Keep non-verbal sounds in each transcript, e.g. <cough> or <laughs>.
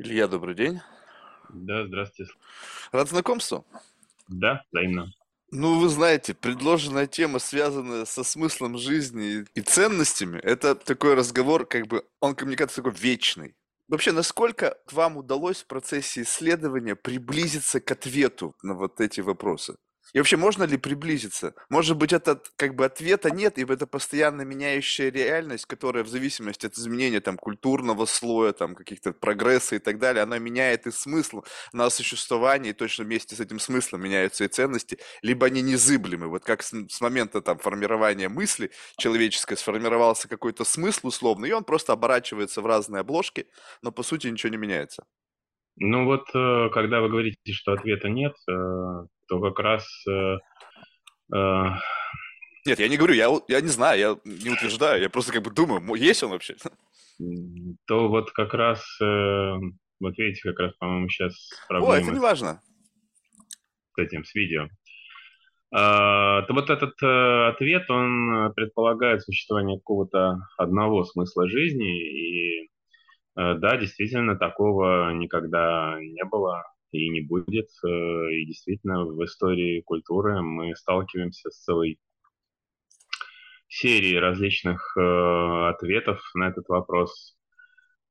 Илья, добрый день. Да, здравствуйте. Рад знакомству. Да, взаимно. Ну, вы знаете, предложенная тема, связанная со смыслом жизни и ценностями, это такой разговор, как бы, он, как мне кажется, такой вечный. Вообще, насколько вам удалось в процессе исследования приблизиться к ответу на вот эти вопросы? И вообще, можно ли приблизиться? Может быть, этот как бы ответа нет, и это постоянно меняющая реальность, которая в зависимости от изменения там культурного слоя, там каких-то прогресса и так далее, она меняет и смысл на существование, и точно вместе с этим смыслом меняются и ценности, либо они незыблемы. Вот как с, с момента там формирования мысли человеческой сформировался какой-то смысл условно, и он просто оборачивается в разные обложки, но по сути ничего не меняется. Ну вот, э, когда вы говорите, что ответа нет, э, то как раз... Э, нет, я не говорю, я, я не знаю, я не утверждаю, я просто как бы думаю, есть он вообще? То вот как раз, вот видите, как раз, по-моему, сейчас проблема... О, это не важно. С этим, с видео. А, то вот этот ответ, он предполагает существование какого-то одного смысла жизни, и Э, да, действительно, такого никогда не было и не будет. Э, и действительно, в истории культуры мы сталкиваемся с целой серией различных э, ответов на этот вопрос.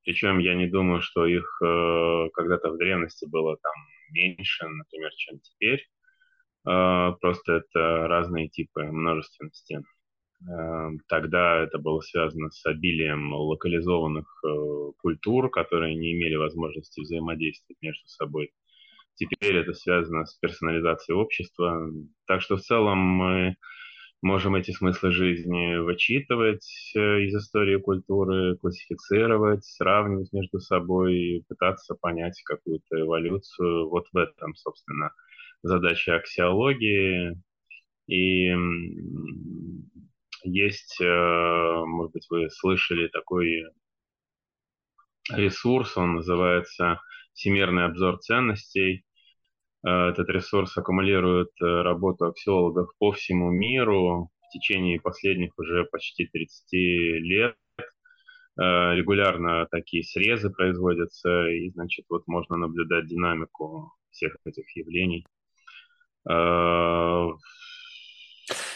Причем я не думаю, что их когда-то в древности было там меньше, например, чем теперь. Просто это разные типы множественности. Тогда это было связано с обилием локализованных э, культур, которые не имели возможности взаимодействовать между собой. Теперь это связано с персонализацией общества. Так что в целом мы можем эти смыслы жизни вычитывать э, из истории культуры, классифицировать, сравнивать между собой, пытаться понять какую-то эволюцию. Вот в этом, собственно, задача аксиологии. И есть, э, может быть, вы слышали такой ресурс, он называется «Всемирный обзор ценностей». Э, этот ресурс аккумулирует э, работу аксиологов по всему миру в течение последних уже почти 30 лет. Регулярно такие срезы производятся, и, значит, вот можно наблюдать динамику всех этих явлений.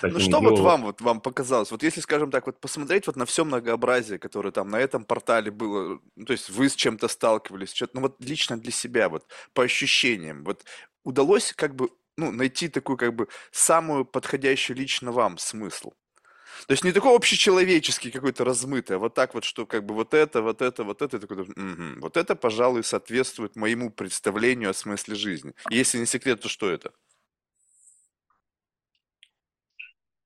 Ну что вот вам вот вам показалось? Вот если, скажем так, вот посмотреть вот на все многообразие, которое там на этом портале было, ну, то есть вы с чем-то сталкивались, что-то, ну вот лично для себя, вот по ощущениям, вот удалось как бы ну, найти такую как бы самую подходящую лично вам смысл? То есть не такой общечеловеческий какой-то размытый, а вот так вот, что как бы вот это, вот это, вот это, такой, угу, вот это, пожалуй, соответствует моему представлению о смысле жизни. Если не секрет, то что это?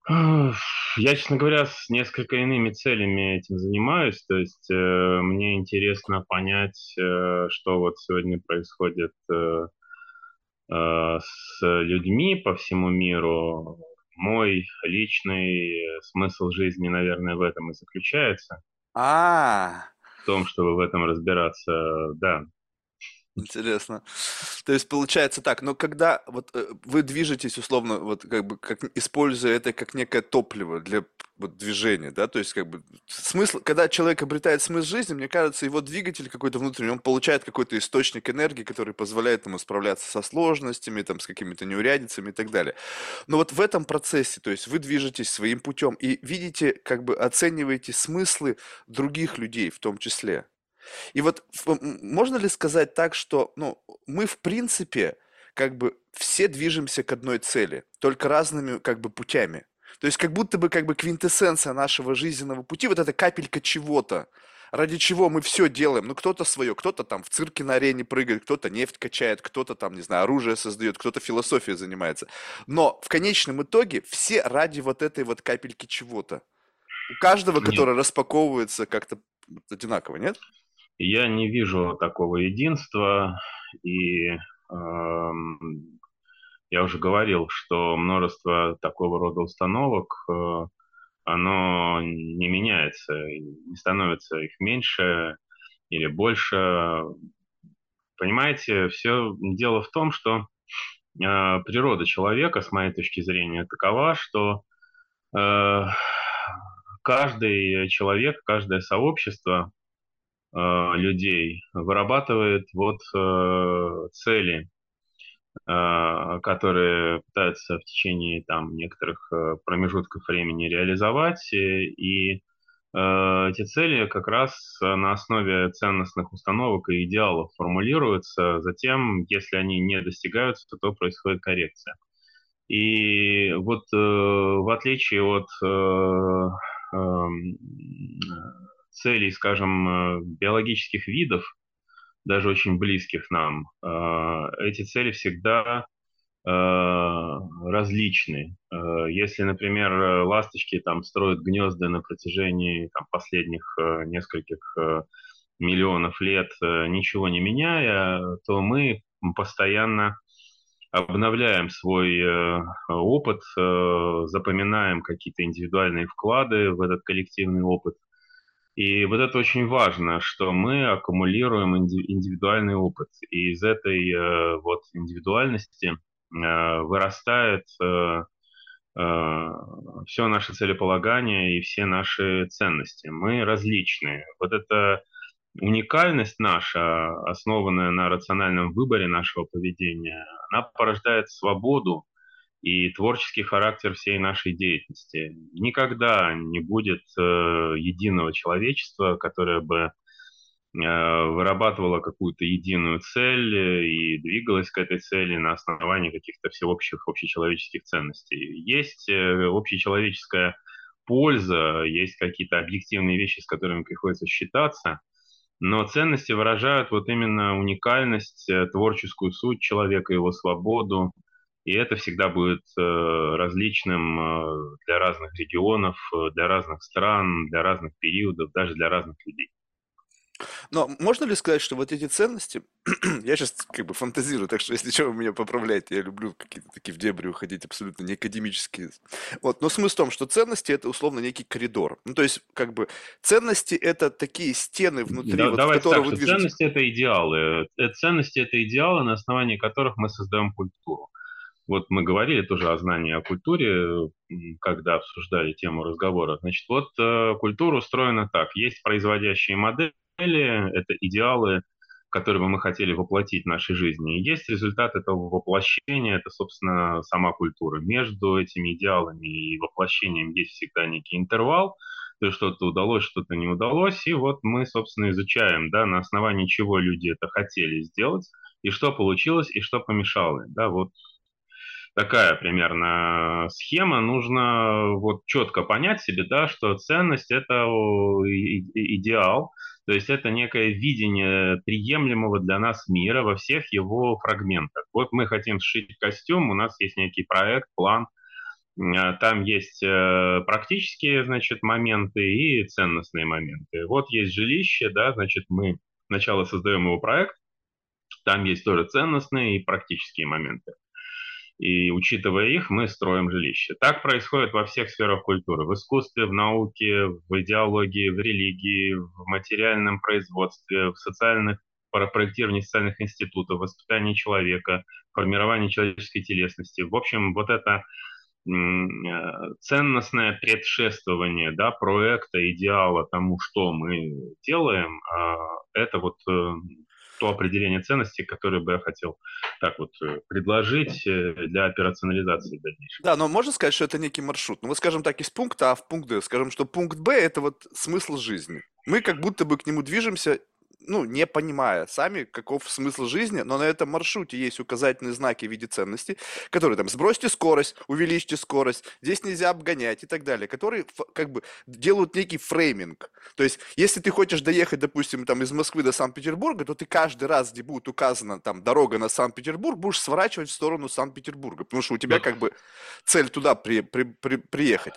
<sighs> Я, честно говоря, с несколько иными целями этим занимаюсь. То есть э, мне интересно понять, э, что вот сегодня происходит э, с людьми по всему миру. Мой личный смысл жизни, наверное, в этом и заключается. А, В том, чтобы в этом разбираться, да. Интересно. То есть получается так, но когда вот э, вы движетесь условно, вот как бы как используя это как некое топливо для вот, движения, да, то есть как бы смысл, когда человек обретает смысл жизни, мне кажется, его двигатель какой-то внутренний, он получает какой-то источник энергии, который позволяет ему справляться со сложностями, там, с какими-то неурядицами и так далее. Но вот в этом процессе, то есть вы движетесь своим путем и видите, как бы оцениваете смыслы других людей в том числе. И вот можно ли сказать так, что ну, мы в принципе как бы все движемся к одной цели, только разными как бы путями. То есть как будто бы как бы квинтэссенция нашего жизненного пути, вот эта капелька чего-то, ради чего мы все делаем. Ну, кто-то свое, кто-то там в цирке на арене прыгает, кто-то нефть качает, кто-то там, не знаю, оружие создает, кто-то философией занимается. Но в конечном итоге все ради вот этой вот капельки чего-то. У каждого, нет. который распаковывается как-то одинаково, нет? Я не вижу такого единства, и э, я уже говорил, что множество такого рода установок, э, оно не меняется, не становится их меньше или больше. Понимаете, все дело в том, что э, природа человека, с моей точки зрения, такова, что э, каждый человек, каждое сообщество людей вырабатывает вот цели, которые пытаются в течение там некоторых промежутков времени реализовать и Э, эти цели как раз на основе ценностных установок и идеалов формулируются. Затем, если они не достигаются, то происходит коррекция. И вот э, в отличие от э, эм, целей, скажем, биологических видов, даже очень близких нам, эти цели всегда Э, различны. Э, если, например, ласточки там строят гнезда на протяжении там, последних э, нескольких миллионов лет, ничего не меняя, то мы постоянно обновляем свой опыт, запоминаем какие-то индивидуальные вклады в этот коллективный опыт. И вот это очень важно, что мы аккумулируем индивидуальный опыт. И из этой вот индивидуальности Э, вырастает э, э, все наше целеполагание и все наши ценности. Мы различные. Вот эта уникальность наша, основанная на рациональном выборе нашего поведения, она порождает свободу и творческий характер всей нашей деятельности. Никогда не будет единого человечества, которое бы Э, вырабатывала какую-то единую цель э, и двигалась к этой цели на основании каких-то всеобщих общечеловеческих ценностей. Есть э, общечеловеческая польза, есть какие-то объективные вещи, с которыми приходится считаться, но ценности выражают вот именно уникальность, творческую суть человека, его свободу, и это всегда будет различным для разных регионов, для разных стран, для разных периодов, даже для разных людей. Но можно ли сказать, что вот эти ценности, <clears throat> я сейчас как бы фантазирую, так что если что, вы меня поправляете, я люблю какие-то такие в дебри уходить абсолютно не академические. Вот, но смысл в том, что ценности это условно некий коридор. Ну, то есть, как бы, ценности это такие стены внутри, да, вот, в которые так, вы движетесь. Ценности это идеалы. Э, ценности это идеалы, на основании которых мы создаем культуру. Вот мы говорили тоже о знании о культуре, когда обсуждали тему разговора. Значит, вот э, культура устроена так. Есть производящие модели, это идеалы, которые бы мы хотели воплотить в нашей жизни. И есть результат этого воплощения, это, собственно, сама культура. Между этими идеалами и воплощением есть всегда некий интервал, то что-то удалось, что-то не удалось, и вот мы, собственно, изучаем, да, на основании чего люди это хотели сделать, и что получилось, и что помешало. Да, вот такая примерно схема. Нужно вот четко понять себе, да, что ценность – это идеал, то есть это некое видение приемлемого для нас мира во всех его фрагментах. Вот мы хотим сшить костюм, у нас есть некий проект, план, а, там есть э, практические, значит, моменты и ценностные моменты. Вот есть жилище, да, значит, мы сначала создаем его проект, там есть тоже ценностные и практические моменты и учитывая их, мы строим жилище. Так происходит во всех сферах культуры. В искусстве, в науке, в идеологии, в религии, в материальном производстве, в социальных проектировании социальных институтов, воспитании человека, формировании человеческой телесности. В общем, вот это э, ценностное предшествование да, проекта, идеала тому, что мы делаем, а, это вот э, то определение ценностей, которое бы я хотел так вот э, предложить э, для операционализации дальнейшей. Да, но можно сказать, что это некий маршрут. Ну, мы скажем так, из пункта А в пункт Д. Скажем, что пункт Б – это вот смысл жизни. Мы как будто бы к нему движемся ну, не понимая сами, каков смысл жизни, но на этом маршруте есть указательные знаки в виде ценностей, которые там сбросьте скорость, увеличьте скорость, здесь нельзя обгонять и так далее, которые как бы делают некий фрейминг. То есть, если ты хочешь доехать, допустим, там из Москвы до Санкт-Петербурга, то ты каждый раз, где будет указана там дорога на Санкт-Петербург, будешь сворачивать в сторону Санкт-Петербурга, потому что у тебя как бы цель туда при, при, при, приехать.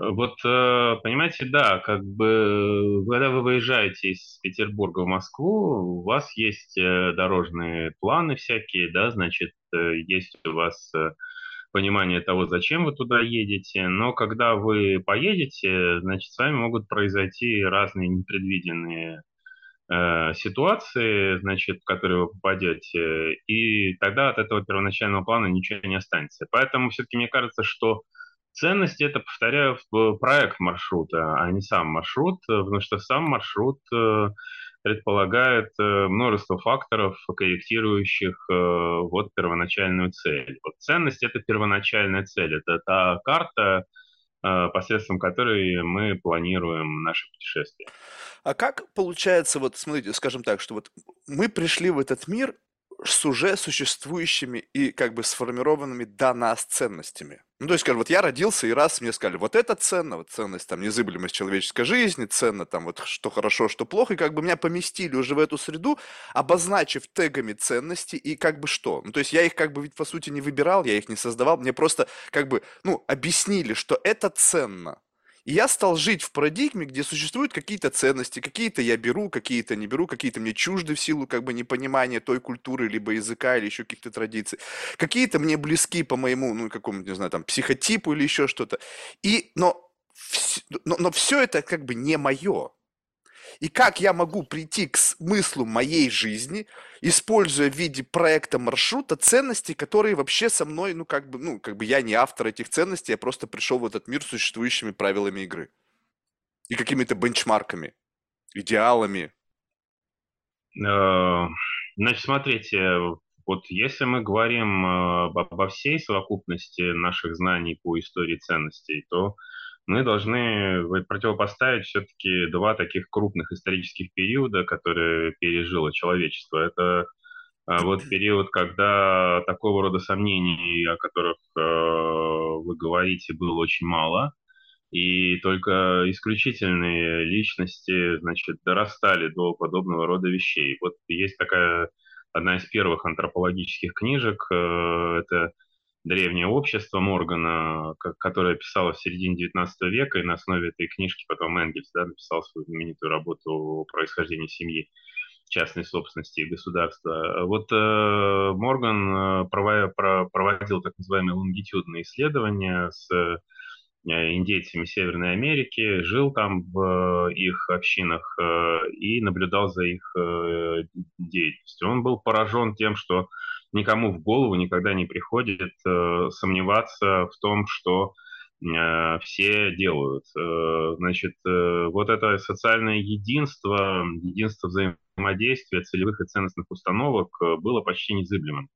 Вот, э, понимаете, да, как бы, когда вы выезжаете из Петербурга в Москву, у вас есть э, дорожные планы всякие, да, значит, э, есть у вас понимание того, зачем вы туда едете, но когда вы поедете, значит, с вами могут произойти разные непредвиденные ситуации, значит, в которые вы попадете, и тогда от этого первоначального плана ничего не останется. Поэтому все-таки мне кажется, что Ценности это, повторяю, проект маршрута, а не сам маршрут, потому что сам маршрут э, предполагает э, множество факторов, корректирующих э, вот первоначальную цель. Вот ценность – это первоначальная цель, это та карта, э, посредством которой мы планируем наше путешествие. А как получается, вот смотрите, скажем так, что вот мы пришли в этот мир с уже существующими и как бы сформированными до нас ценностями. Ну, то есть, скажем, вот я родился, и раз мне сказали, вот это ценно, вот ценность, там, незыблемость человеческой жизни, ценно, там, вот, что хорошо, что плохо, и как бы меня поместили уже в эту среду, обозначив тегами ценности, и как бы что? Ну, то есть, я их как бы ведь, по сути, не выбирал, я их не создавал, мне просто, как бы, ну, объяснили, что это ценно, и я стал жить в парадигме, где существуют какие-то ценности, какие-то я беру, какие-то не беру, какие-то мне чужды в силу как бы непонимания той культуры, либо языка, или еще каких-то традиций. Какие-то мне близки по моему, ну, какому-то, не знаю, там, психотипу или еще что-то. И, но, но, но все это как бы не мое. И как я могу прийти к смыслу моей жизни, используя в виде проекта маршрута ценности, которые вообще со мной, ну как бы, ну как бы я не автор этих ценностей, я просто пришел в этот мир с существующими правилами игры и какими-то бенчмарками, идеалами. Э, значит, смотрите, вот если мы говорим э, обо всей совокупности наших знаний по истории ценностей, то мы должны противопоставить все-таки два таких крупных исторических периода, которые пережило человечество. Это а, вот период, когда такого рода сомнений, о которых э, вы говорите, было очень мало, и только исключительные личности, значит, дорастали до подобного рода вещей. Вот есть такая одна из первых антропологических книжек, э, это древнее общество Моргана, которое писало в середине XIX века, и на основе этой книжки потом Энгельс да, написал свою знаменитую работу о происхождении семьи, частной собственности и государства. Вот э, Морган э, проводил так называемые лонгитюдные исследования с э, индейцами Северной Америки, жил там в их общинах э, и наблюдал за их э, деятельностью. Он был поражен тем, что никому в голову никогда не приходит э, сомневаться в том, что э, все делают. Э, значит, э, вот это социальное единство, единство взаимодействия целевых и ценностных установок э, было почти незыблемым.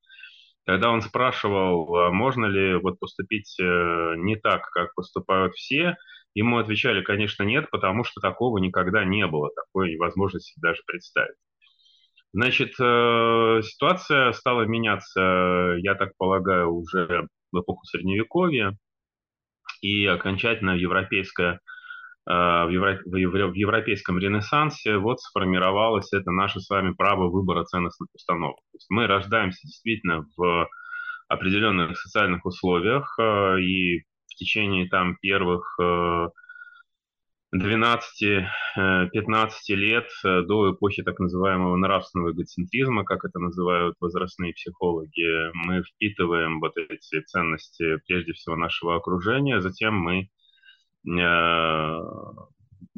Когда он спрашивал, а можно ли вот поступить э, не так, как поступают все, ему отвечали, конечно, нет, потому что такого никогда не было, такой возможности даже представить. Значит, э, ситуация стала меняться, я так полагаю, уже в эпоху Средневековья, и окончательно европейская э, в, в европейском ренессансе вот сформировалось это наше с вами право выбора ценностных установок. То есть мы рождаемся действительно в определенных социальных условиях, э, и в течение там первых 12-15 э, лет э, до эпохи так называемого нравственного эгоцентризма, как это называют возрастные психологи, мы впитываем вот эти ценности прежде всего нашего окружения, затем мы э,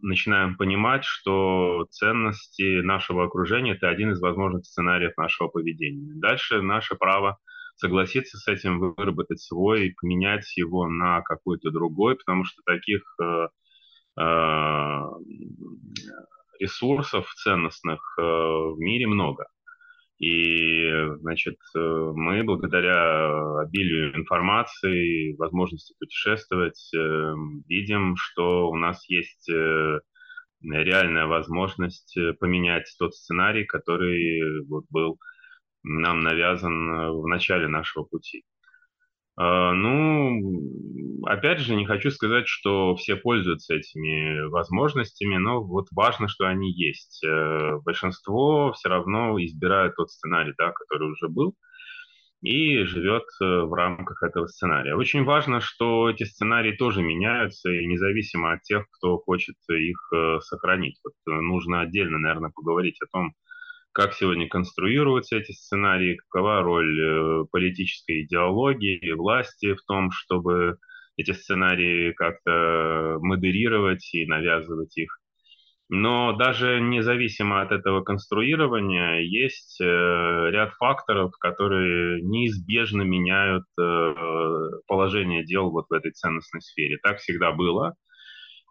начинаем понимать, что ценности нашего окружения – это один из возможных сценариев нашего поведения. Дальше наше право согласиться с этим, выработать свой, поменять его на какой-то другой, потому что таких ресурсов ценностных э, в мире много. И, значит, э, мы благодаря обилию информации, возможности путешествовать, видим, что у нас есть реальная возможность поменять тот сценарий, который вот был нам навязан в начале нашего пути. А, ну, опять же, не хочу сказать, что все пользуются этими возможностями, но вот важно, что они есть. Э, большинство все равно избирает тот сценарий, да, который уже был, и живет э, в рамках этого сценария. Очень важно, что эти сценарии тоже меняются, и независимо от тех, кто хочет их э, сохранить. Вот нужно отдельно, наверное, поговорить о том, как сегодня конструируются эти сценарии, какова роль э, политической идеологии и власти в том, чтобы эти сценарии как-то модерировать и навязывать их. Но даже независимо от этого конструирования есть э, ряд факторов, которые неизбежно меняют э, положение дел вот в этой ценностной сфере. Так всегда было.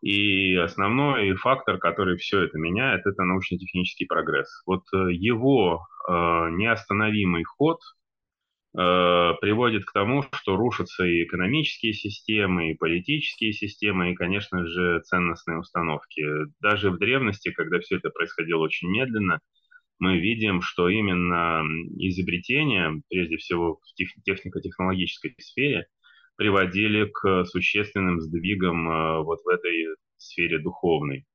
И основной фактор, который все это меняет, это научно-технический прогресс. Вот э, его э, неостановимый ход э, приводит к тому, что рушатся и экономические системы, и политические системы, и, конечно же, ценностные установки. Даже в древности, когда все это происходило очень медленно, мы видим, что именно изобретения, прежде всего в технико-технологической сфере, приводили к существенным сдвигам э, вот в этой сфере духовной.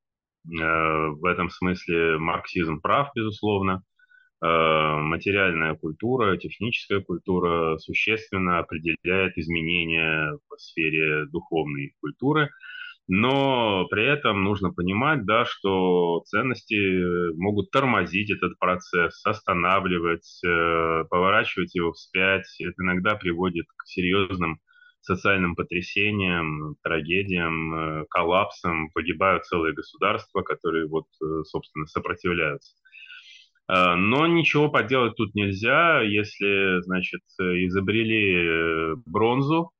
Э, в этом смысле марксизм прав, безусловно. Э, материальная культура, техническая культура существенно определяет изменения в сфере духовной культуры – но при этом нужно понимать, да, что ценности могут тормозить этот процесс, останавливать, поворачивать его вспять. Это иногда приводит к серьезным социальным потрясениям, трагедиям, э, коллапсам, погибают целые государства, которые вот, э, собственно, сопротивляются. Но ничего поделать тут нельзя, если, значит, изобрели бронзу,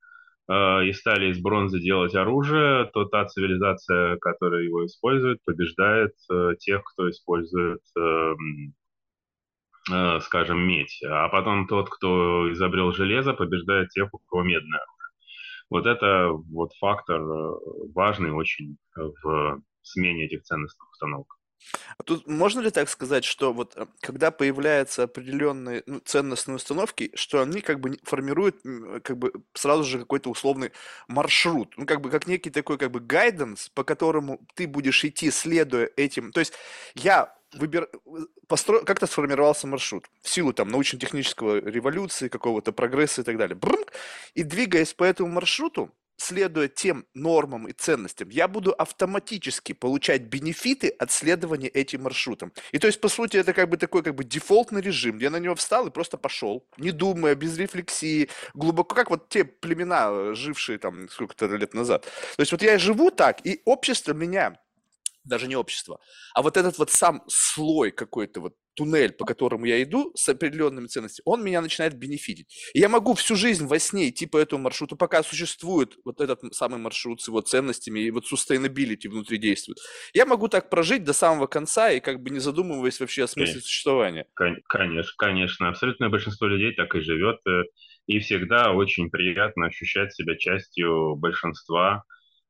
Э, и стали из бронзы делать оружие, то та цивилизация, которая его использует, побеждает э, тех, кто использует, э, скажем, медь. А потом тот, кто изобрел железо, побеждает тех, у кого медное. Вот это вот фактор важный очень в смене этих ценностных установок. А тут можно ли так сказать, что вот э, когда появляются определенные ну, ценностные установки, что они как бы формируют как бы сразу же какой-то условный маршрут, ну как бы как некий такой как бы гайденс, по которому ты будешь идти, следуя этим. То есть я выбир... постро... как-то сформировался маршрут в силу там научно-технического революции, какого-то прогресса и так далее. Брм! И двигаясь по этому маршруту, следуя тем нормам и ценностям, я буду автоматически получать бенефиты от следования этим маршрутам. И то есть, по сути, это как бы такой как бы дефолтный режим. Я на него встал и просто пошел, не думая, без рефлексии, глубоко, как вот те племена, э, жившие там сколько-то лет назад. То есть вот я живу так, и общество меня даже не общество, а вот этот вот сам слой какой-то вот туннель, по которому я иду с определенными ценностями, он меня начинает бенефитить. И я могу всю жизнь во сне идти по этому маршруту, пока существует вот этот самый маршрут с его ценностями, и вот sustainability внутри действует. Я могу так прожить до самого конца и как бы не задумываясь вообще о смысле конечно. существования. Конечно, конечно. Абсолютное большинство людей так и живет. Э, и всегда очень приятно ощущать себя частью большинства,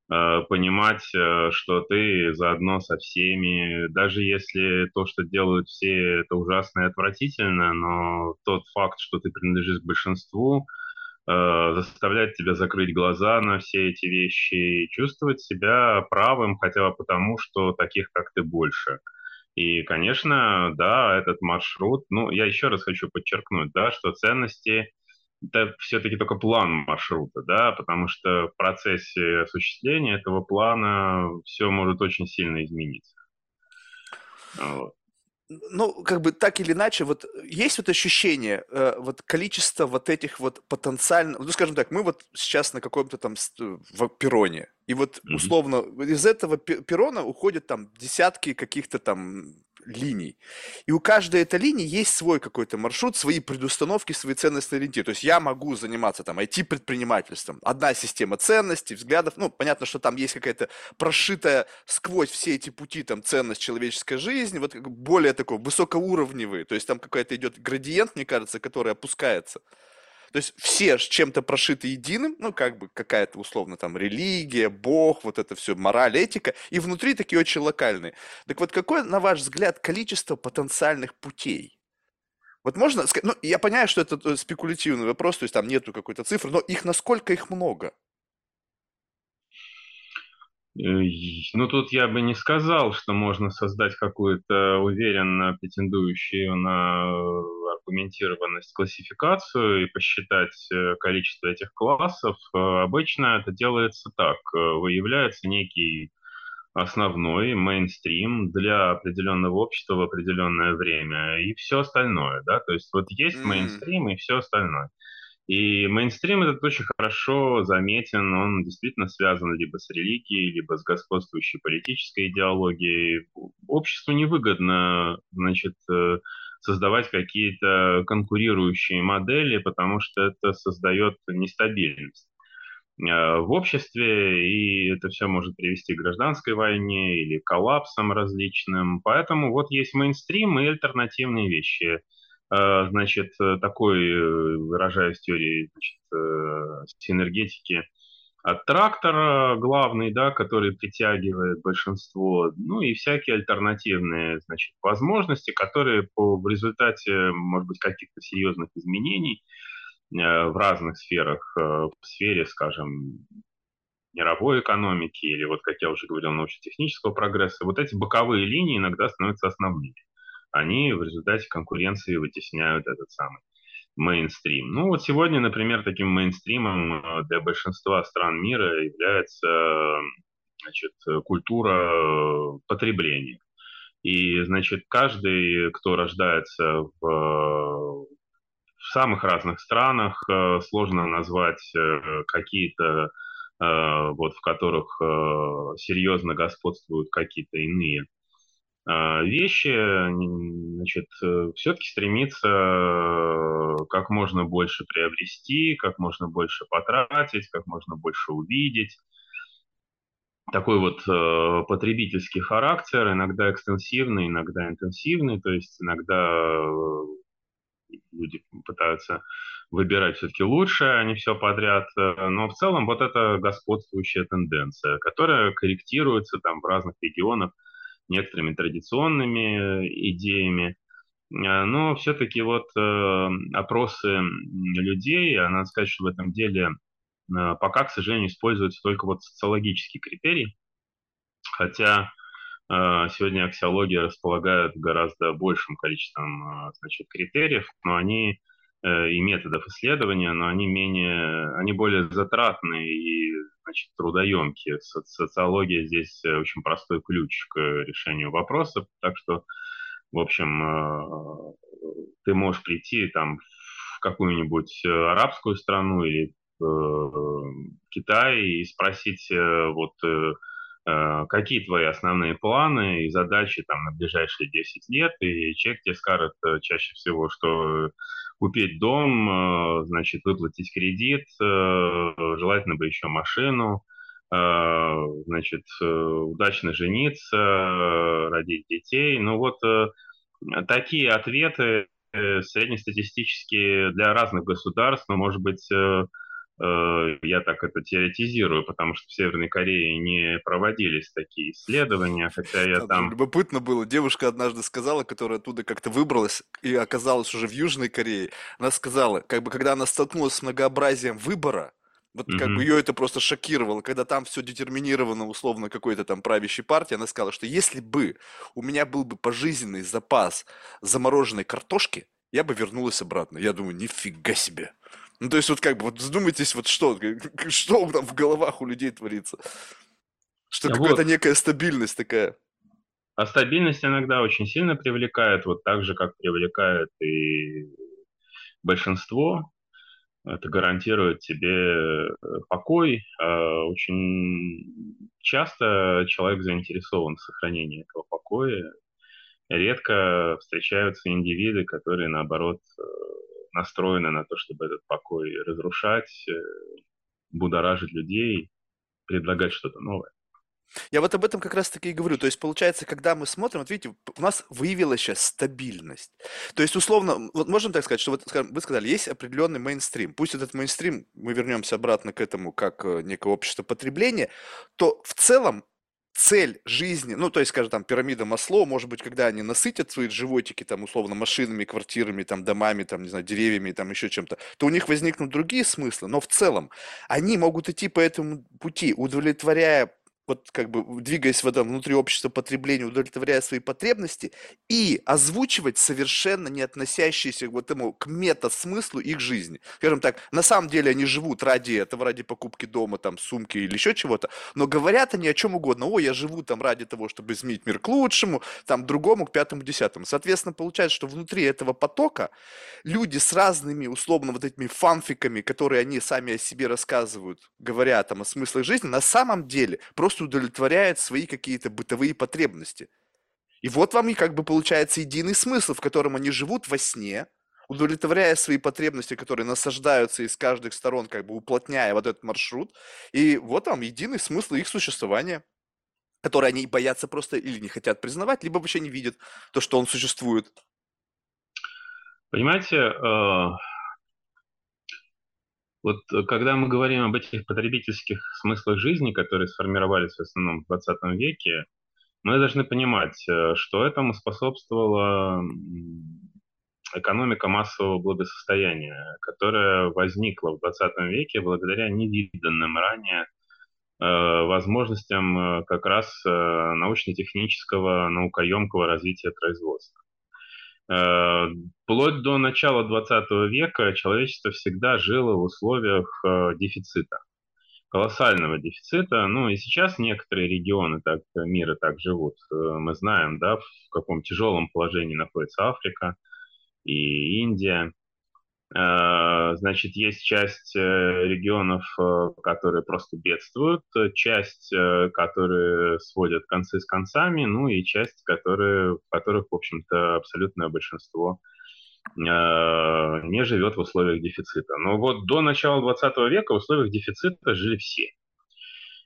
понимать, э, что ты заодно со всеми, даже если то, что делают все, это ужасно и отвратительно, но тот факт, что ты принадлежишь к большинству, э, заставляет тебя закрыть глаза на все эти вещи и чувствовать себя правым хотя бы потому, что таких, как ты, больше. И, конечно, да, этот маршрут, ну, я еще раз хочу подчеркнуть, да, что ценности это все-таки только план маршрута, да, потому что в процессе осуществления этого плана все может очень сильно измениться. Вот. Ну, как бы так или иначе, вот есть вот ощущение, э, вот количество вот этих вот потенциально, ну, скажем так, мы вот сейчас на каком-то там в перроне, и вот условно mm-hmm. из этого перрона уходят там десятки каких-то там линий. И у каждой этой линии есть свой какой-то маршрут, свои предустановки, свои ценностные ориентиры. То есть я могу заниматься там IT-предпринимательством. Одна система ценностей, взглядов. Ну, понятно, что там есть какая-то прошитая сквозь все эти пути там ценность человеческой жизни, вот более такой высокоуровневый. То есть там какой-то идет градиент, мне кажется, который опускается. То есть все с чем-то прошиты единым, ну, как бы какая-то условно там религия, бог, вот это все, мораль, этика, и внутри такие очень локальные. Так вот, какое, на ваш взгляд, количество потенциальных путей? Вот можно сказать, ну, я понимаю, что это спекулятивный вопрос, то есть там нету какой-то цифры, но их насколько их много? Э, ну, тут я бы не сказал, что можно создать какую-то уверенно претендующую на э, аргументированность классификацию и посчитать э, количество этих классов. Обычно это делается так. Выявляется некий основной мейнстрим для определенного общества в определенное время и все остальное, да, то есть вот есть мейнстрим и все остальное. И мейнстрим этот очень хорошо заметен, он действительно связан либо с религией, либо с господствующей политической идеологией. Обществу невыгодно, значит, э, создавать какие-то конкурирующие модели, потому что это создает нестабильность. в обществе, и это все может привести к гражданской войне или коллапсам различным. Поэтому вот есть мейнстрим и альтернативные вещи. Значит, такой, выражаясь теорией значит, синергетики, от трактора главный, да, который притягивает большинство, ну и всякие альтернативные, значит, возможности, которые по, в результате, может быть, каких-то серьезных изменений э, в разных сферах, э, в сфере, скажем, мировой экономики или, вот как я уже говорил, научно-технического прогресса, вот эти боковые линии иногда становятся основными. Они в результате конкуренции вытесняют этот самый мейнстрим. Ну вот сегодня, например, таким мейнстримом э, для большинства стран мира является значит, культура потребления. И, значит, каждый, кто рождается в, в самых разных странах, э, сложно назвать э, какие-то, вот, в которых серьезно господствуют какие-то иные вещи, значит, э, все-таки стремится э, как можно больше приобрести, как можно больше потратить, как можно больше увидеть. Такой вот э, потребительский характер, иногда экстенсивный, иногда интенсивный, то есть иногда э, люди пытаются выбирать все-таки лучшее, а не все подряд. Но в целом вот это господствующая тенденция, которая корректируется там в разных регионах некоторыми традиционными э, идеями. А, но все-таки вот э, опросы людей, а надо сказать, что в этом деле э, пока, к сожалению, используются только вот социологические критерии, хотя сегодня аксиология располагает гораздо большим количеством значит, критериев, но они и методов исследования, но они менее, они более затратные и значит, трудоемкие. Социология здесь э, очень простой ключ к решению вопросов, так что, в общем, э, ты можешь прийти там в какую-нибудь э, арабскую страну или Китай и спросить вот какие твои основные планы и задачи там на ближайшие 10 лет, и человек тебе скажет чаще всего, что купить дом, э, значит, выплатить кредит, э, желательно бы еще машину, э, значит, удачно жениться, родить детей. Ну вот такие ответы среднестатистические для разных государств, но, может быть, Э, я так это теоретизирую, потому что в Северной Корее не проводились такие исследования, хотя я там... Любопытно было. Девушка однажды сказала, которая оттуда как-то выбралась и оказалась уже в Южной Корее, она сказала, как бы когда она столкнулась с многообразием выбора, вот как бы ее это просто шокировало, когда там все детерминировано условно какой-то там правящей партии, она сказала, что если бы у меня был бы пожизненный запас замороженной картошки, я бы вернулась обратно. Я думаю, нифига себе. Ну, то есть, вот как бы, вот задумайтесь, вот что, что там в головах у людей творится. Что а какая-то вот. некая стабильность такая. А стабильность иногда очень сильно привлекает, вот так же, как привлекает и большинство. Это гарантирует тебе э, покой. А очень часто человек заинтересован в сохранении этого покоя. Редко встречаются индивиды, которые, наоборот, э, настроены на то, чтобы этот покой разрушать, э, будоражить людей, предлагать что-то новое. Я вот об этом как раз таки и говорю. То есть, получается, когда мы смотрим, вот видите, у нас выявилась сейчас стабильность. То есть, условно, вот можем так сказать, что вот, скажем, вы сказали, есть определенный мейнстрим. Пусть этот мейнстрим, мы вернемся обратно к этому, как э, некое общество потребления, то в целом цель жизни, ну, то есть, скажем, там, пирамида Масло, может быть, когда они насытят свои животики, там, условно, машинами, квартирами, там, домами, там, не знаю, деревьями, там, еще чем-то, то у них возникнут другие смыслы, но в целом они могут идти по этому пути, удовлетворяя вот как бы двигаясь в этом внутри общества потребления, удовлетворяя свои потребности и озвучивать совершенно не относящиеся к вот этому, к мета-смыслу их жизни. Скажем так, на самом деле они живут ради этого, ради покупки дома, там, сумки или еще чего-то, но говорят они о чем угодно. О, я живу там ради того, чтобы изменить мир к лучшему, там, другому, к пятому, десятому. Соответственно, получается, что внутри этого потока люди с разными, условно, вот этими фанфиками, которые они сами о себе рассказывают, говоря там о смыслах жизни, на самом деле просто полностью удовлетворяет свои какие-то бытовые потребности. И вот вам и как бы получается единый смысл, в котором они живут во сне, удовлетворяя свои потребности, которые насаждаются из каждых сторон, как бы уплотняя вот этот маршрут. И вот там единый смысл их существования, который они боятся просто или не хотят признавать, либо вообще не видят то, что он существует. Понимаете, э, вот когда мы говорим об этих потребительских смыслах жизни, которые сформировались в основном в 20 веке, мы должны понимать, э, что этому способствовала экономика массового благосостояния, которая возникла в 20 веке благодаря невиданным ранее э, возможностям э, как раз научно-технического, наукоемкого развития производства. Вплоть до начала 20 века человечество всегда жило в условиях дефицита колоссального дефицита. Ну и сейчас некоторые регионы так, мира так живут. Э, мы знаем, да, в каком тяжелом положении находится Африка и Индия. Э, значит, есть часть э, регионов, которые просто бедствуют, часть, которые сводят концы с концами, ну и часть, которые, в которых, в общем-то, абсолютное большинство Э, не живет в условиях дефицита. Но вот до начала 20 века в условиях дефицита жили все.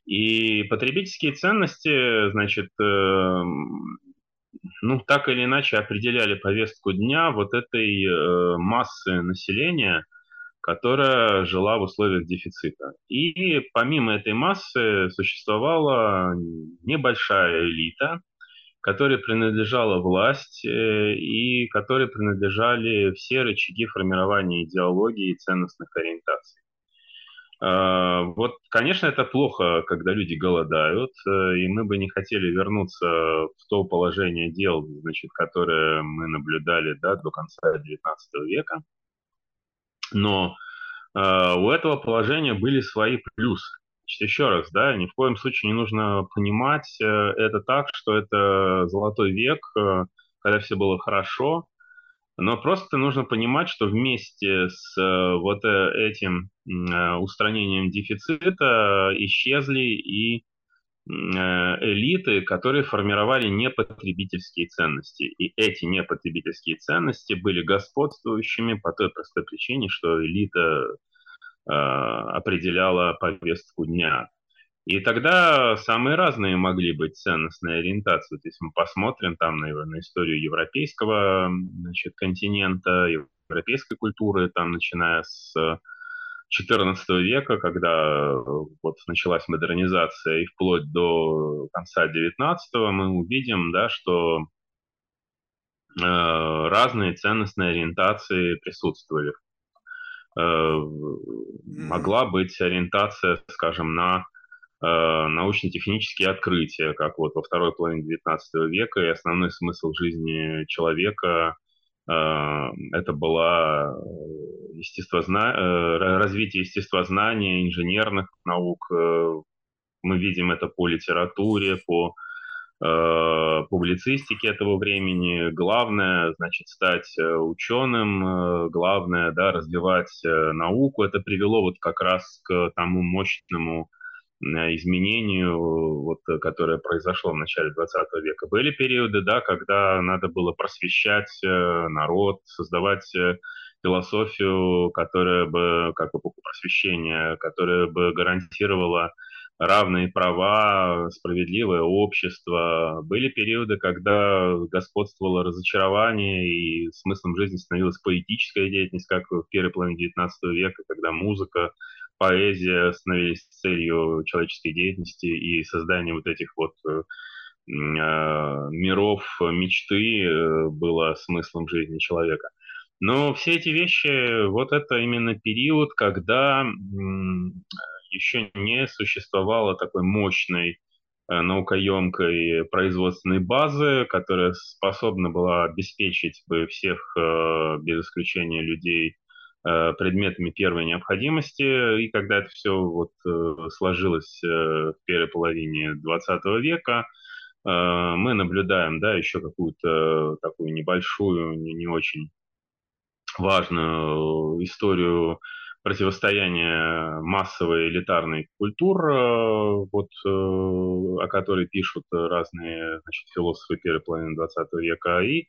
И потребительские ценности, значит, э, ну, так или иначе определяли повестку дня вот этой э, массы населения, которая жила в условиях дефицита. И помимо этой массы существовала небольшая элита, которой принадлежала власть э, и которой принадлежали все рычаги формирования идеологии и ценностных ориентаций. А, вот, конечно, это плохо, когда люди голодают, э, и мы бы не хотели вернуться в то положение дел, значит, которое мы наблюдали да, до конца XIX века. Но э, у этого положения были свои плюсы. Значит, еще раз, да, ни в коем случае не нужно понимать э, это так, что это золотой век, э, когда все было хорошо, но просто нужно понимать, что вместе с э, вот этим устранением дефицита исчезли и элиты, которые формировали непотребительские ценности. И эти непотребительские ценности были господствующими по той простой причине, что элита Э, определяла повестку дня. И тогда самые разные могли быть ценностные ориентации. То есть мы посмотрим там на, на историю европейского значит, континента, европейской культуры, там, начиная с XIV века, когда вот началась модернизация, и вплоть до конца XIX мы увидим, да, что э, разные ценностные ориентации присутствовали Э, могла быть ориентация, скажем, на научно-технические открытия, как вот во второй половине XIX века, и основной смысл жизни человека э, это была естествозна... развитие естествознания, инженерных наук. Мы видим это по литературе, по Э, публицистики этого времени. Главное, значит, стать э, ученым, э, главное, да, развивать науку. Это привело вот как раз к тому мощному изменению, вот, которое произошло в начале 20 века. Были периоды, да, когда надо было просвещать народ, создавать философию, которая бы, как эпоху просвещения, которая бы гарантировала равные права, справедливое общество. Были периоды, когда господствовало разочарование, и смыслом жизни становилась поэтическая деятельность, как в первой половине XIX века, когда музыка, поэзия становились целью человеческой деятельности и создание вот этих вот э, а, миров мечты э, было смыслом жизни человека. Но все эти вещи, вот это именно период, когда еще не существовало такой мощной э, наукоемкой производственной базы, которая способна была обеспечить бы всех, э, без исключения людей, э, предметами первой необходимости. И когда это все вот сложилось в первой половине 20 века, мы наблюдаем, да, еще какую-то такую небольшую, не, не очень важную историю противостояние массовой элитарной культур, э, вот, э, о которой пишут разные значит, философы первой половины 20 века, и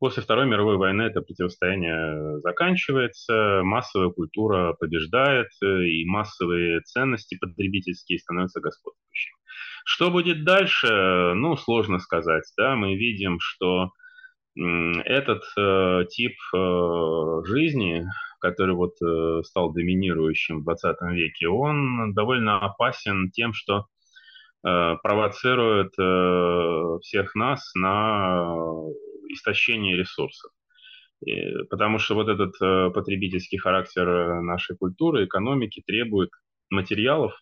После Второй мировой войны это противостояние заканчивается, массовая культура побеждает, и массовые ценности потребительские становятся господствующими. Что будет дальше, ну, сложно сказать. Да? Мы видим, что этот э, тип э, жизни, который вот э, стал доминирующим в 20 веке, он довольно опасен тем, что э, провоцирует э, всех нас на истощение ресурсов. Потому что вот этот э, потребительский характер нашей культуры, экономики требует материалов,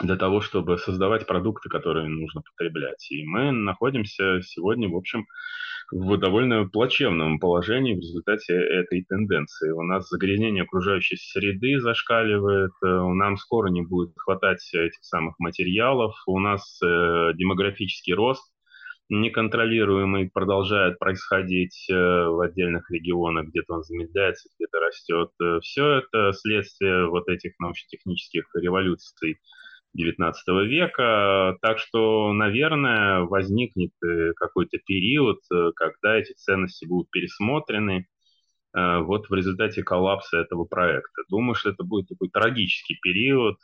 для того, чтобы создавать продукты, которые нужно потреблять. И мы находимся сегодня, в общем, в довольно плачевном положении в результате этой тенденции. У нас загрязнение окружающей среды зашкаливает, э, нам скоро не будет хватать этих самых материалов, у нас э, демографический рост неконтролируемый продолжает происходить э, в отдельных регионах, где-то он замедляется, где-то растет. Все это следствие вот этих научно-технических революций XIX века. Так что, наверное, возникнет э, какой-то период, э, когда эти ценности будут пересмотрены э, вот в результате коллапса этого проекта. Думаю, что это будет такой трагический период.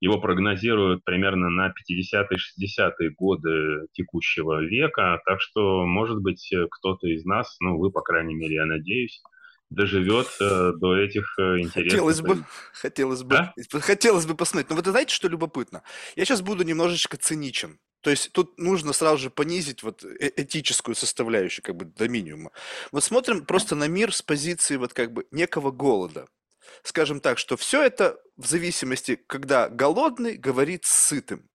Его прогнозируют примерно на 50-60-е годы текущего века. Так что, может быть, кто-то из нас, ну, вы, по крайней мере, я надеюсь, доживет э, до этих э, интересных... Хотелось бы, хотелось бы, а? хотелось бы посмотреть. Но вот знаете, что любопытно? Я сейчас буду немножечко циничен. То есть тут нужно сразу же понизить вот э этическую составляющую как бы до минимума. Вот смотрим просто на мир с позиции вот как бы некого голода. Скажем так, что все это в зависимости, когда голодный говорит с сытым.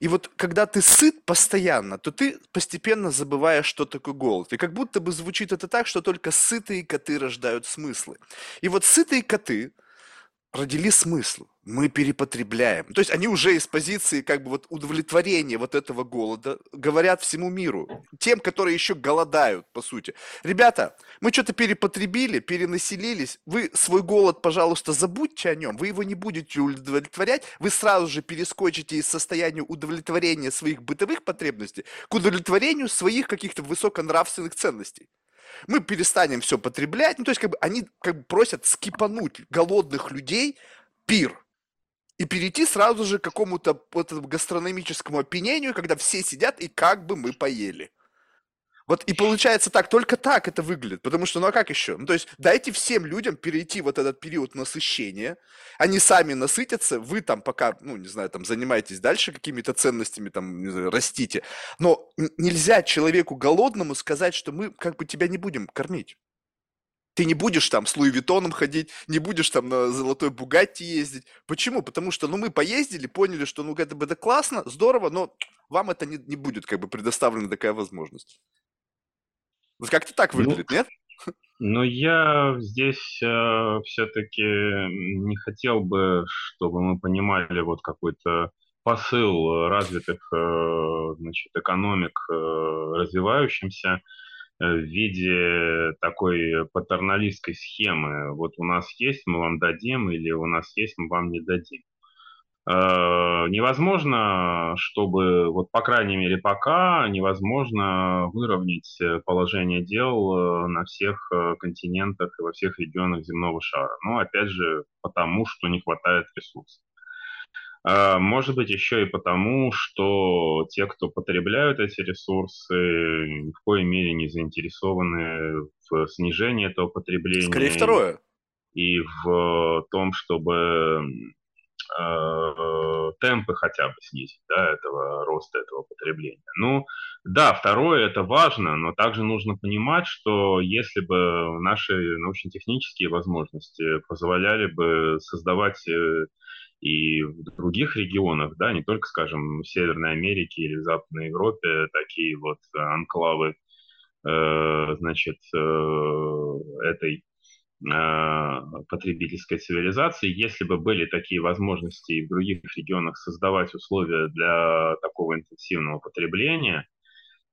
И вот когда ты сыт постоянно, то ты постепенно забываешь, что такое голод. И как будто бы звучит это так, что только сытые коты рождают смыслы. И вот сытые коты родили смысл. Мы перепотребляем. То есть они уже из позиции как бы вот удовлетворения вот этого голода говорят всему миру, тем, которые еще голодают, по сути. Ребята, мы что-то перепотребили, перенаселились, вы свой голод, пожалуйста, забудьте о нем, вы его не будете удовлетворять, вы сразу же перескочите из состояния удовлетворения своих бытовых потребностей к удовлетворению своих каких-то высоконравственных ценностей мы перестанем все потреблять. Ну, то есть, как бы они как бы просят скипануть голодных людей пир и перейти сразу же к какому-то вот гастрономическому опьянению, когда все сидят и как бы мы поели. Вот и получается так, только так это выглядит, потому что, ну а как еще? Ну то есть дайте всем людям перейти вот этот период насыщения, они сами насытятся, вы там пока, ну не знаю, там занимаетесь дальше какими-то ценностями, там, не знаю, растите, но нельзя человеку голодному сказать, что мы как бы тебя не будем кормить. Ты не будешь там с Луи Виттоном ходить, не будешь там на золотой Бугатти ездить. Почему? Потому что, ну, мы поездили, поняли, что, ну, это, это классно, здорово, но вам это не, не будет как бы предоставлена такая возможность. Вот как-то так ну, выглядит, ну, нет? Но я здесь э, все-таки не хотел бы, чтобы мы понимали вот какой-то посыл развитых э, значит, экономик э, развивающимся Э, в виде такой патерналистской схемы. Вот у нас есть, мы вам дадим, или у нас есть, мы вам не дадим. Э, невозможно, чтобы, вот по крайней мере пока, невозможно выровнять положение дел на всех континентах и во всех регионах земного шара. Но опять же, потому что не хватает ресурсов. Может быть, еще и потому, что те, кто потребляют эти ресурсы, ни в коей мере не заинтересованы в снижении этого потребления. Скорее второе. И в том, чтобы э, темпы хотя бы снизить, да, этого роста, этого потребления. Ну, да, второе, это важно, но также нужно понимать, что если бы наши научно-технические возможности позволяли бы создавать э, и в других регионах, да, не только, скажем, в Северной Америке или в Западной Европе, такие вот анклавы, э, значит, э, этой э, потребительской цивилизации, если бы были такие возможности в других регионах создавать условия для такого интенсивного потребления,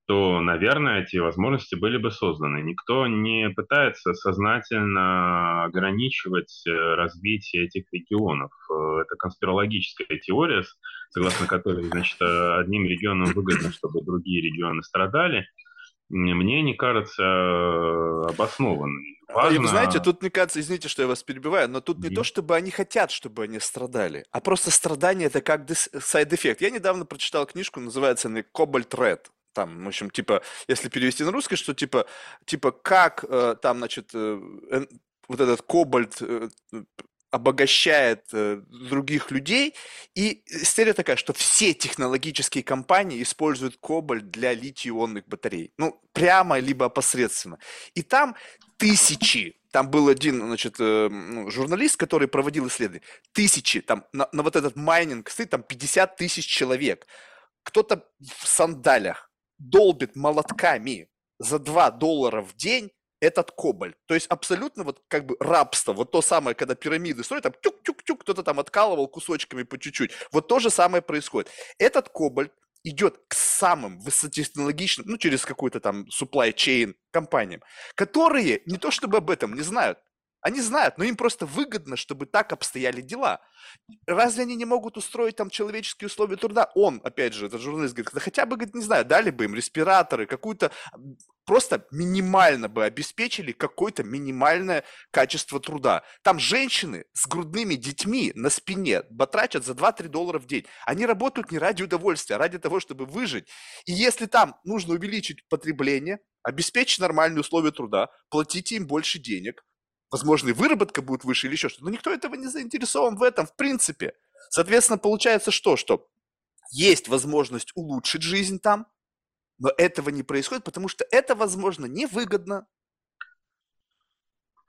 то, наверное, эти возможности были бы созданы. Никто не пытается сознательно ограничивать э, развитие этих регионов. Э, это конспирологическая теория, согласно которой, значит, одним регионам выгодно, чтобы другие регионы страдали. Мне не кажется э, обоснованной. Важно... И вы знаете, тут, мне кажется, извините, что я вас перебиваю, но тут не mm-hmm. то, чтобы они хотят, чтобы они страдали, а просто страдание – это как side effect. Я недавно прочитал книжку, называется она «Cobalt Red» там, в общем, типа, если перевести на русский, что типа, типа как э, там, значит, э, вот этот кобальт э, обогащает э, других людей. И история такая, что все технологические компании используют кобальт для литий-ионных батарей. Ну, прямо либо опосредственно. И там тысячи, там был один, значит, э, ну, журналист, который проводил исследования, тысячи, там на, на вот этот майнинг стоит там 50 тысяч человек. Кто-то в сандалях долбит молотками за 2 доллара в день этот кобальт. То есть абсолютно вот как бы рабство. Вот то самое, когда пирамиды строят, там тюк-тюк-тюк, кто-то там откалывал кусочками по чуть-чуть. Вот то же самое происходит. Этот кобальт идет к самым высокотехнологичным, ну, через какой-то там supply chain компаниям, которые не то чтобы об этом не знают, они знают, но им просто выгодно, чтобы так обстояли дела. Разве они не могут устроить там человеческие условия труда? Он, опять же, этот журналист говорит, да хотя бы, говорит, не знаю, дали бы им респираторы, какую-то, просто минимально бы обеспечили какое-то минимальное качество труда. Там женщины с грудными детьми на спине батрачат за 2-3 доллара в день. Они работают не ради удовольствия, а ради того, чтобы выжить. И если там нужно увеличить потребление, обеспечить нормальные условия труда, платите им больше денег – возможно, и выработка будет выше или еще что-то. Но никто этого не заинтересован в этом, в принципе. Соответственно, получается что? Что есть возможность улучшить жизнь там, но этого не происходит, потому что это, возможно, невыгодно.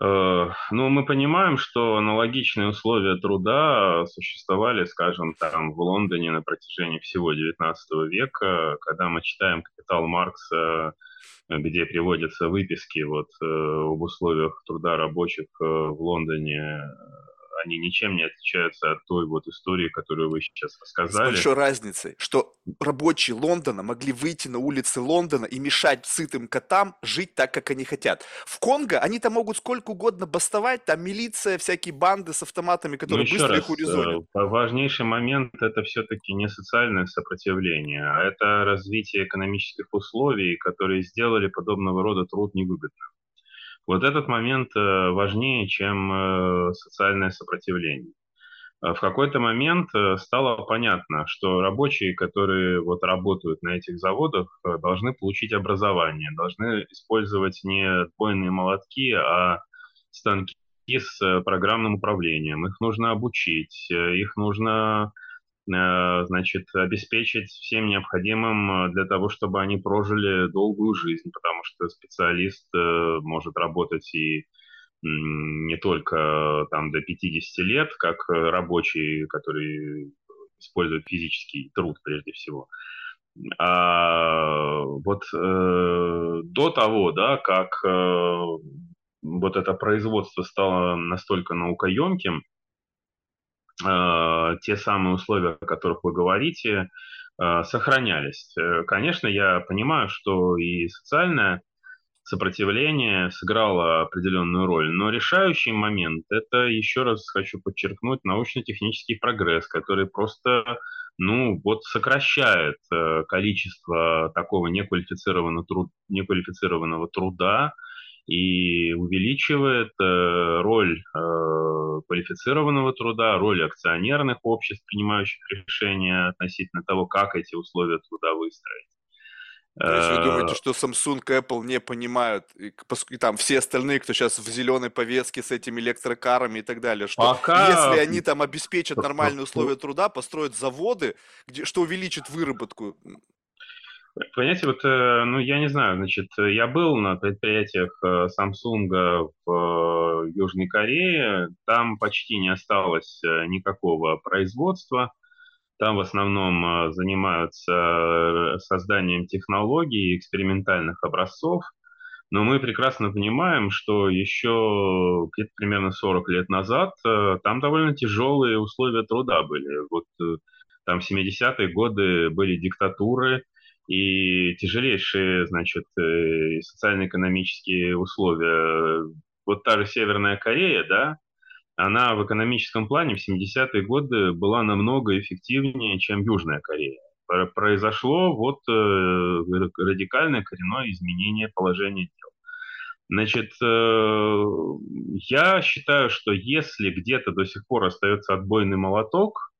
Э, ну, мы понимаем, что аналогичные условия труда существовали, скажем, там в Лондоне на протяжении всего XIX века, когда мы читаем «Капитал Маркса», где приводятся выписки вот э, об условиях труда рабочих э, вЛондоне, они ничем не отличаются от той вот истории, которую вы сейчас рассказали. С большой разницей, что рабочие Лондона могли выйти на улицы Лондона и мешать сытым котам жить так, как они хотят. В Конго они там могут сколько угодно бастовать, там милиция, всякие банды с автоматами, которые быстро раз, их урезонят. Э, важнейший момент – это все-таки не социальное сопротивление, а это развитие экономических условий, которые сделали подобного рода труд невыгодным. Вот этот момент э, важнее, чем э, социальное сопротивление. Э, в какой-то момент стало понятно, что рабочие, которые вот работают на этих заводах, должны получить образование, должны использовать не отбойные молотки, а станки с программным управлением. Их нужно обучить, их нужно значит, обеспечить всем необходимым э, для того, чтобы они прожили долгую жизнь, потому что специалист э, может работать и не только там до 50 лет, как рабочий, который использует физический труд прежде всего. А вот э, до того, да, как э, вот это производство стало настолько наукоемким, Э, те самые условия, о которых вы говорите, э, сохранялись. Э, конечно, я понимаю, что и социальное сопротивление сыграло определенную роль, но решающий момент – это, еще раз хочу подчеркнуть, научно-технический прогресс, который просто ну, вот сокращает количество такого неквалифицированного, труд, неквалифицированного труда, и увеличивает э, роль э, квалифицированного труда, роль акционерных обществ, принимающих решения относительно того, как эти условия труда выстроить. То есть вы думаете, э, что Samsung и Apple не понимают, и, и там все остальные, кто сейчас в зеленой повестке с этими электрокарами и так далее, что Пока... если они там обеспечат <laughs> нормальные условия труда, построят заводы, где, что увеличит выработку, Понимаете, вот, э, ну, я не знаю, значит, я был на предприятиях э, Samsung в э, Южной Корее, там почти не осталось никакого производства, там в основном занимаются созданием технологий, экспериментальных образцов, но мы прекрасно понимаем, что еще где-то примерно 40 лет назад там довольно тяжелые условия труда были. Вот там в 70-е годы были диктатуры, и тяжелейшие, значит, э, социально-экономические условия. Вот та же Северная Корея, да, она в экономическом плане в 70-е годы была намного эффективнее, чем Южная Корея. Произошло вот радикальное коренное изменение положения дел. Значит, я считаю, что если где-то до сих пор остается отбойный молоток,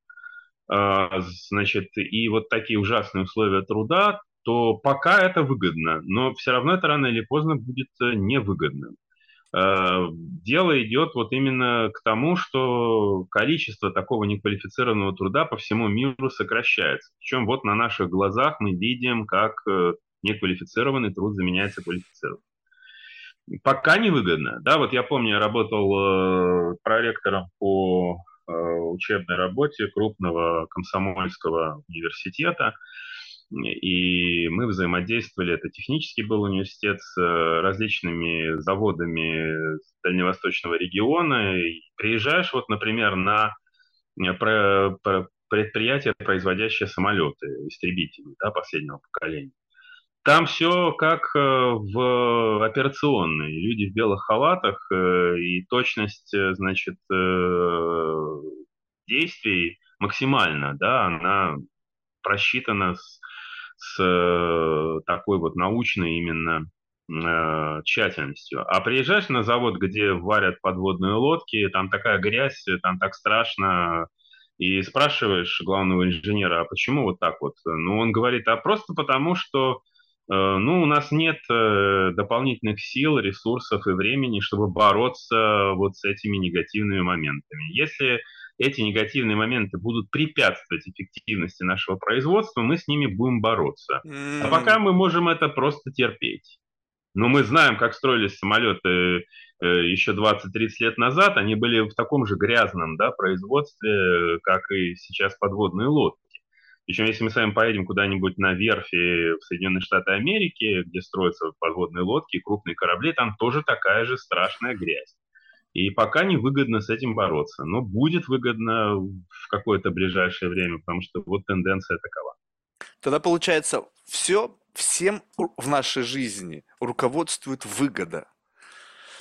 значит, и вот такие ужасные условия труда, то пока это выгодно, но все равно это рано или поздно будет невыгодным. Э, дело идет вот именно к тому, что количество такого неквалифицированного труда по всему миру сокращается. Причем вот на наших глазах мы видим, как э, неквалифицированный труд заменяется квалифицированным. Пока невыгодно. Да, вот я помню, я работал э, проректором по учебной работе крупного комсомольского университета. И мы взаимодействовали, это технический был университет с э, различными заводами Дальневосточного региона. И приезжаешь, вот, например, на э, предприятие, производящее самолеты, истребители да, последнего поколения. Там все как э, в операционной. Люди в белых халатах, и точность, значит, действий максимально, да, она просчитана с с э, такой вот научной именно э, тщательностью. А приезжаешь на завод, где варят подводные лодки, там такая грязь, там так страшно, и спрашиваешь главного инженера, а почему вот так вот? Ну, он говорит, а просто потому, что э, ну, у нас нет дополнительных сил, ресурсов и времени, чтобы бороться вот с этими негативными моментами. Если эти негативные моменты будут препятствовать эффективности нашего производства, мы с ними будем бороться. А пока мы можем это просто терпеть. Но мы знаем, как строились самолеты э, еще 20-30 лет назад. Они были в таком же грязном да, производстве, как и сейчас подводные лодки. Причем, если мы с вами поедем куда-нибудь на верфи в Соединенные Штаты Америки, где строятся подводные лодки крупные корабли, там тоже такая же страшная грязь. И пока не выгодно с этим бороться. Но будет выгодно в какое-то ближайшее время, потому что вот тенденция такова. Тогда получается, все, всем в нашей жизни руководствует выгода.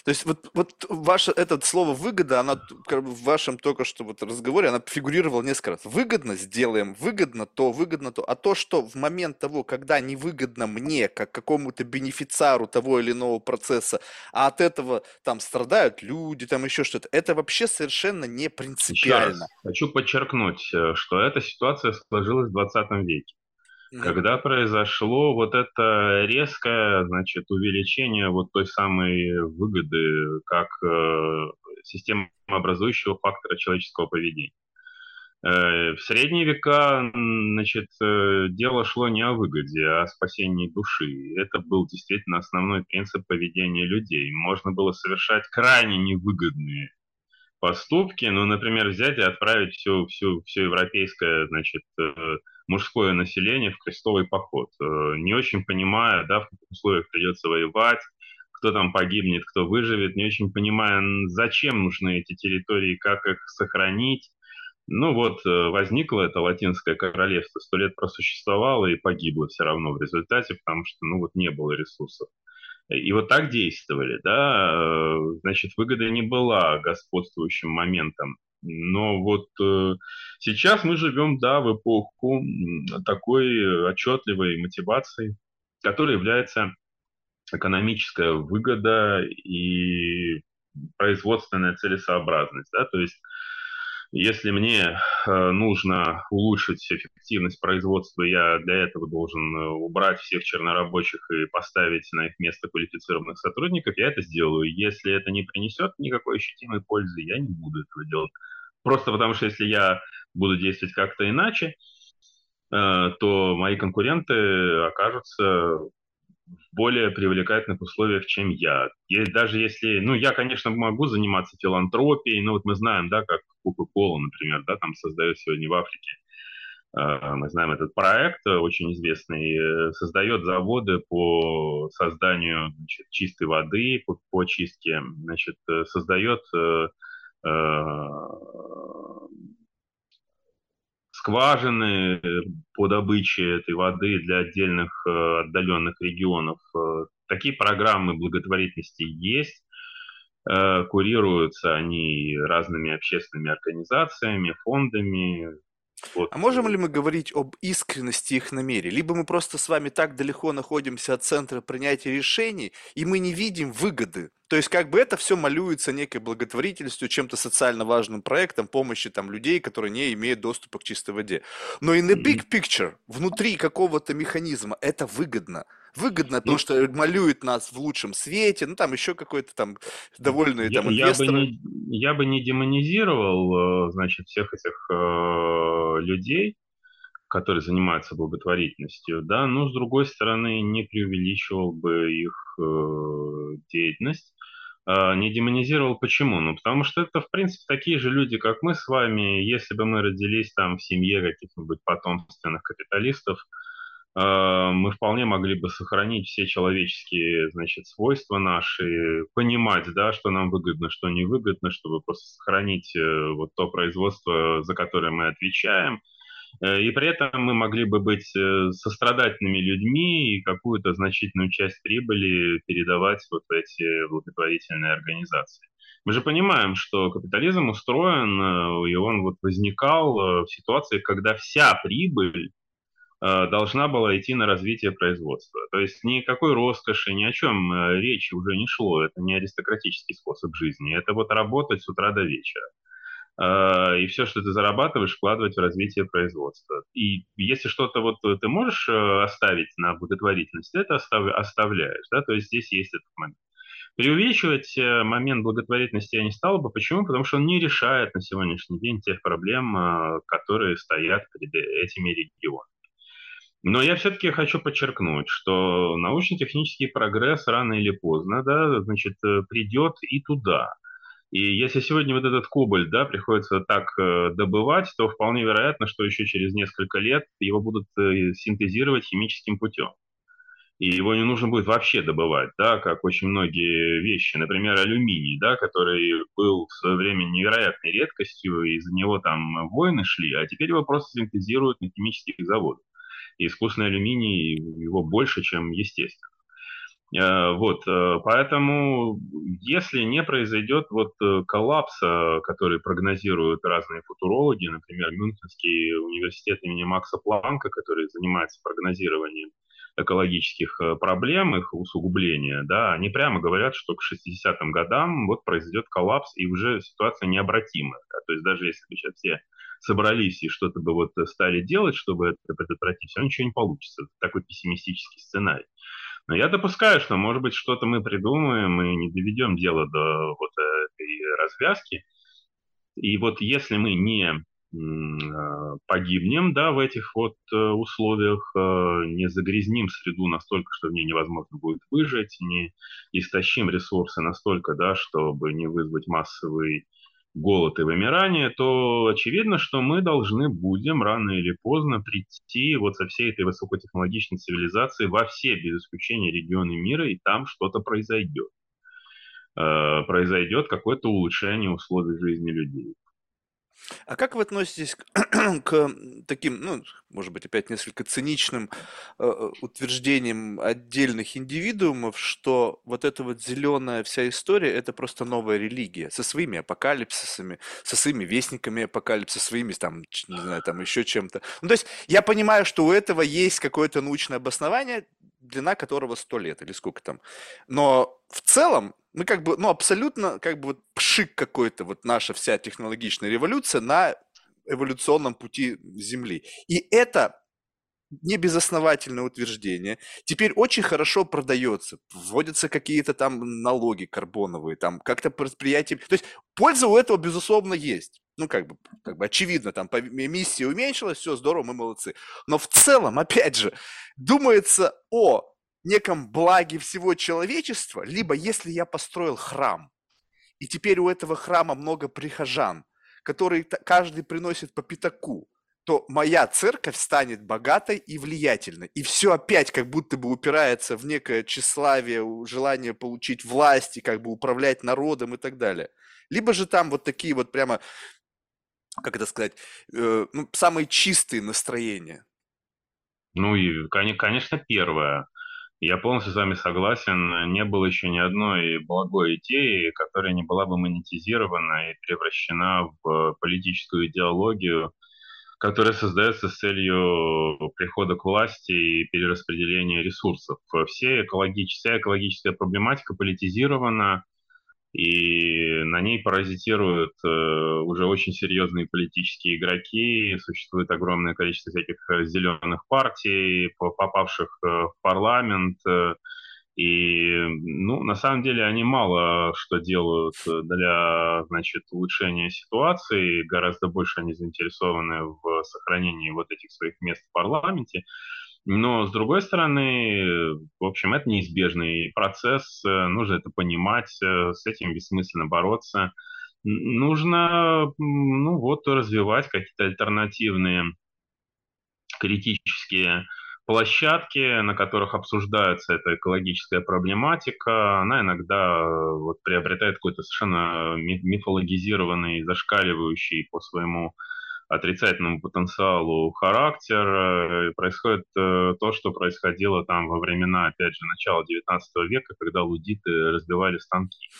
То есть вот, вот ваше, это слово «выгода», она в вашем только что вот разговоре, она фигурировала несколько раз. Выгодно сделаем, выгодно то, выгодно то. А то, что в момент того, когда невыгодно мне, как какому-то бенефициару того или иного процесса, а от этого там страдают люди, там еще что-то, это вообще совершенно не принципиально. Еще раз хочу подчеркнуть, э, что эта ситуация сложилась в 20 веке когда произошло вот это резкое, значит, увеличение вот той самой выгоды как э, системообразующего фактора человеческого поведения. Э, в средние века, значит, э, дело шло не о выгоде, а о спасении души. Это был действительно основной принцип поведения людей. Можно было совершать крайне невыгодные поступки, ну, например, взять и отправить все, все, все европейское, значит, э, мужское население в крестовый поход, э, не очень понимая, да, в каких условиях придется воевать, кто там погибнет, кто выживет, не очень понимая, зачем нужны эти территории, как их сохранить. Ну вот, э, возникло это латинское королевство, сто лет просуществовало и погибло все равно в результате, потому что, ну вот, не было ресурсов. И вот так действовали, да, э, значит, выгода не была господствующим моментом. Но вот э, сейчас мы живем, да, в эпоху такой отчетливой мотивации, которая является экономическая выгода и производственная целесообразность, да, то есть если мне э, нужно улучшить эффективность производства, я для этого должен э, убрать всех чернорабочих и поставить на их место квалифицированных сотрудников, я это сделаю. Если это не принесет никакой ощутимой пользы, я не буду этого делать. Просто потому что если я буду действовать как-то иначе, э, то мои конкуренты окажутся в более привлекательных условиях, чем я. И даже если, ну, я, конечно, могу заниматься филантропией, но вот мы знаем, да, как Coca-Cola, например, да, там создает сегодня в Африке, э, мы знаем этот проект, э, очень известный, э, создает заводы по созданию значит, чистой воды, по, по чистке, значит, создает скважины по добыче этой воды для отдельных отдаленных регионов. Такие программы благотворительности есть. Э, курируются они разными общественными организациями, фондами. Вот. А можем ли мы говорить об искренности их намерений? Либо мы просто с вами так далеко находимся от центра принятия решений, и мы не видим выгоды. То есть как бы это все малюется некой благотворительностью, чем-то социально важным проектом, помощи там людей, которые не имеют доступа к чистой воде. Но in the big picture, внутри какого-то механизма, это выгодно выгодно то, Ну, что малюет нас в лучшем свете, ну там еще какой-то там довольные я, там я бы инвесторы. не, я бы не демонизировал, э, значит, всех этих э, людей, которые занимаются благотворительностью, да, но с другой стороны не преувеличивал бы их э, деятельность, Э, не демонизировал. Почему? Ну, потому что это, в принципе, такие же люди, как мы с вами. Если бы мы родились там в семье каких-нибудь потомственных капиталистов, э, мы вполне могли бы сохранить все человеческие, значит, свойства наши, понимать, да, что нам выгодно, что невыгодно, чтобы просто сохранить э, вот то производство, за которое мы отвечаем, Э, И при этом мы могли бы быть э, сострадательными людьми и какую-то значительную часть прибыли передавать вот в эти благотворительные организации. Мы же понимаем, что капитализм устроен, э, и он вот возникал э, в ситуации, когда вся прибыль э, должна была идти на развитие производства. То есть никакой роскоши, ни о чем э, речи уже не шло. Это не аристократический способ жизни. Это вот работать с утра до вечера э, и все, что ты зарабатываешь, вкладывать в развитие производства. И если что-то вот ты можешь э, оставить на благотворительность, это остав- оставляешь, да, то есть здесь есть этот момент. Преувеличивать э, момент благотворительности я не стал бы. Почему? Потому что он не решает на сегодняшний день тех проблем, э, которые стоят перед этими регионами. Но я все-таки хочу подчеркнуть, что научно-технический прогресс рано или поздно, да, значит, э, придет и туда. И если сегодня вот этот кобальт, да, приходится так э, добывать, то вполне вероятно, что еще через несколько лет его будут э, синтезировать химическим путем. И его не нужно будет вообще добывать, да, как очень многие вещи. Например, алюминий, да, который был в свое время невероятной редкостью, и из-за него там войны шли, а теперь его просто синтезируют на химических заводах. И искусственный алюминий, его больше, чем естественно. Э, Вот, э, поэтому, если не произойдет вот э, коллапса, который прогнозируют разные футурологи, например, Мюнхенский университет имени Макса Планка, который занимается прогнозированием экологических проблем, их усугубления, да, они прямо говорят, что к 60-м годам вот произойдет коллапс, и уже ситуация необратимая. То есть даже если бы сейчас все собрались и что-то бы вот стали делать, чтобы это предотвратить, все ничего не получится. Это такой пессимистический сценарий. Но я допускаю, что, может быть, что-то мы придумаем и не доведем дело до вот этой развязки. И вот если мы не э, погибнем, да, в этих вот э, условиях, э, не загрязним среду настолько, что в ней невозможно будет выжить, не истощим ресурсы настолько, да, чтобы не вызвать массовый голод и вымирание, то очевидно, что мы должны будем рано или поздно прийти вот со всей этой высокотехнологичной цивилизацией во все, без исключения, регионы мира, и там что-то произойдет. Э, произойдет какое-то улучшение условий жизни людей. А как вы относитесь к, <clears throat> к таким, ну, может быть, опять несколько циничным э, э, утверждениям отдельных индивидуумов, что вот эта вот зеленая вся история– это просто новая религия со своими апокалипсисами, со своими вестниками апокалипсиса, своими там, не знаю, там еще чем-то. Ну, то есть я понимаю, что у этого есть какое-то научное обоснование, длина которого 100 лет или сколько там. Но в целом мы как бы, ну, абсолютно как бы вот пшик какой-то, вот наша вся технологичная революция на эволюционном пути Земли. И это не безосновательное утверждение. Теперь очень хорошо продается. Вводятся какие-то там налоги карбоновые, там как-то предприятия. То есть польза у этого, безусловно, есть. Ну, как бы, как бы очевидно, там эмиссия уменьшилась, все здорово, мы молодцы. Но в целом, опять же, думается о неком благе всего человечества, либо если я построил храм, и теперь у этого храма много прихожан, которые каждый приносит по пятаку, то моя церковь станет богатой и влиятельной. И все опять как будто бы упирается в некое тщеславие, желание получить власть и как бы управлять народом и так далее. Либо же там вот такие вот прямо, как это сказать, э, ну, самые чистые настроения. Ну и, конечно, первое. Я полностью с вами согласен. Не было еще ни одной благой идеи, которая не была бы монетизирована и превращена в политическую идеологию, которая создается с целью прихода к власти и перераспределения ресурсов. Все экологич... Вся экологическая проблематика политизирована, и на ней паразитируют э, уже очень серьезные политические игроки, существует огромное количество всяких зеленых партий, попавших э, в парламент, э, и, ну, на самом деле они мало что делают для, значит, улучшения ситуации, гораздо больше они заинтересованы в сохранении вот этих своих мест в парламенте. Но, с другой стороны, в общем, это неизбежный процесс, нужно это понимать, с этим бессмысленно бороться. Нужно, ну вот, развивать какие-то альтернативные критические площадки, на которых обсуждается эта экологическая проблематика, она иногда вот, приобретает какой-то совершенно мифологизированный, зашкаливающий по своему отрицательному потенциалу характер. И происходит э, то, что происходило там во времена, опять же, начала 19 века, когда лудиты разбивали станки.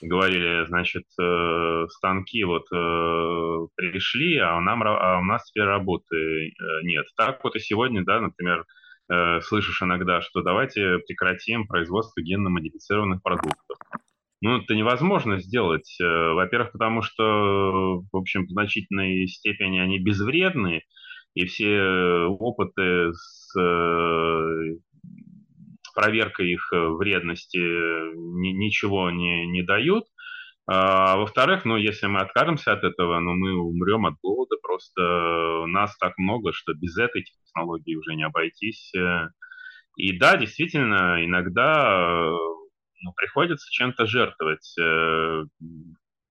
Говорили, значит, э, станки вот э, пришли, а, нам, а у нас теперь работы нет. Так вот и сегодня, да, например, слышишь иногда, что давайте прекратим производство генно-модифицированных продуктов. Ну, это невозможно сделать. Э, во-первых, потому что, в общем, в значительной степени они безвредны, и все опыты с э, проверкой их вредности ничего не, не дают. А, во-вторых, ну, если мы откажемся от этого, ну, мы умрем от голода. Просто нас так много, что без этой технологии уже не обойтись. И да, действительно, иногда ну, приходится чем-то жертвовать. Э,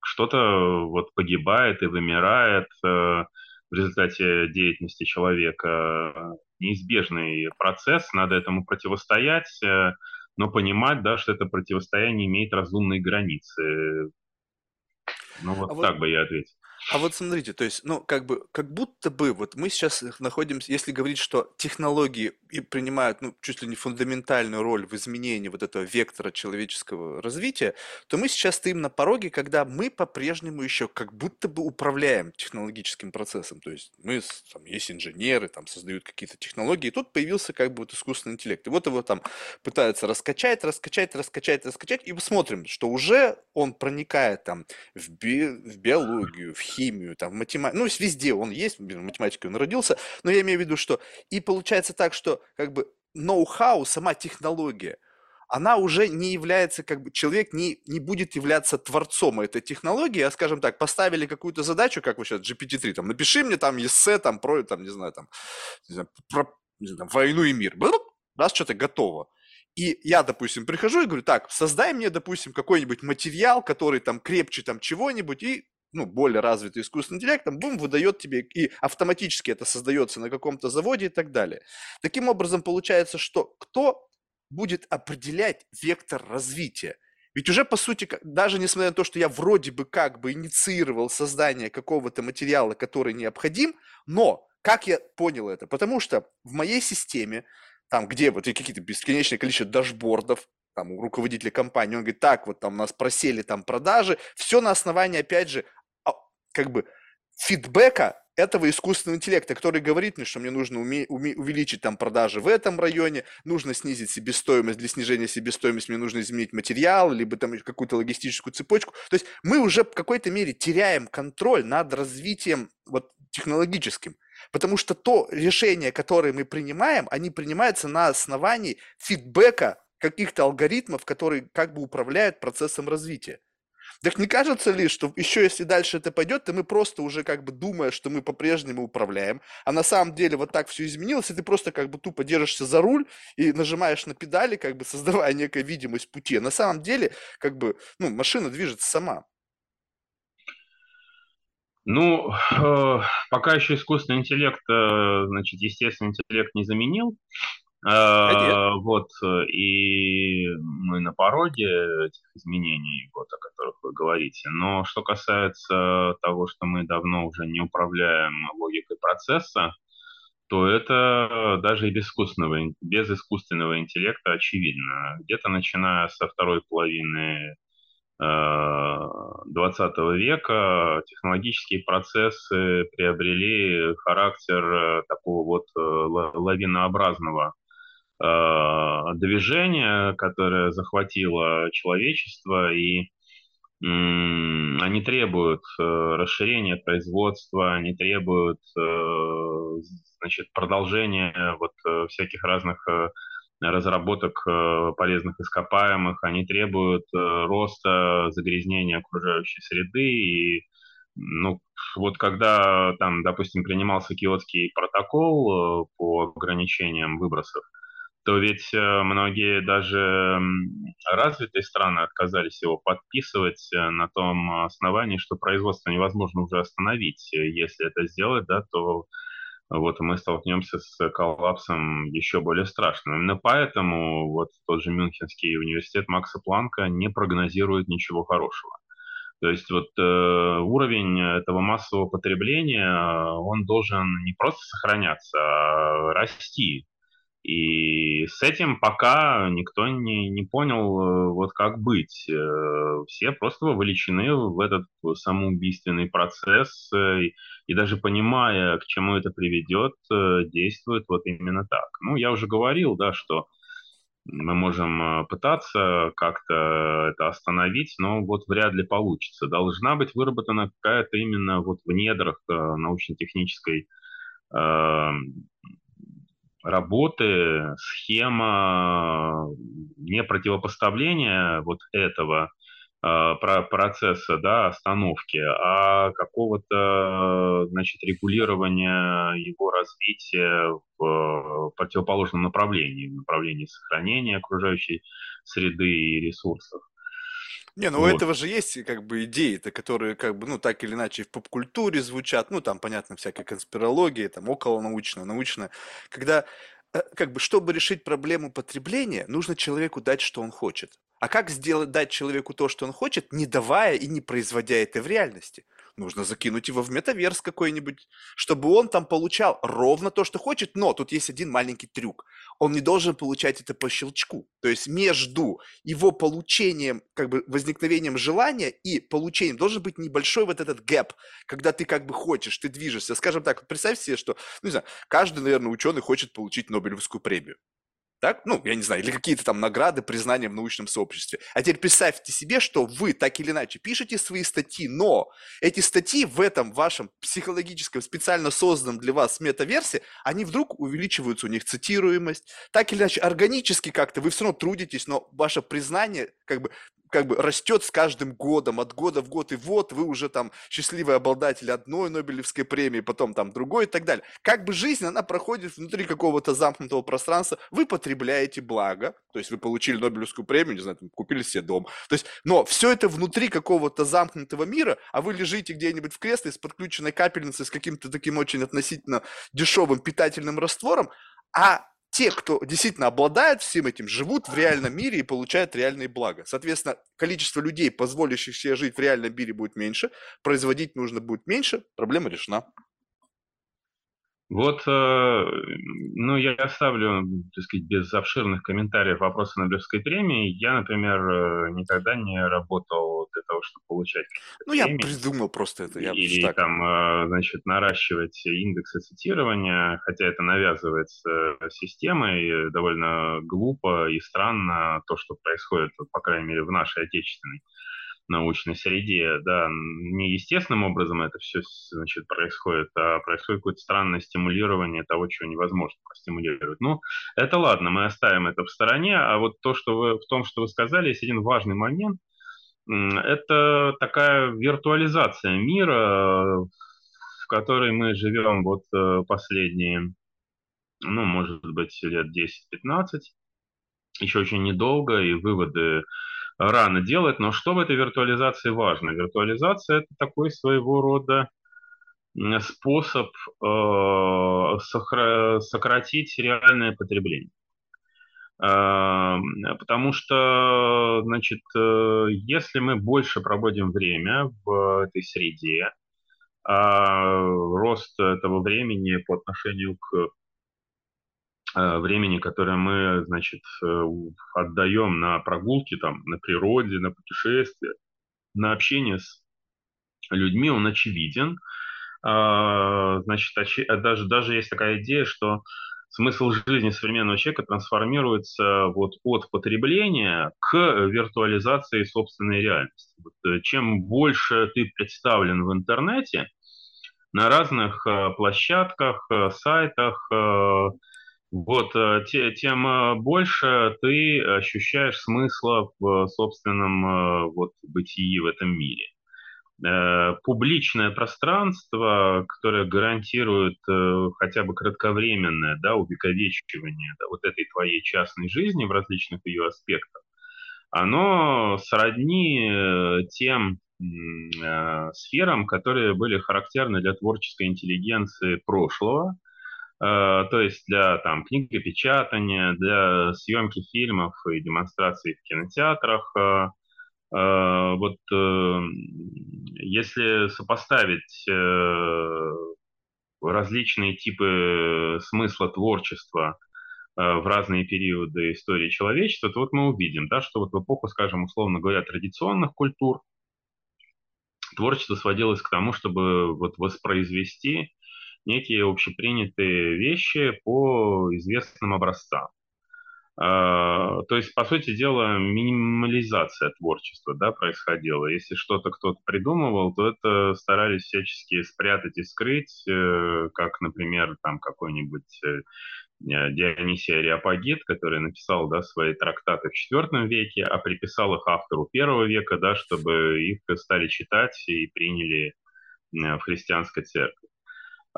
что-то вот погибает и вымирает э, в результате деятельности человека. Неизбежный процесс, надо этому противостоять, э, но понимать, да, что это противостояние имеет разумные границы. Ну вот а так вот... бы я ответил. А вот смотрите, то есть, ну, как бы, как будто бы, вот мы сейчас находимся, если говорить, что технологии и принимают, ну, чуть ли не фундаментальную роль в изменении вот этого вектора человеческого развития, то мы сейчас стоим на пороге, когда мы по-прежнему еще как будто бы управляем технологическим процессом. То есть мы, там, есть инженеры, там, создают какие-то технологии, и тут появился как бы вот искусственный интеллект. И вот его там пытаются раскачать, раскачать, раскачать, раскачать, и мы смотрим, что уже он проникает там в, би в биологию, в химию, там, математику, ну, везде он есть, математикой он родился, но я имею в виду, что и получается так, что как бы ноу-хау, сама технология, она уже не является, как бы, человек не, не будет являться творцом этой технологии, а, скажем так, поставили какую-то задачу, как вы сейчас, GPT-3, там, напиши мне там эссе, там, про, там, не знаю, там, не знаю, про, не знаю, войну и мир, раз что-то готово. И я, допустим, прихожу и говорю, так, создай мне, допустим, какой-нибудь материал, который там крепче там чего-нибудь, и ну, более развитый искусственный интеллект, там, бум, выдает тебе, и автоматически это создается на каком-то заводе и так далее. Таким образом, получается, что кто будет определять вектор развития? Ведь уже, по сути, даже несмотря на то, что я вроде бы как бы инициировал создание какого-то материала, который необходим, но как я понял это? Потому что в моей системе, там, где вот какие-то бесконечное количество дашбордов, там, у руководителя компании, он говорит, так, вот там нас просели там продажи, все на основании, опять же, как бы фидбэка этого искусственного интеллекта, который говорит мне, что мне нужно уме, уме, увеличить там продажи в этом районе, нужно снизить себестоимость, для снижения себестоимости мне нужно изменить материал, либо там какую-то логистическую цепочку. То есть мы уже в какой-то мере теряем контроль над развитием вот, технологическим. Потому что то решение, которое мы принимаем, они принимаются на основании фидбэка каких-то алгоритмов, которые как бы управляют процессом развития. Так не кажется ли, что еще если дальше это пойдет, то мы просто уже как бы думая, что мы по-прежнему управляем, а на самом деле вот так все изменилось, и ты просто как бы тупо держишься за руль и нажимаешь на педали, как бы создавая некую видимость пути. А на самом деле, как бы, ну, машина движется сама. Ну, э, пока еще искусственный интеллект, э, значит, естественный интеллект не заменил, а, вот, и мы на пороге этих изменений, вот, о которых вы говорите. Но что касается того, что мы давно уже не управляем логикой процесса, то это даже и без искусственного, без искусственного интеллекта очевидно. Где-то начиная со второй половины 20 века технологические процессы приобрели характер такого вот лавинообразного движения, которое захватило человечество, и они требуют расширения производства, они требуют значит, продолжения вот всяких разных разработок э, полезных ископаемых, они требуют э, роста загрязнения окружающей среды. И, ну, вот когда там, допустим, принимался Киотский протокол э, по ограничениям выбросов, то ведь многие даже развитые страны отказались его подписывать на том основании, что производство невозможно уже остановить. Если это сделать, да, то вот мы столкнемся с коллапсом еще более страшным. Именно поэтому вот тот же Мюнхенский университет Макса Планка не прогнозирует ничего хорошего. То есть вот э, уровень этого массового потребления, он должен не просто сохраняться, а расти. И с этим пока никто не, не понял, э, вот как быть. Э, все просто вовлечены в этот самоубийственный процесс, э, и даже понимая, к чему это приведет, действуют вот именно так. Ну, я уже говорил, да, что мы можем пытаться как-то это остановить, но вот вряд ли получится. Должна быть выработана какая-то именно вот в недрах научно-технической работы, схема не противопоставления вот этого э, процесса да, остановки, а какого-то значит, регулирования его развития в противоположном направлении, в направлении сохранения окружающей среды и ресурсов. Не, ну у этого же есть как бы идеи-то, которые как бы, ну, так или иначе в поп-культуре звучат, ну, там, понятно, всякая конспирология, там, околонаучная, научная, когда э, как бы, чтобы решить проблему потребления, нужно человеку дать, что он хочет. А как сделать, дать человеку то, что он хочет, не давая и не производя это в реальности? Нужно закинуть его в метаверс какой-нибудь, чтобы он там получал ровно то, что хочет, но тут есть один маленький трюк. Он не должен получать это по щелчку. То есть между его получением, как бы возникновением желания и получением должен быть небольшой вот этот гэп, когда ты как бы хочешь, ты движешься. Скажем так, представь себе, что, ну, не знаю, каждый, наверное, ученый хочет получить Нобелевскую премию так, ну, я не знаю, или какие-то там награды, признания в научном сообществе. А теперь представьте себе, что вы так или иначе пишете свои статьи, но эти статьи в этом вашем психологическом, специально созданном для вас метаверсе, они вдруг увеличиваются, у них цитируемость. Так или иначе, органически как-то вы все равно трудитесь, но ваше признание как бы как бы растет с каждым годом, от года в год, и вот вы уже там счастливый обладатель одной Нобелевской премии, потом там другой и так далее. Как бы жизнь, она проходит внутри какого-то замкнутого пространства, вы потребляете благо, то есть вы получили Нобелевскую премию, не знаю, там, купили себе дом, то есть, но все это внутри какого-то замкнутого мира, а вы лежите где-нибудь в кресле с подключенной капельницей, с каким-то таким очень относительно дешевым питательным раствором, а те, кто действительно обладает всем этим, живут в реальном мире и получают реальные блага. Соответственно, количество людей, позволяющих себе жить в реальном мире, будет меньше, производить нужно будет меньше, проблема решена. Вот, э, ну, я оставлю, так сказать, без обширных комментариев вопросы Нобелевской премии. Я, например, э, никогда не работал для того, чтобы получать Ну, я придумал просто это. Я Или так. там, э, значит, наращивать индексы цитирования, хотя это навязывается системой, довольно глупо и странно то, что происходит, по крайней мере, в нашей отечественной научной среде, да, не естественным образом это все, значит, происходит, а происходит какое-то странное стимулирование того, чего невозможно простимулировать. Ну, это ладно, мы оставим это в стороне, а вот то, что вы, в том, что вы сказали, есть один важный момент, это такая виртуализация мира, в которой мы живем вот э, последние, ну, может быть, лет 10-15, еще очень недолго, и выводы рано делать, но что в этой виртуализации важно? Виртуализация – это такой своего рода способ э, сократить реальное потребление. Э, потому что, значит, э, если мы больше проводим время в этой среде, а рост этого времени по отношению к времени, которое мы, значит, э, отдаем на прогулки, там, на природе, на путешествия, на общение с людьми, он очевиден. А, значит, даже, даже есть такая идея, что смысл жизни современного человека трансформируется вот от потребления к виртуализации собственной реальности. Вот, э, чем больше ты представлен в интернете, на разных э, площадках, э, сайтах, вот, тем больше ты ощущаешь смысла в собственном вот, бытии в этом мире. Э, публичное пространство, которое гарантирует э, хотя бы кратковременное да, увековечивание да, вот этой твоей частной жизни в различных ее аспектах, оно сродни э, тем э, сферам, которые были характерны для творческой интеллигенции прошлого, э, то есть для там, книгопечатания, для съемки фильмов и демонстраций в кинотеатрах, э, Э, вот э, если сопоставить э, различные типы смысла творчества в разные периоды истории человечества, то вот мы увидим, да, что вот в эпоху, скажем, условно говоря, традиционных культур творчество сводилось к тому, чтобы вот воспроизвести некие общепринятые вещи по известным образцам. А, то есть, по сути дела, минимализация творчества да, происходила. Если что-то кто-то придумывал, то это старались всячески спрятать и скрыть, э, как, например, там какой-нибудь э, Дионисий Ариапагит, который написал да, свои трактаты в IV веке, а приписал их автору первого века, да, чтобы их стали читать и приняли э, в христианской церкви.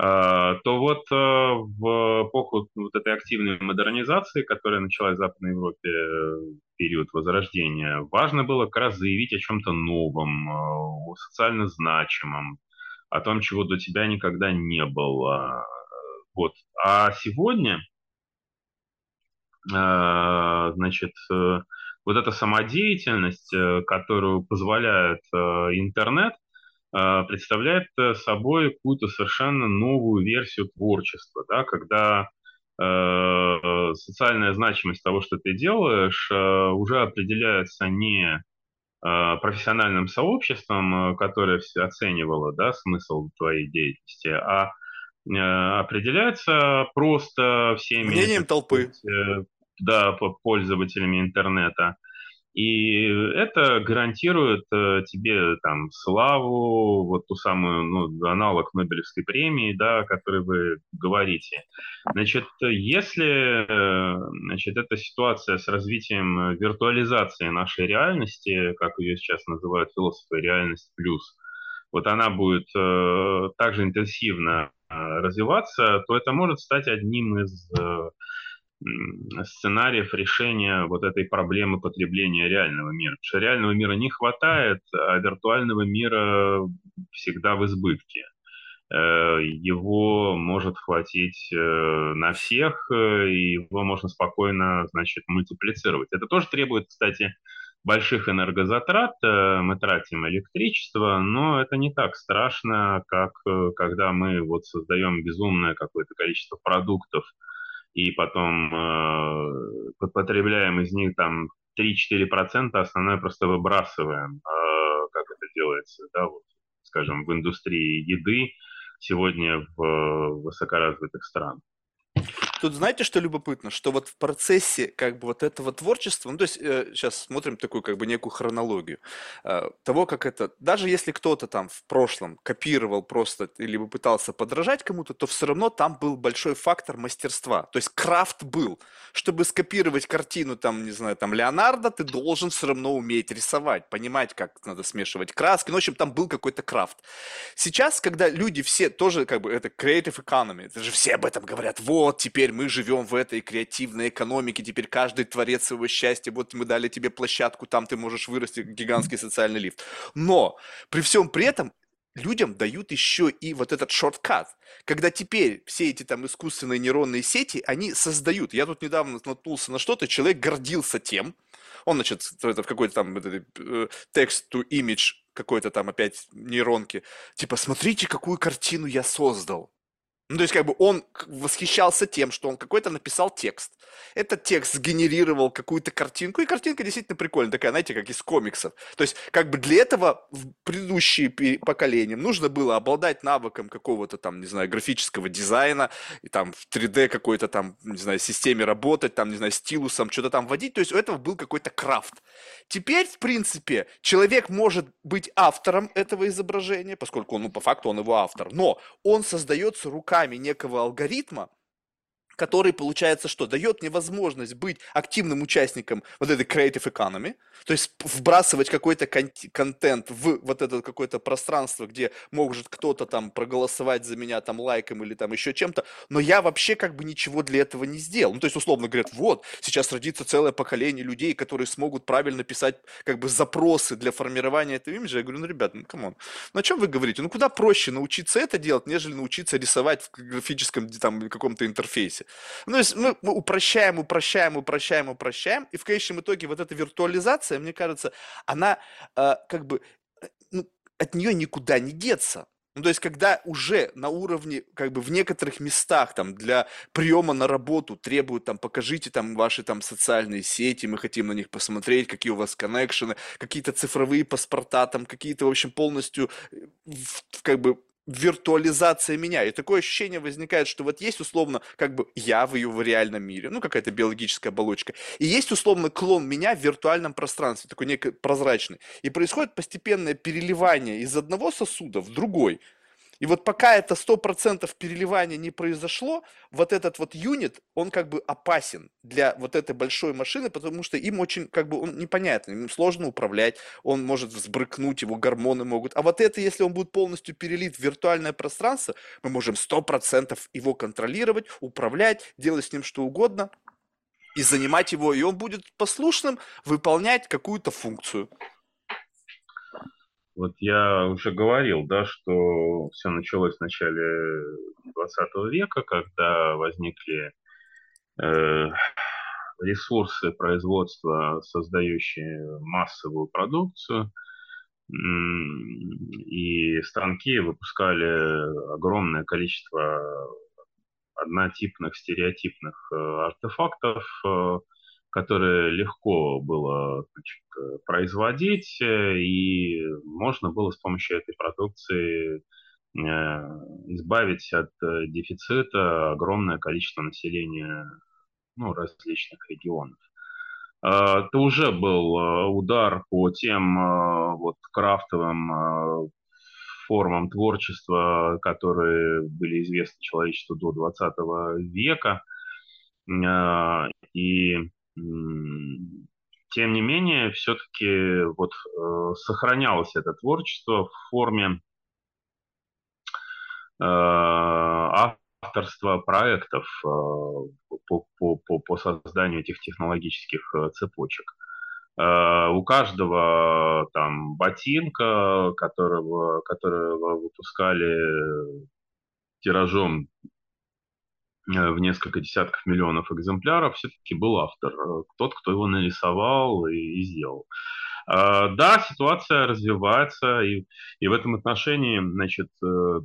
А, то вот э, в эпоху вот этой активной модернизации, которая началась в Западной Европе э, в период Возрождения, важно было как раз заявить о чем-то новом, э, о социально значимом, о том, чего до тебя никогда не было. Вот. А сегодня, значит, вот эта самодеятельность, которую позволяет интернет, представляет э, собой какую-то совершенно новую версию творчества, да, когда э, социальная значимость того, что ты делаешь, э, уже определяется не э, профессиональным сообществом, э, которое все оценивало да, смысл твоей деятельности, а э, определяется просто всеми... Мнением толпы. Да, пользователями интернета. И это гарантирует э, тебе там славу, вот ту самую, ну, аналог Нобелевской премии, да, о которой вы говорите. Значит, если, э, значит, эта ситуация с развитием виртуализации нашей реальности, как ее сейчас называют философы, реальность плюс, вот она будет э, также интенсивно э, развиваться, то это может стать одним из э, сценариев решения вот этой проблемы потребления реального мира. Потому что реального мира не хватает, а виртуального мира всегда в избытке. Э, его может хватить э, на всех, э, и его можно спокойно, значит, мультиплицировать. Это тоже требует, кстати, больших энергозатрат, мы тратим электричество, но это не так страшно, как когда мы вот создаем безумное какое-то количество продуктов, и потом э, потребляем из них там 3-4%, остальное просто выбрасываем, э, как это делается, да, вот, скажем, в индустрии еды сегодня в высокоразвитых странах. Тут знаете, что любопытно? Что вот в процессе как бы вот этого творчества, ну то есть э, сейчас смотрим такую как бы некую хронологию э, того, как это, даже если кто-то там в прошлом копировал просто или пытался подражать кому-то, то все равно там был большой фактор мастерства. То есть крафт был. Чтобы скопировать картину там, не знаю, там Леонардо, ты должен все равно уметь рисовать, понимать, как надо смешивать краски. Ну, в общем, там был какой-то крафт. Сейчас, когда люди все тоже как бы это creative economy, это же все об этом говорят, вот теперь теперь мы живем в этой креативной экономике, теперь каждый творец своего счастья, вот мы дали тебе площадку, там ты можешь вырасти, гигантский социальный лифт. Но при всем при этом людям дают еще и вот этот шорткат, когда теперь все эти там искусственные нейронные сети, они создают. Я тут недавно наткнулся на что-то, человек гордился тем, он, значит, это в какой-то там э, text-to-image какой-то там опять нейронки, типа, смотрите, какую картину я создал. Ну, то есть, как бы он восхищался тем, что он какой-то написал текст. Этот текст сгенерировал какую-то картинку, и картинка действительно прикольная, такая, знаете, как из комиксов. То есть, как бы для этого в предыдущие поколения нужно было обладать навыком какого-то там, не знаю, графического дизайна, и там в 3D какой-то там, не знаю, системе работать, там, не знаю, стилусом что-то там вводить. То есть, у этого был какой-то крафт. Теперь, в принципе, человек может быть автором этого изображения, поскольку, ну, по факту он его автор, но он создается руками руками некого алгоритма, который, получается, что дает мне возможность быть активным участником вот этой creative economy, то есть вбрасывать какой-то кон- контент в вот это какое-то пространство, где может кто-то там проголосовать за меня там лайком или там еще чем-то, но я вообще как бы ничего для этого не сделал. Ну, то есть, условно говорят, вот, сейчас родится целое поколение людей, которые смогут правильно писать как бы запросы для формирования этого имиджа. Я говорю, ну, ребят, ну, come on, ну, о чем вы говорите? Ну, куда проще научиться это делать, нежели научиться рисовать в графическом там каком-то интерфейсе. Ну, то есть мы, мы упрощаем, упрощаем, упрощаем, упрощаем, и в конечном итоге вот эта виртуализация, мне кажется, она э, как бы, э, ну, от нее никуда не деться. Ну, то есть, когда уже на уровне, как бы в некоторых местах там для приема на работу требуют там, покажите там ваши там социальные сети, мы хотим на них посмотреть, какие у вас коннекшены, какие-то цифровые паспорта, там какие-то, в общем, полностью э, как бы виртуализация меня. И такое ощущение возникает, что вот есть условно как бы я в ее в реальном мире, ну какая-то биологическая оболочка, и есть условно клон меня в виртуальном пространстве, такой некий прозрачный. И происходит постепенное переливание из одного сосуда в другой. И вот пока это 100% переливания не произошло, вот этот вот юнит, он как бы опасен для вот этой большой машины, потому что им очень, как бы, он непонятный, им сложно управлять, он может взбрыкнуть, его гормоны могут. А вот это, если он будет полностью перелит в виртуальное пространство, мы можем 100% его контролировать, управлять, делать с ним что угодно, и занимать его, и он будет послушным выполнять какую-то функцию. Вот я уже говорил, да, что все началось в начале 20 века, когда возникли э, ресурсы производства, создающие массовую продукцию, и станки выпускали огромное количество однотипных, стереотипных э, артефактов, которые легко было значит, э, производить, э, и можно было с помощью этой продукции э, избавить от дефицита огромное количество населения ну, различных регионов. А, это уже был удар по тем вот крафтовым формам творчества, которые были известны человечеству до 20 века. И тем не менее, все-таки вот э, сохранялось это творчество в форме э, авторства проектов э, по, по, по, по созданию этих технологических э, цепочек. Э, у каждого там ботинка, которого, которого выпускали тиражом в несколько десятков миллионов экземпляров, все-таки был автор, э, тот, кто его нарисовал и, и сделал. А, да, ситуация развивается, и, и в этом отношении, значит, э,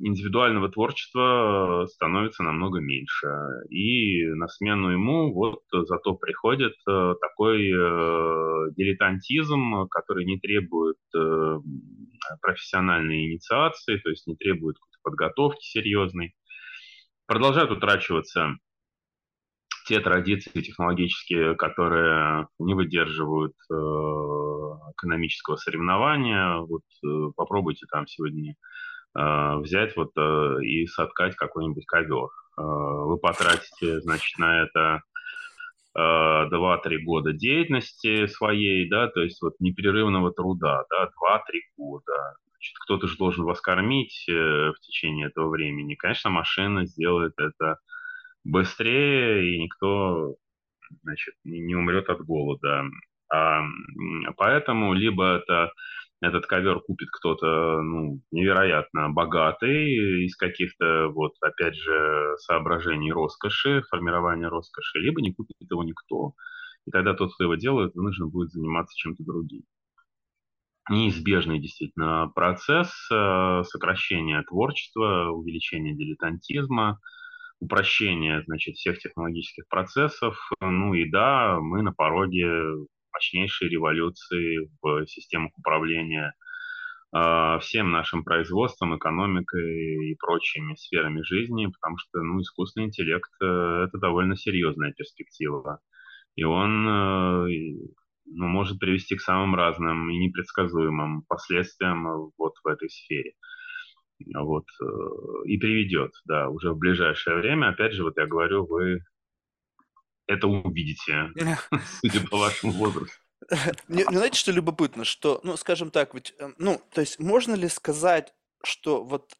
индивидуального творчества становится намного меньше. И на смену ему вот зато приходит такой дилетантизм, который не требует профессиональной инициации, то есть не требует подготовки серьезной продолжают утрачиваться те традиции технологические, которые не выдерживают э, экономического соревнования. Вот э, попробуйте там сегодня э, взять вот и соткать какой-нибудь ковер. Вы потратите, значит, на это э, 2-3 года деятельности своей, да, то есть вот непрерывного труда, да, 2-3 года кто-то же должен вас кормить э, в течение этого времени. Конечно, машина сделает это быстрее, и никто значит, не, умрет от голода. А, поэтому либо это этот ковер купит кто-то ну, невероятно богатый из каких-то, вот, опять же, соображений роскоши, формирования роскоши, либо не купит его никто. И тогда тот, кто его делает, вынужден будет заниматься чем-то другим. Неизбежный действительно процесс э, сокращения творчества, увеличения дилетантизма, упрощения значит, всех технологических процессов. Ну и да, мы на пороге мощнейшей революции в системах управления э, всем нашим производством, экономикой и прочими сферами жизни, потому что ну, искусственный интеллект э, это довольно серьезная перспектива. И он ну, может привести к самым разным и непредсказуемым последствиям э, вот в этой сфере. Вот, э, и приведет, да, уже в ближайшее время. Опять же, вот я говорю, вы это увидите, <laughs> судя по вашему возрасту. Мне, знаете, что любопытно, что, ну, скажем так, ведь, ну, то есть можно ли сказать, что вот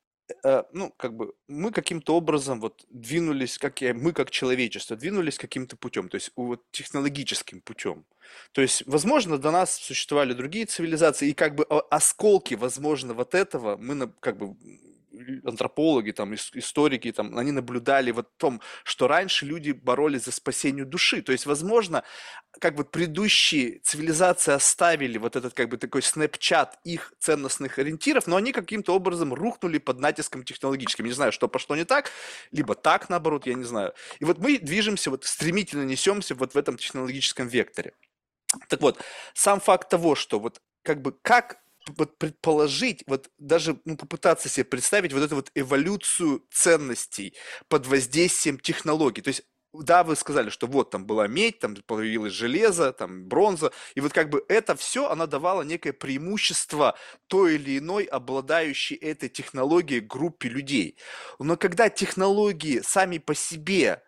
э, ну, как бы мы каким-то образом вот двинулись, как я, мы как человечество, двинулись каким-то путем, то есть вот технологическим путем. То есть, возможно, до нас существовали другие цивилизации, и как бы осколки, возможно, вот этого мы как бы антропологи, там, историки, там, они наблюдали вот в том, что раньше люди боролись за спасение души. То есть, возможно, как бы предыдущие цивилизации оставили вот этот как бы такой снэпчат их ценностных ориентиров, но они каким-то образом рухнули под натиском технологическим. Не знаю, что пошло не так, либо так, наоборот, я не знаю. И вот мы движемся, вот стремительно несемся вот в этом технологическом векторе. Так вот, сам факт того, что вот как бы как вот предположить, вот даже ну, попытаться себе представить вот эту вот эволюцию ценностей под воздействием технологий. То есть да, вы сказали, что вот там была медь, там появилось железо, там бронза, и вот как бы это все, она давала некое преимущество той или иной обладающей этой технологией группе людей. Но когда технологии сами по себе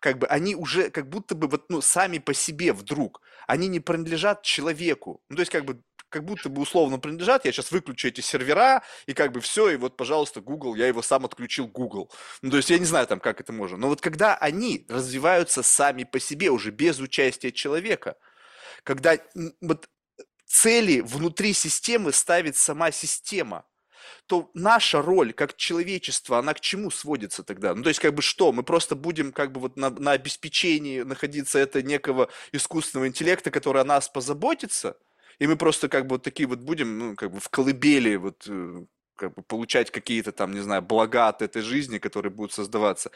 как бы они уже как будто бы вот, ну, сами по себе вдруг, они не принадлежат человеку. Ну, то есть как бы как будто бы условно принадлежат, я сейчас выключу эти сервера, и как бы все, и вот, пожалуйста, Google, я его сам отключил Google. Ну, то есть я не знаю там, как это можно. Но вот когда они развиваются сами по себе, уже без участия человека, когда вот цели внутри системы ставит сама система, то наша роль как человечество, она к чему сводится тогда? Ну, то есть, как бы что, мы просто будем как бы вот на, на обеспечении находиться это некого искусственного интеллекта, который о нас позаботится – и мы просто как бы вот такие вот будем, ну, как бы в колыбели вот э, как бы получать какие-то там, не знаю, блага от этой жизни, которые будут создаваться.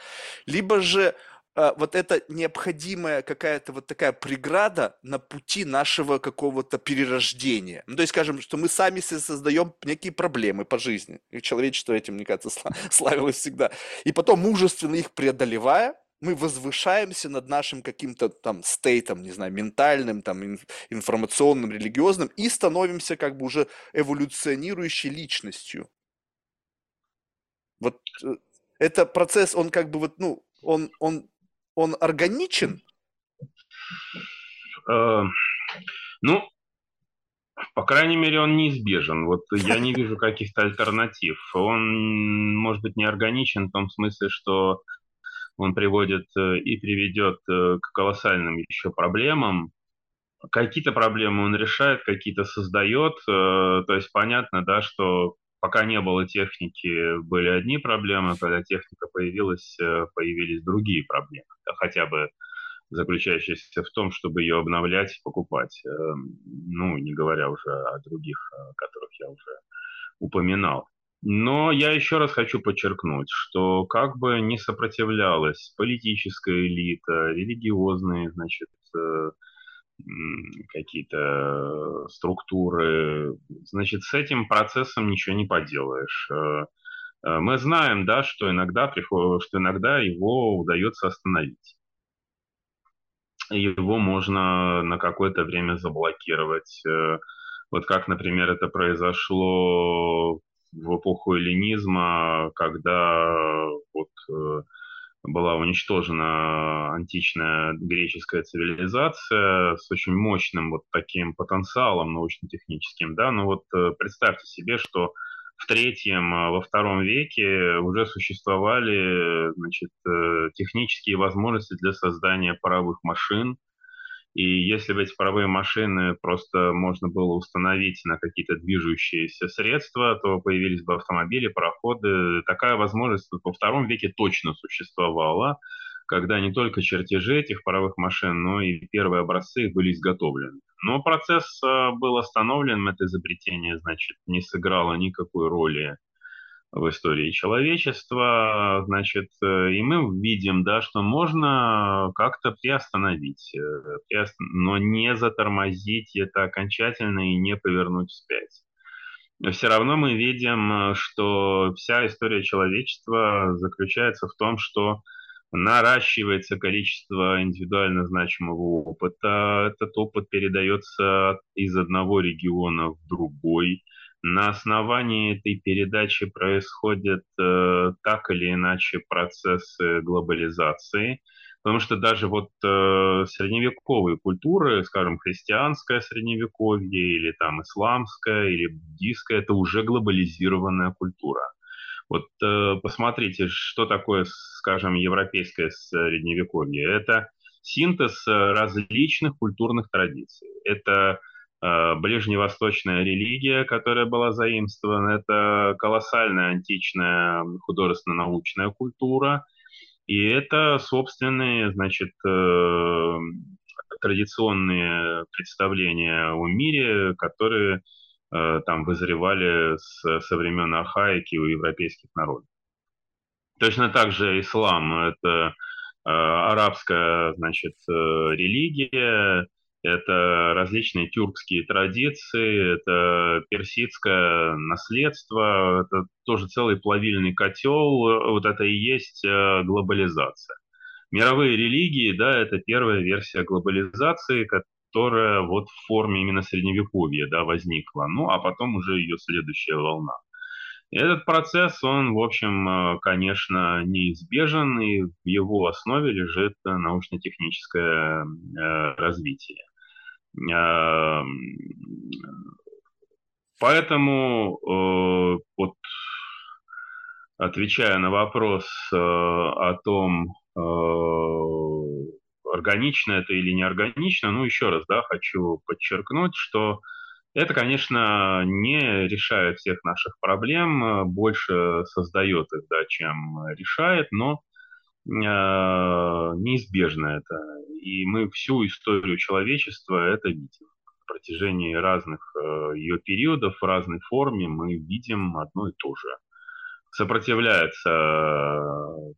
Либо же э, вот это необходимая какая-то вот такая преграда на пути нашего какого-то перерождения. Ну, то есть, скажем, что мы сами себе создаем некие проблемы по жизни. И человечество этим, мне кажется, <laughs> славилось всегда. И потом, мужественно их преодолевая, мы возвышаемся над нашим каким-то там стейтом, не знаю, ментальным, там, информационным, религиозным и становимся как бы уже эволюционирующей личностью. Вот э, это процесс, он как бы вот, ну, он, он, он органичен? Э, ну, по крайней мере, он неизбежен. Вот я не вижу каких-то альтернатив. Он, может быть, не органичен в том смысле, что он приводит э, и приведет э, к колоссальным еще проблемам. Какие-то проблемы он решает, какие-то создает. Э, то есть понятно, да, что пока не было техники, были одни проблемы, когда техника появилась, появились другие проблемы. Хотя бы заключающиеся в том, чтобы ее обновлять и покупать. Ну, не говоря уже о других, которых я уже упоминал. Но я еще раз хочу подчеркнуть, что как бы не сопротивлялась политическая элита, религиозные, значит, э, какие-то структуры, значит, с этим процессом ничего не поделаешь. Э, э, мы знаем, да, что иногда, приход... что иногда его удается остановить. Его можно на какое-то время заблокировать. Вот как, например, это произошло в эпоху эллинизма, когда вот э, была уничтожена античная греческая цивилизация с очень мощным вот таким потенциалом научно-техническим, да, ну вот э, представьте себе, что в третьем, э, во втором веке уже существовали значит, технические возможности для создания паровых машин, и если бы эти паровые машины просто можно было установить на какие-то движущиеся средства, то появились бы автомобили, пароходы. Такая возможность во втором веке точно существовала, когда не только чертежи этих паровых машин, но и первые образцы были изготовлены. Но процесс э, был остановлен, это изобретение, значит, не сыграло никакой роли в истории человечества, значит, э, и мы видим, да, что можно как-то приостановить, э, но не затормозить это окончательно и не повернуть вспять. Все равно мы видим, что вся история человечества заключается в том, что наращивается количество индивидуально значимого опыта. Этот опыт передается из одного региона в другой. На основании этой передачи происходят э, так или иначе процессы глобализации, потому что даже вот э, средневековые культуры, скажем, христианское средневековье или там исламское или буддийское, это уже глобализированная культура. Вот э, посмотрите, что такое, скажем, европейское средневековье. Это синтез э, различных культурных традиций. Это ближневосточная религия, которая была заимствована, это колоссальная античная художественно-научная культура, и это собственные, значит, э, традиционные представления о мире, которые Э, там вызревали с, со времен архаики у европейских народов. Точно так же ислам – это э, арабская, значит, э, религия, это различные тюркские традиции, это персидское наследство, это тоже целый плавильный котел, вот это и есть глобализация. Мировые религии, да, это первая версия глобализации, которая вот в форме именно средневековья да, возникла, ну а потом уже ее следующая волна. Этот процесс, он, в общем, э, конечно, неизбежен, и в его основе лежит научно-техническое э, развитие. Э, поэтому вот отвечая на вопрос о том, органично это или не органично, ну, еще раз, да, хочу подчеркнуть, что это, конечно, не решает всех наших проблем, больше создает их, да, чем решает, но э, неизбежно это. И мы всю историю человечества это видим. В протяжении разных э, ее периодов, в разной форме мы видим одно и то же сопротивляется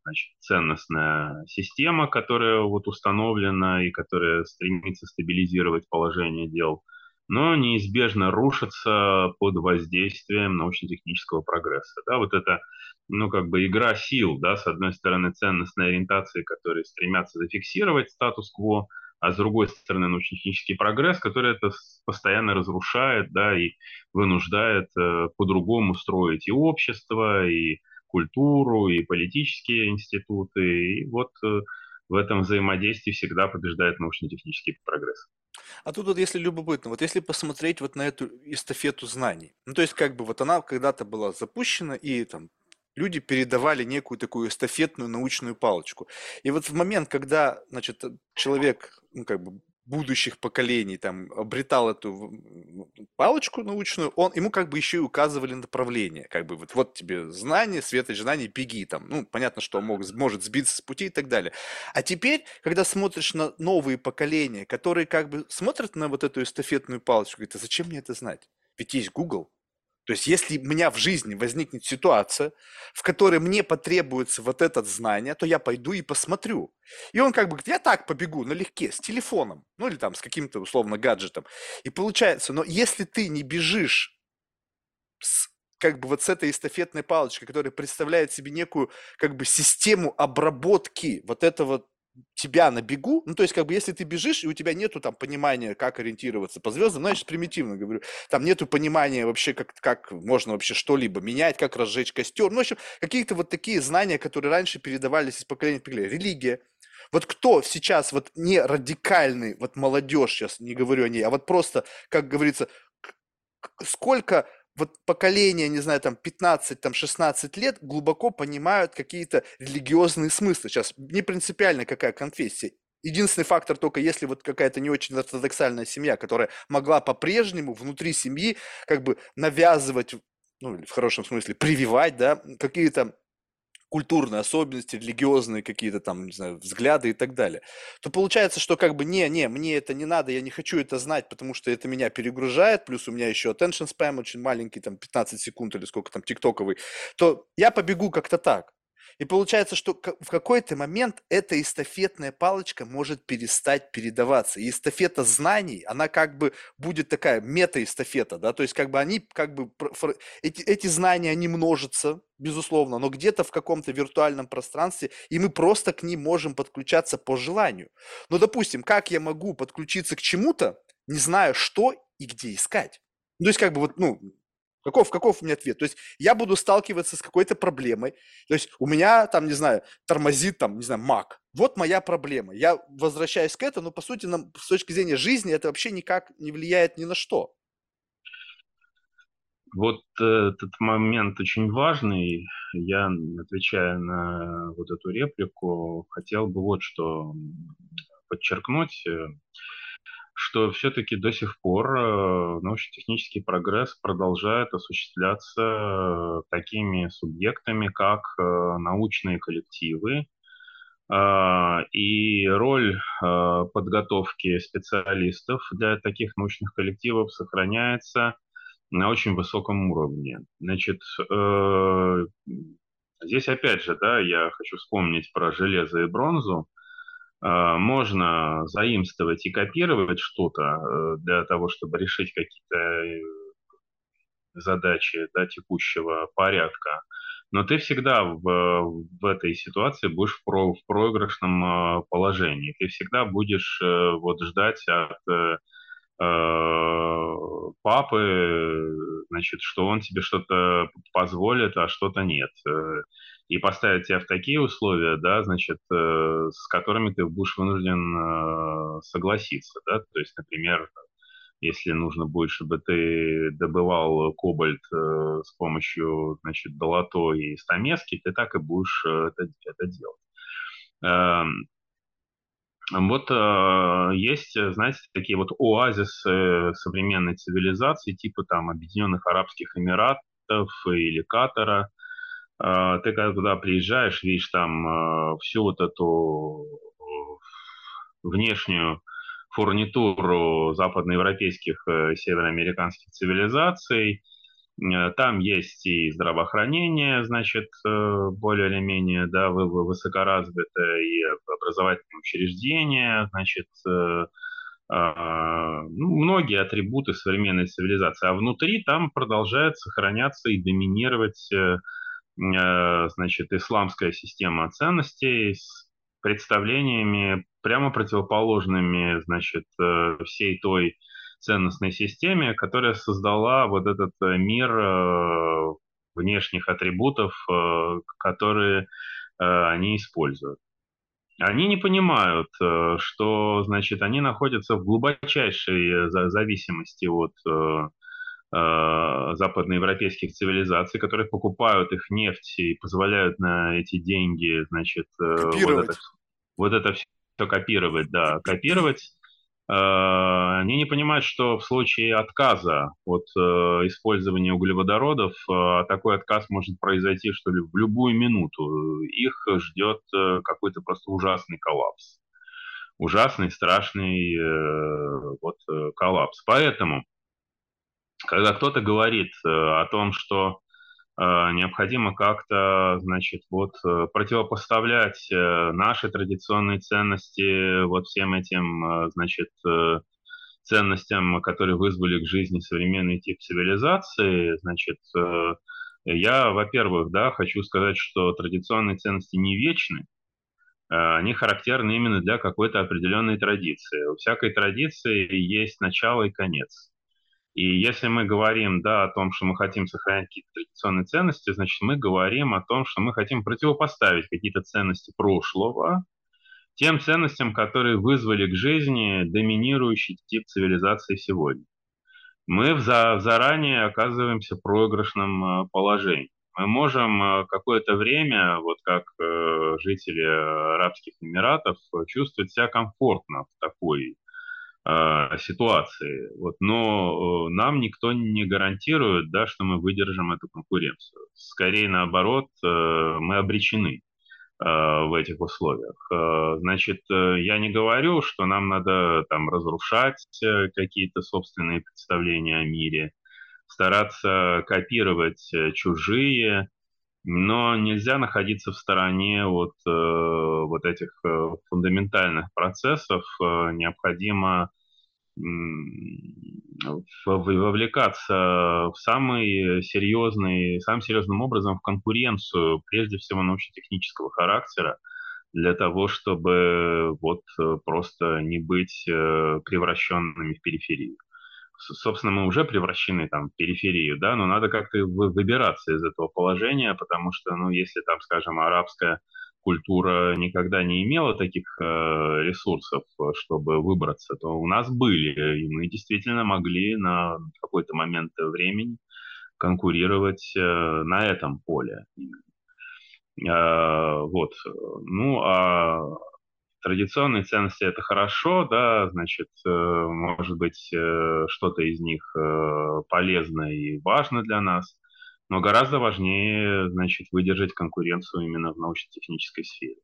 значит, ценностная система, которая вот установлена и которая стремится стабилизировать положение дел, но неизбежно рушится под воздействием научно-технического прогресса. Да, вот это, ну, как бы игра сил, да, с одной стороны, ценностной ориентации, которые стремятся зафиксировать статус-кво, а с другой стороны научно-технический прогресс, который это постоянно разрушает, да, и вынуждает э, по-другому строить и общество, и культуру, и политические институты, и вот э, в этом взаимодействии всегда побеждает научно-технический прогресс. А тут вот если любопытно, вот если посмотреть вот на эту эстафету знаний, ну то есть как бы вот она когда-то была запущена и там люди передавали некую такую эстафетную научную палочку. И вот в момент, когда, значит, человек, ну, как бы будущих поколений там обретал эту палочку научную, он, ему как бы еще и указывали направление, как бы вот, вот тебе знание, светоч знаний, беги там. Ну, понятно, что он мог, может сбиться с пути и так далее. А теперь, когда смотришь на новые поколения, которые как бы смотрят на вот эту эстафетную палочку, говорят, а зачем мне это знать? Ведь есть Google, то есть, если у меня в жизни возникнет ситуация, в которой мне потребуется вот это знание, то я пойду и посмотрю. И он как бы говорит, я так побегу налегке, с телефоном, ну или там с каким-то условно гаджетом. И получается, но если ты не бежишь с, как бы вот с этой эстафетной палочкой, которая представляет себе некую как бы систему обработки вот этого тебя на бегу, ну, то есть, как бы, если ты бежишь, и у тебя нету там понимания, как ориентироваться по звездам, значит, примитивно говорю, там нету понимания вообще, как, как можно вообще что-либо менять, как разжечь костер, ну, в общем, какие-то вот такие знания, которые раньше передавались из поколения в поколение. Религия. Вот кто сейчас, вот не радикальный, вот молодежь, сейчас не говорю о ней, а вот просто, как говорится, сколько вот поколение, не знаю, там 15, там 16 лет глубоко понимают какие-то религиозные смыслы. Сейчас не принципиально какая конфессия. Единственный фактор только если вот какая-то не очень ортодоксальная семья, которая могла по-прежнему внутри семьи как бы навязывать, ну, в хорошем смысле, прививать, да, какие-то культурные особенности, религиозные какие-то там, не знаю, взгляды и так далее, то получается, что как бы не, не, мне это не надо, я не хочу это знать, потому что это меня перегружает, плюс у меня еще attention spam очень маленький, там 15 секунд или сколько там тиктоковый, то я побегу как-то так. И получается, что в какой-то момент эта эстафетная палочка может перестать передаваться. И эстафета знаний, она как бы будет такая мета-эстафета, да, то есть как бы они, как бы, эти, эти знания, они множатся, безусловно, но где-то в каком-то виртуальном пространстве, и мы просто к ним можем подключаться по желанию. Но, допустим, как я могу подключиться к чему-то, не зная, что и где искать? Ну, то есть, как бы вот, ну, Каков, каков у меня ответ? То есть я буду сталкиваться с какой-то проблемой. То есть у меня там, не знаю, тормозит там, не знаю, Mac. Вот моя проблема. Я возвращаюсь к этому, но по сути, нам, с точки зрения жизни, это вообще никак не влияет ни на что. Вот э, этот момент очень важный. Я, отвечая на вот эту реплику, хотел бы вот что подчеркнуть что все-таки до сих пор э, научно-технический прогресс продолжает осуществляться э, такими субъектами, как э, научные коллективы, и роль подготовки специалистов для таких научных коллективов сохраняется на очень высоком уровне. Значит, здесь опять же, да, я хочу вспомнить про железо и бронзу. А, можно заимствовать и копировать что-то э, для того, чтобы решить какие-то э, задачи да, текущего порядка. Но ты всегда в, в этой ситуации будешь в, про, в проигрышном а, положении. Ты всегда будешь э, вот ждать от папы, значит, что он тебе что-то позволит, а что-то нет и поставить тебя в такие условия, да, значит, э, с которыми ты будешь вынужден э, согласиться, да, то есть, например, если нужно будет, чтобы ты добывал кобальт э, с помощью, значит, долото и стамески, ты так и будешь э, это, это делать. Э, вот э, есть, знаете, такие вот оазисы современной цивилизации, типа там Объединенных Арабских Эмиратов или Катара, ты когда туда приезжаешь, видишь там а, всю вот эту э, внешнюю фурнитуру западноевропейских э, североамериканских цивилизаций. Э, там есть и здравоохранение, значит, более или менее, да, высокоразвитое, и образовательные учреждения, значит, а, ну, многие атрибуты современной цивилизации. А внутри там продолжает сохраняться и доминировать значит, исламская система ценностей с представлениями прямо противоположными, значит, э, всей той ценностной системе, которая создала вот этот э, мир внешних атрибутов, которые они используют. Они не понимают, что, значит, они находятся в глубочайшей зависимости от Э, западноевропейских цивилизаций, которые покупают их нефть и позволяют на эти деньги, значит, э, вот это, вот это все копировать, да, копировать. Э, они не понимают, что в случае отказа от использования углеводородов такой отказ может произойти, что ли, в любую минуту. Их ждет какой-то просто ужасный коллапс. Ужасный, страшный вот коллапс. Поэтому когда кто-то говорит э, о том, что э, необходимо как-то, значит, вот э, противопоставлять наши традиционные ценности вот всем этим, значит, ценностям, которые вызвали к жизни современный тип цивилизации, значит, я, во-первых, да, хочу сказать, что традиционные ценности не вечны, они характерны именно для какой-то определенной традиции. У всякой традиции есть начало и конец. И если мы говорим да, о том, что мы хотим сохранять какие-то традиционные ценности, значит, мы говорим о том, что мы хотим противопоставить какие-то ценности прошлого тем ценностям, которые вызвали к жизни доминирующий тип цивилизации сегодня. Мы за, заранее оказываемся в проигрышном э, положении. Мы можем э, какое-то время, вот как э, жители Арабских Эмиратов, чувствовать себя комфортно в такой ситуации. Вот. Но э, нам никто не гарантирует, да, что мы выдержим эту конкуренцию. Скорее наоборот, э, мы обречены в этих условиях. Значит, я не говорю, что нам надо там разрушать какие-то собственные представления о мире, стараться копировать чужие, но нельзя находиться в стороне от э, вот этих э, фундаментальных процессов. Э, необходимо вовлекаться в самый серьезный, самым серьезным образом в конкуренцию, прежде всего научно-технического характера, для того, чтобы вот э, просто не быть превращенными в периферию собственно, мы уже превращены там в периферию, да, но надо как-то выбираться из этого положения, потому что, ну, если там, скажем, арабская культура никогда не имела таких э, ресурсов, чтобы выбраться, то у нас были, и мы действительно могли на какой-то момент времени конкурировать э, на этом поле. Э, вот. Ну, а Традиционные ценности это хорошо, да, значит, э, может быть, э, что-то из них э, полезно и важно для нас, но гораздо важнее, значит, выдержать конкуренцию именно в научно-технической сфере.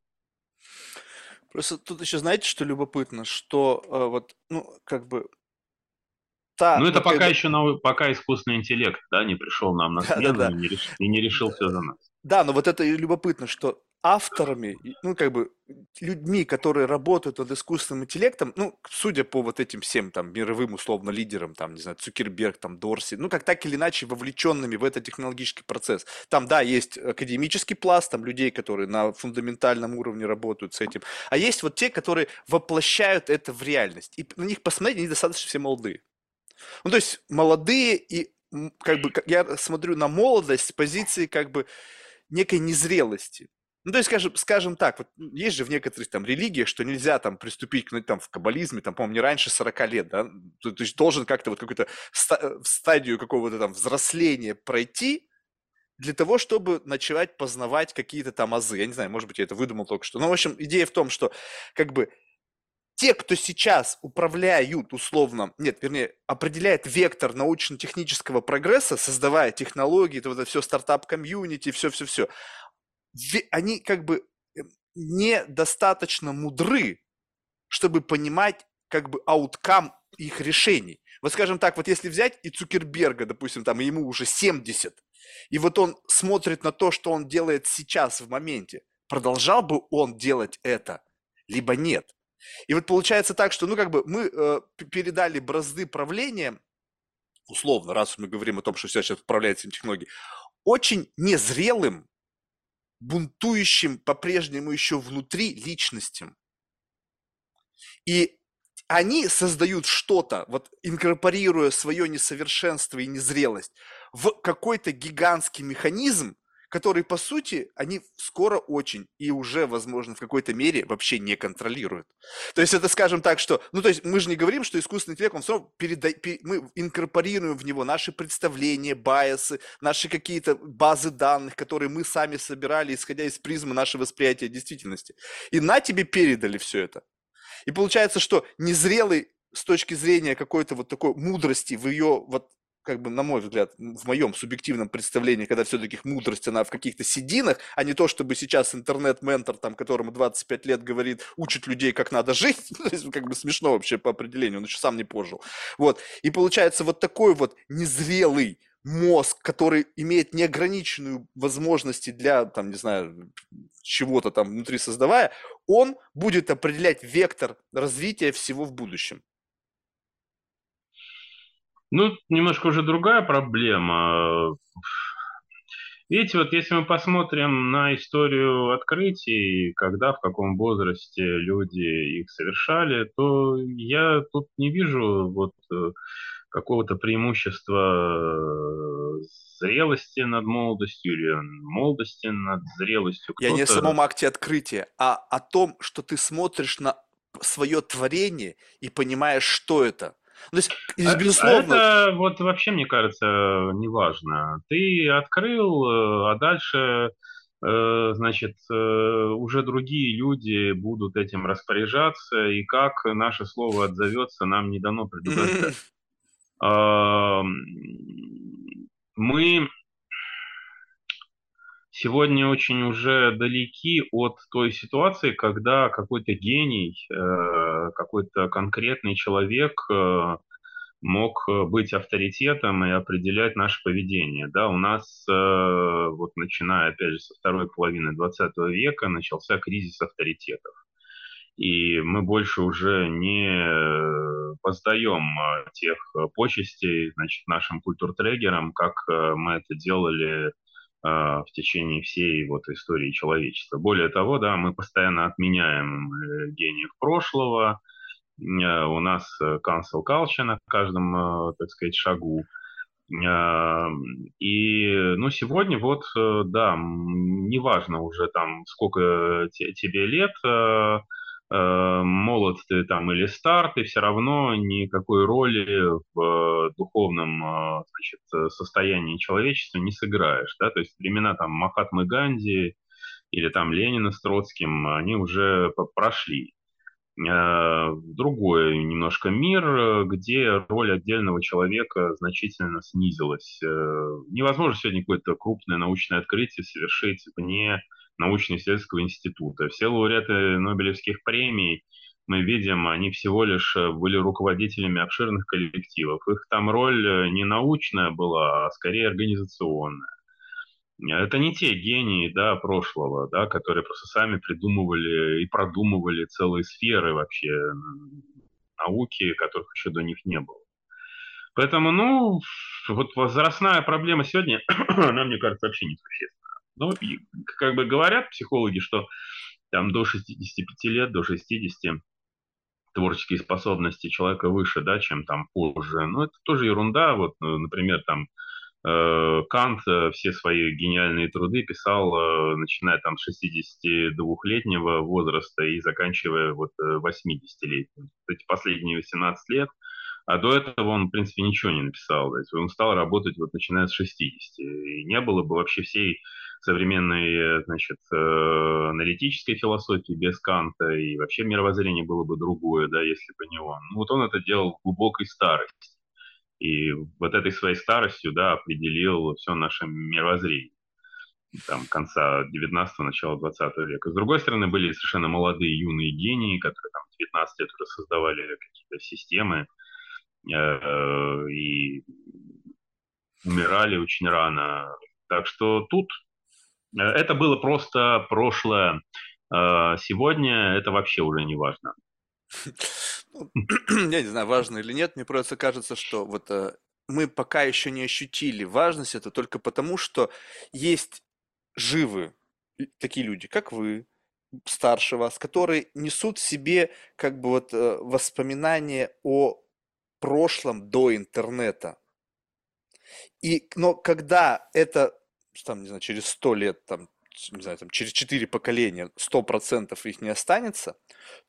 Просто тут еще знаете, что любопытно, что вот, ну, как бы та, ну, это пока как... еще новый, пока искусственный интеллект, да, не пришел нам на смену да, да, да. И, не реш... и не решил все за нас. Да, но вот это любопытно, что авторами, ну, как бы, людьми, которые работают над искусственным интеллектом, ну, судя по вот этим всем, там, мировым, условно, лидерам, там, не знаю, Цукерберг, там, Дорси, ну, как так или иначе вовлеченными в этот технологический процесс. Там, да, есть академический пласт, там, людей, которые на фундаментальном уровне работают с этим, а есть вот те, которые воплощают это в реальность. И на них посмотреть, они достаточно все молодые. Ну, то есть, молодые и, как бы, я смотрю на молодость с позиции, как бы, некой незрелости. Ну, то есть, скажем, скажем так, вот есть же в некоторых там религиях, что нельзя там приступить к, ну, там, в каббализме, там, по-моему, не раньше 40 лет, да, то, то есть должен как-то вот какую-то ста- стадию какого-то там взросления пройти, для того, чтобы начать познавать какие-то там азы. Я не знаю, может быть, я это выдумал только что. Но, в общем, идея в том, что как бы те, кто сейчас управляют условно, нет, вернее, определяет вектор научно-технического прогресса, создавая технологии, это вот это все стартап-комьюнити, все-все-все, они как бы эм, недостаточно мудры, чтобы понимать как бы ауткам их решений. Вот скажем так, вот если взять и Цукерберга, допустим, там ему уже 70, и вот он смотрит на то, что он делает сейчас в моменте, продолжал бы он делать это, либо нет. И вот получается так, что, ну, как бы мы э, передали бразды правления, условно, раз мы говорим о том, что сейчас управляется технологией, очень незрелым бунтующим по-прежнему еще внутри личностям. И они создают что-то, вот инкорпорируя свое несовершенство и незрелость в какой-то гигантский механизм, который, по сути, они скоро очень и уже, возможно, в какой-то мере вообще не контролируют. То есть это, скажем так, что, ну, то есть мы же не говорим, что искусственный интеллект, он все равно переда... мы инкорпорируем в него наши представления, байсы, наши какие-то базы данных, которые мы сами собирали, исходя из призмы нашего восприятия действительности. И на тебе передали все это. И получается, что незрелый с точки зрения какой-то вот такой мудрости в ее вот как бы, на мой взгляд, в моем субъективном представлении, когда все-таки мудрость, она в каких-то сединах, а не то, чтобы сейчас интернет-ментор, там, которому 25 лет говорит, учит людей, как надо жить, <laughs> как бы смешно вообще по определению, он еще сам не пожил. Вот. И получается вот такой вот незрелый мозг, который имеет неограниченную возможности для, там, не знаю, чего-то там внутри создавая, он будет определять вектор развития всего в будущем. Ну, немножко уже другая проблема. Видите, вот если мы посмотрим на историю открытий, когда, в каком возрасте люди их совершали, то я тут не вижу вот э, какого-то преимущества э, зрелости над молодостью или молодости над зрелостью. Я не о самом акте открытия, а о том, что ты смотришь на свое творение и понимаешь, что это. То есть, а, безусловно... Это вот вообще, мне кажется, неважно. Ты открыл, э, а дальше э, значит, э, уже другие люди будут этим распоряжаться, и как наше слово отзовется, нам не дано предугадать. <laughs> Мы сегодня очень уже далеки от той ситуации, когда какой-то гений, э, какой-то конкретный человек э, мог быть авторитетом и определять наше поведение. Да, у нас, э, вот начиная, опять же, со второй половины 20 века, начался кризис авторитетов. И мы больше уже не воздаем тех почестей значит, нашим культуртрегерам, как мы это делали в течение всей вот истории человечества. Более того, да, мы постоянно отменяем э, гениев прошлого, э, у нас э, cancel culture на каждом, так сказать, шагу. А, и, ну, сегодня вот, да, неважно уже там, сколько тебе лет, молод ты там или стар, ты все равно никакой роли в духовном э, значит, состоянии человечества не сыграешь. Да? То есть времена там Махатмы Ганди или там Ленина с Троцким, они уже прошли. Э, другой немножко мир, где роль отдельного человека значительно снизилась. Невозможно сегодня какое-то крупное научное открытие совершить вне научно-исследовательского института. Все лауреаты Нобелевских премий, мы видим, они всего лишь э, были руководителями обширных коллективов. Их там роль э, не научная была, а скорее организационная. Это не те гении да, прошлого, да, которые просто сами придумывали и продумывали целые сферы вообще науки, которых еще до них не было. Поэтому, ну, вот возрастная проблема сегодня, <clears throat> она, мне кажется, вообще не существенна. Ну, и, как бы говорят психологи, что там до 65 лет, до 60 творческие способности человека выше, да, чем там позже. Но это тоже ерунда. Вот, ну, например, там э, Кант э, все свои гениальные труды писал, э, начиная там с 62-летнего возраста и заканчивая вот 80-летним. Эти последние 18 лет – а до этого он, в принципе, ничего не написал. То есть он стал работать вот начиная с 60. И не было бы вообще всей современной, значит, э, аналитической философии без Канта, и вообще мировоззрение было бы другое, да, если бы не он. Ну, вот он это делал в глубокой старости. И вот этой своей старостью, да, определил все наше мировоззрение там, конца 19-го, начала 20 века. С другой стороны, были совершенно молодые юные гении, которые там 19 лет уже создавали какие-то системы, Э, и умирали очень рано. Так что тут э, это было просто прошлое. Э, сегодня это вообще уже не важно. Ну, <clears throat> я не знаю, важно или нет, мне просто кажется, что вот мы пока еще не ощутили важность это только потому, что есть живы такие люди, как вы, старше вас, которые несут в себе как бы вот воспоминания о прошлом до интернета. И, но когда это, там, не знаю, через сто лет, там, не знаю, там, через четыре поколения сто процентов их не останется,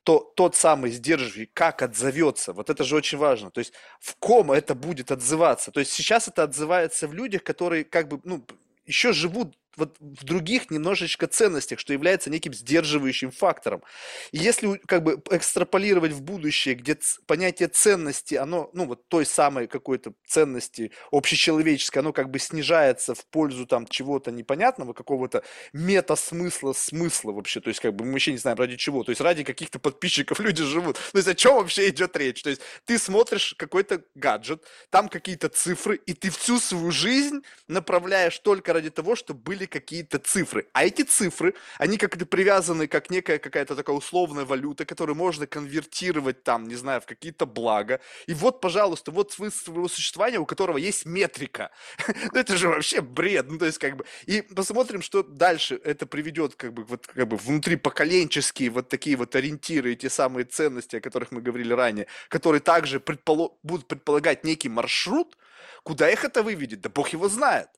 то тот самый сдерживающий, как отзовется, вот это же очень важно. То есть в ком это будет отзываться. То есть сейчас это отзывается в людях, которые как бы, ну, еще живут вот в других немножечко ценностях, что является неким сдерживающим фактором. И если как бы экстраполировать в будущее, где понятие ценности, оно, ну вот той самой какой-то ценности общечеловеческой, оно как бы снижается в пользу там чего-то непонятного, какого-то мета-смысла, смысла вообще, то есть как бы мы вообще не знаем ради чего, то есть ради каких-то подписчиков люди живут. То есть о чем вообще идет речь? То есть ты смотришь какой-то гаджет, там какие-то цифры, и ты всю свою жизнь направляешь только ради того, чтобы были были какие-то цифры. А эти цифры, они как-то привязаны как некая какая-то такая условная валюта, которую можно конвертировать там, не знаю, в какие-то блага. И вот, пожалуйста, вот смысл своего существования, у которого есть метрика. <laughs> ну, это же вообще бред. Ну, то есть, как бы... И посмотрим, что дальше это приведет, как бы, вот, как бы внутри поколенческие вот такие вот ориентиры, эти самые ценности, о которых мы говорили ранее, которые также предполо... будут предполагать некий маршрут, куда их это выведет, да бог его знает.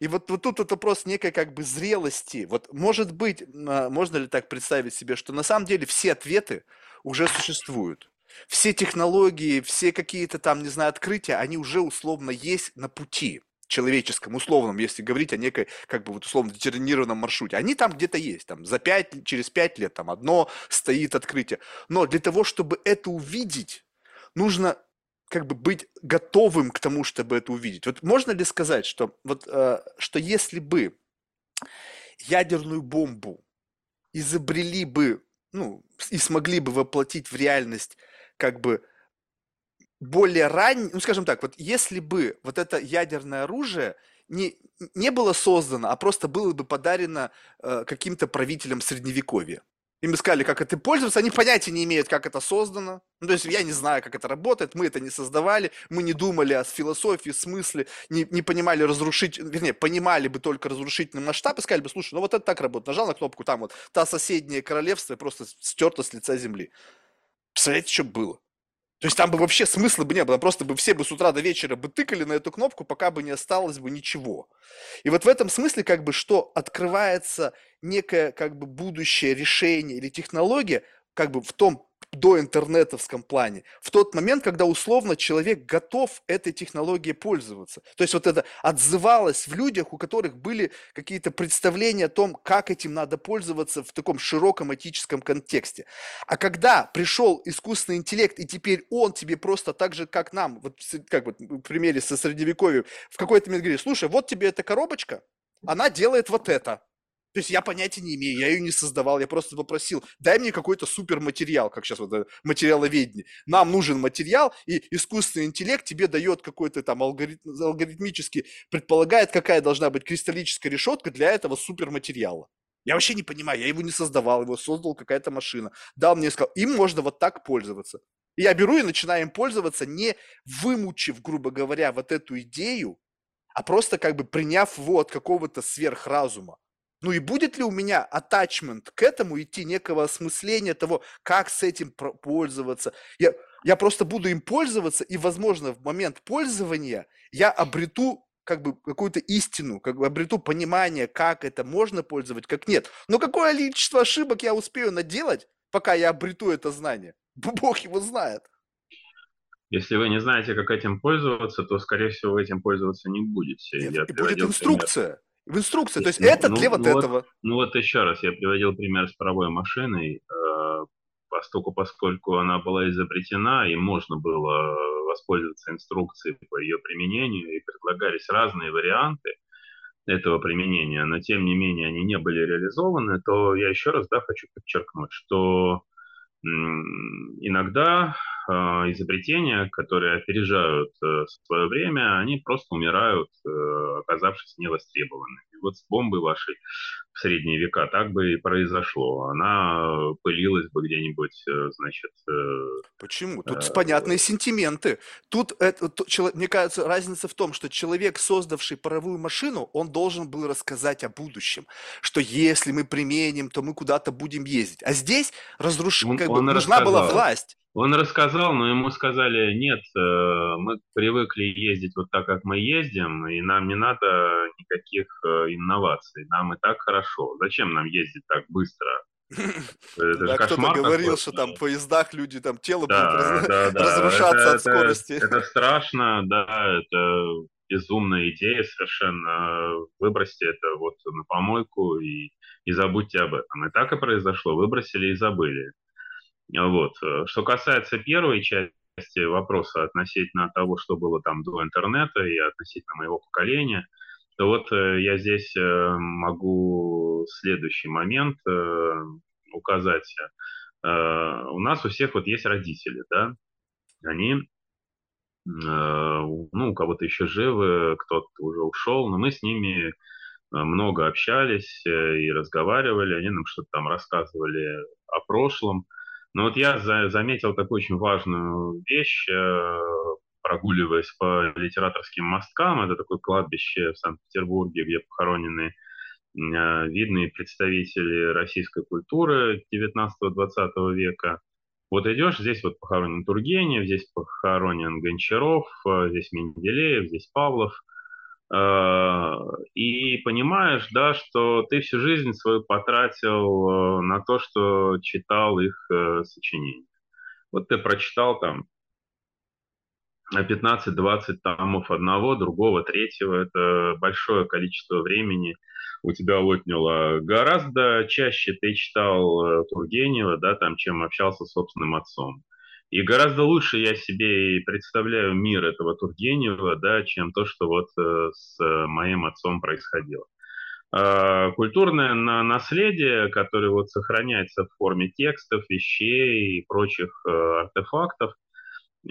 И вот, вот тут вот вопрос некой как бы зрелости. Вот может быть, а, можно ли так представить себе, что на самом деле все ответы уже существуют. Все технологии, все какие-то там, не знаю, открытия, они уже условно есть на пути. человеческом, условном, если говорить о некой, как бы вот условно детерминированном маршруте. Они там где-то есть, там за 5, через пять лет там одно стоит открытие. Но для того, чтобы это увидеть, нужно как бы быть готовым к тому, чтобы это увидеть. Вот можно ли сказать, что вот э, что если бы ядерную бомбу изобрели бы, ну, и смогли бы воплотить в реальность как бы более ранее, ну, скажем так, вот если бы вот это ядерное оружие не, не было создано, а просто было бы подарено э, каким-то правителям Средневековья, им искали, как это пользоваться, они понятия не имеют, как это создано. Ну, то есть я не знаю, как это работает, мы это не создавали, мы не думали о философии, смысле, не, не понимали разрушить, вернее, понимали бы только разрушительный масштаб и сказали бы, слушай, ну вот это так работает, нажал на кнопку, там вот та соседнее королевство просто стерто с лица земли. Представляете, что было? То есть там бы вообще смысла бы не было, просто бы все бы с утра до вечера бы тыкали на эту кнопку, пока бы не осталось бы ничего. И вот в этом смысле как бы что открывается некое как бы будущее решение или технология, как бы в том до интернетовском плане, в тот момент, когда условно человек готов этой технологией пользоваться. То есть вот это отзывалось в людях, у которых были какие-то представления о том, как этим надо пользоваться в таком широком этическом контексте. А когда пришел искусственный интеллект, и теперь он тебе просто так же, как нам, вот как вот в примере со средневековьем, в какой-то момент говорит, слушай, вот тебе эта коробочка, она делает вот это. То есть я понятия не имею, я ее не создавал, я просто попросил, дай мне какой-то супер материал, как сейчас вот материаловедение. Нам нужен материал, и искусственный интеллект тебе дает какой-то там алгоритм, алгоритмически, предполагает, какая должна быть кристаллическая решетка для этого суперматериала. Я вообще не понимаю, я его не создавал, его создал какая-то машина. Дал мне сказал, им можно вот так пользоваться. И я беру и начинаю им пользоваться, не вымучив, грубо говоря, вот эту идею, а просто как бы приняв его от какого-то сверхразума. Ну и будет ли у меня attachment к этому идти некого осмысления того, как с этим пользоваться? Я, я просто буду им пользоваться, и, возможно, в момент пользования я обрету как бы какую-то истину, как бы обрету понимание, как это можно пользовать, как нет. Но какое количество ошибок я успею наделать, пока я обрету это знание? Бог его знает. Если вы не знаете, как этим пользоваться, то, скорее всего, вы этим пользоваться не будете. Нет, и будет инструкция. Пример в инструкции. То есть ну, это ну, для вот ну, этого. Вот, ну вот еще раз, я приводил пример с паровой машиной, э, поскольку, поскольку она была изобретена и можно было воспользоваться инструкцией по ее применению, и предлагались разные варианты этого применения, но тем не менее они не были реализованы, то я еще раз да, хочу подчеркнуть, что иногда э, изобретения, которые опережают э, свое время, они просто умирают, э, оказавшись невостребованными. вот с бомбой вашей в средние века так бы и произошло. Она пылилась бы где-нибудь, э, значит... Э, Почему? Тут э, понятные сентименты. Тут, это, то, мне кажется, разница в том, что человек, создавший паровую машину, он должен был рассказать о будущем, что если мы применим, то мы куда-то будем ездить. А здесь разруш... он, как бы, нужна рассказал. была власть. Он рассказал, но ему сказали, нет, э, мы привыкли ездить вот так, как мы ездим, и нам не надо никаких э, инноваций, нам и так хорошо. Зачем нам ездить так быстро? <laughs> Это да, кто-то говорил, что там в поездах люди, там тело да, будет да, да. разрушаться это, от скорости. Это, это страшно, да, это безумная идея совершенно. Выбросьте это вот на помойку и, и забудьте об этом. И так и произошло. Выбросили и забыли. Вот. Э, что касается первой части вопроса относительно того, что было там до интернета и относительно моего поколения, то вот э, я здесь э, могу следующий момент указать. У нас у всех вот есть родители, да, они, ну, у кого-то еще живы, кто-то уже ушел, но мы с ними много общались и разговаривали, они нам что-то там рассказывали о прошлом, но вот я за, заметил такую очень важную вещь, э, прогуливаясь по литераторским мосткам. Это такое кладбище в Санкт-Петербурге, где похоронены э, видные представители российской культуры 19-20 века. Вот идешь, здесь вот похоронен Тургенев, здесь похоронен Гончаров, э, здесь Менделеев, здесь Павлов – и понимаешь, да, что ты всю жизнь свою потратил э, на то, что читал их э, сочинения. Вот ты прочитал там 15-20 томов одного, другого, третьего. Это большое количество времени у тебя отняло. Гораздо чаще ты читал э, Тургенева, да, там, чем общался с собственным отцом. И гораздо лучше я себе представляю мир этого Тургенева, да, чем то, что вот э, с моим отцом происходило. А, культурное наследие, которое вот сохраняется в форме текстов, вещей и прочих э, артефактов,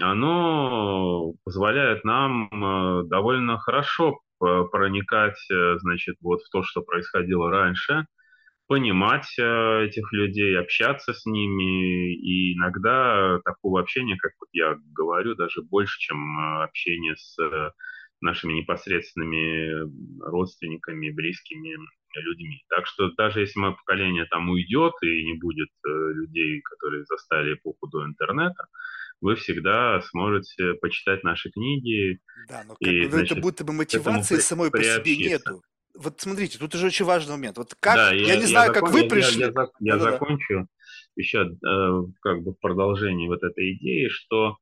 оно позволяет нам э, довольно хорошо проникать, значит, вот в то, что происходило раньше, понимать э, этих людей, общаться с ними, и иногда такого общения, как вот я говорю, даже больше, чем общение с нашими непосредственными родственниками, близкими людьми. Так что даже если мое поколение там уйдет и не будет людей, которые застали эпоху до интернета, вы всегда сможете почитать наши книги. Да, но как и, значит, это будто бы мотивации самой по себе нету. Вот смотрите, тут уже очень важный момент. Вот как, да, я, я не знаю, я как закон, вы пришли. Я, я, я, я закончу еще э, как бы в продолжении вот этой идеи, что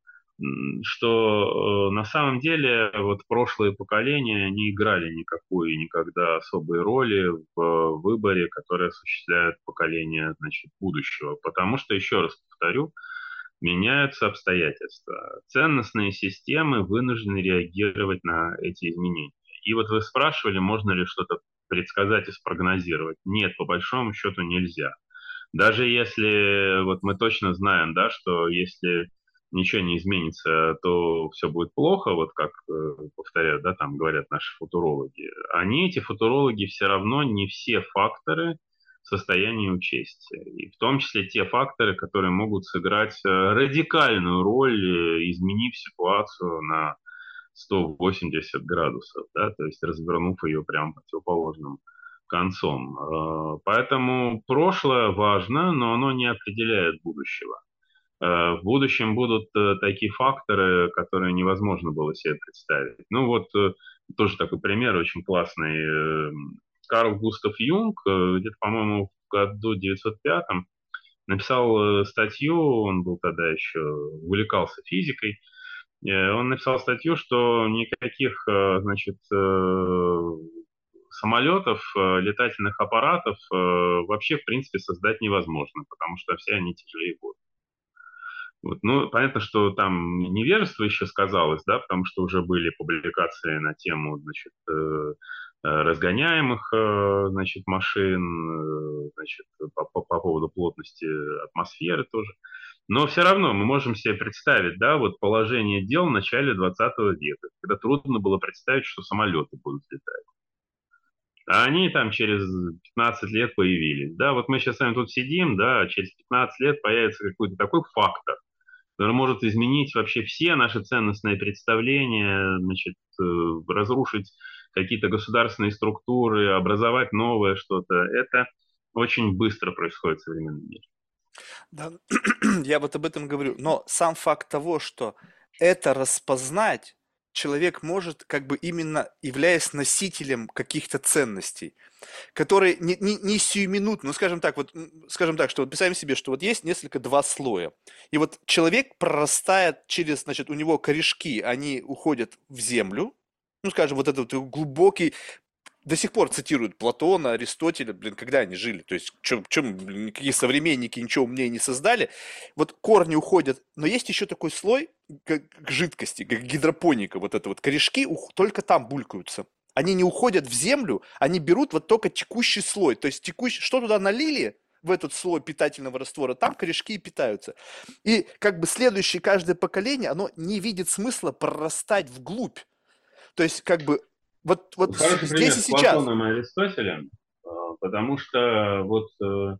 что э, на самом деле вот прошлые поколения не играли никакой никогда особой роли в выборе, который осуществляют поколения значит, будущего. Потому что, еще раз повторю, меняются обстоятельства. Ценностные системы вынуждены реагировать на эти изменения. И вот вы спрашивали, можно ли что-то предсказать и спрогнозировать. Нет, по большому счету нельзя. Даже если вот мы точно знаем, да, что если ничего не изменится, то все будет плохо, вот как э, повторяют, да, там говорят наши футурологи. Они, эти футурологи, все равно не все факторы в состоянии учесть. И в том числе те факторы, которые могут сыграть э, радикальную роль, э, изменив ситуацию на 180 градусов, да, то есть развернув ее прям противоположным концом. Э, поэтому прошлое важно, но оно не определяет будущего. В будущем будут такие факторы, которые невозможно было себе представить. Ну вот тоже такой пример очень классный Карл Густав Юнг э, где-то, по-моему, в году 905 написал э, статью, он был тогда еще, увлекался физикой, э, он написал статью, что никаких, значит, самолетов, летательных аппаратов вообще, в принципе, создать невозможно, потому что все они тяжелее будут. Вот. Ну, понятно, что там невежество еще сказалось, да, потому что уже были публикации на тему, значит, Э, разгоняемых э, значит, машин, э, значит, по, по, по поводу плотности атмосферы тоже. Но все равно мы можем себе представить, да, вот положение дел в начале 20 века, когда трудно было представить, что самолеты будут летать. А они там через 15 лет появились. Да, вот мы сейчас с вами тут сидим, да, через 15 лет появится какой-то такой фактор, который может изменить вообще все наши ценностные представления, значит, разрушить какие-то государственные структуры, образовать новое что-то. Это очень быстро происходит в современном мире. Да, <clears throat> я вот об этом говорю. Но сам факт того, что это распознать, человек может, как бы именно являясь носителем каких-то ценностей, которые не, не, не сиюминутно, ну, скажем так, вот, скажем так, что вот представим себе, что вот есть несколько, два слоя, и вот человек прорастает через, значит, у него корешки, они уходят в землю, ну, скажем, вот этот глубокий, до сих пор цитируют Платона, Аристотеля, блин, когда они жили, то есть, чем, чем блин, никакие современники ничего умнее не создали, вот корни уходят, но есть еще такой слой, как жидкости, как гидропоника, вот это вот, корешки только там булькаются, они не уходят в землю, они берут вот только текущий слой, то есть текущий, что туда налили, в этот слой питательного раствора, там корешки и питаются. И как бы следующее каждое поколение, оно не видит смысла прорастать вглубь. То есть, как бы, вот, вот Хороший здесь и сейчас. Платоном и Аристотелем, а, потому что вот э,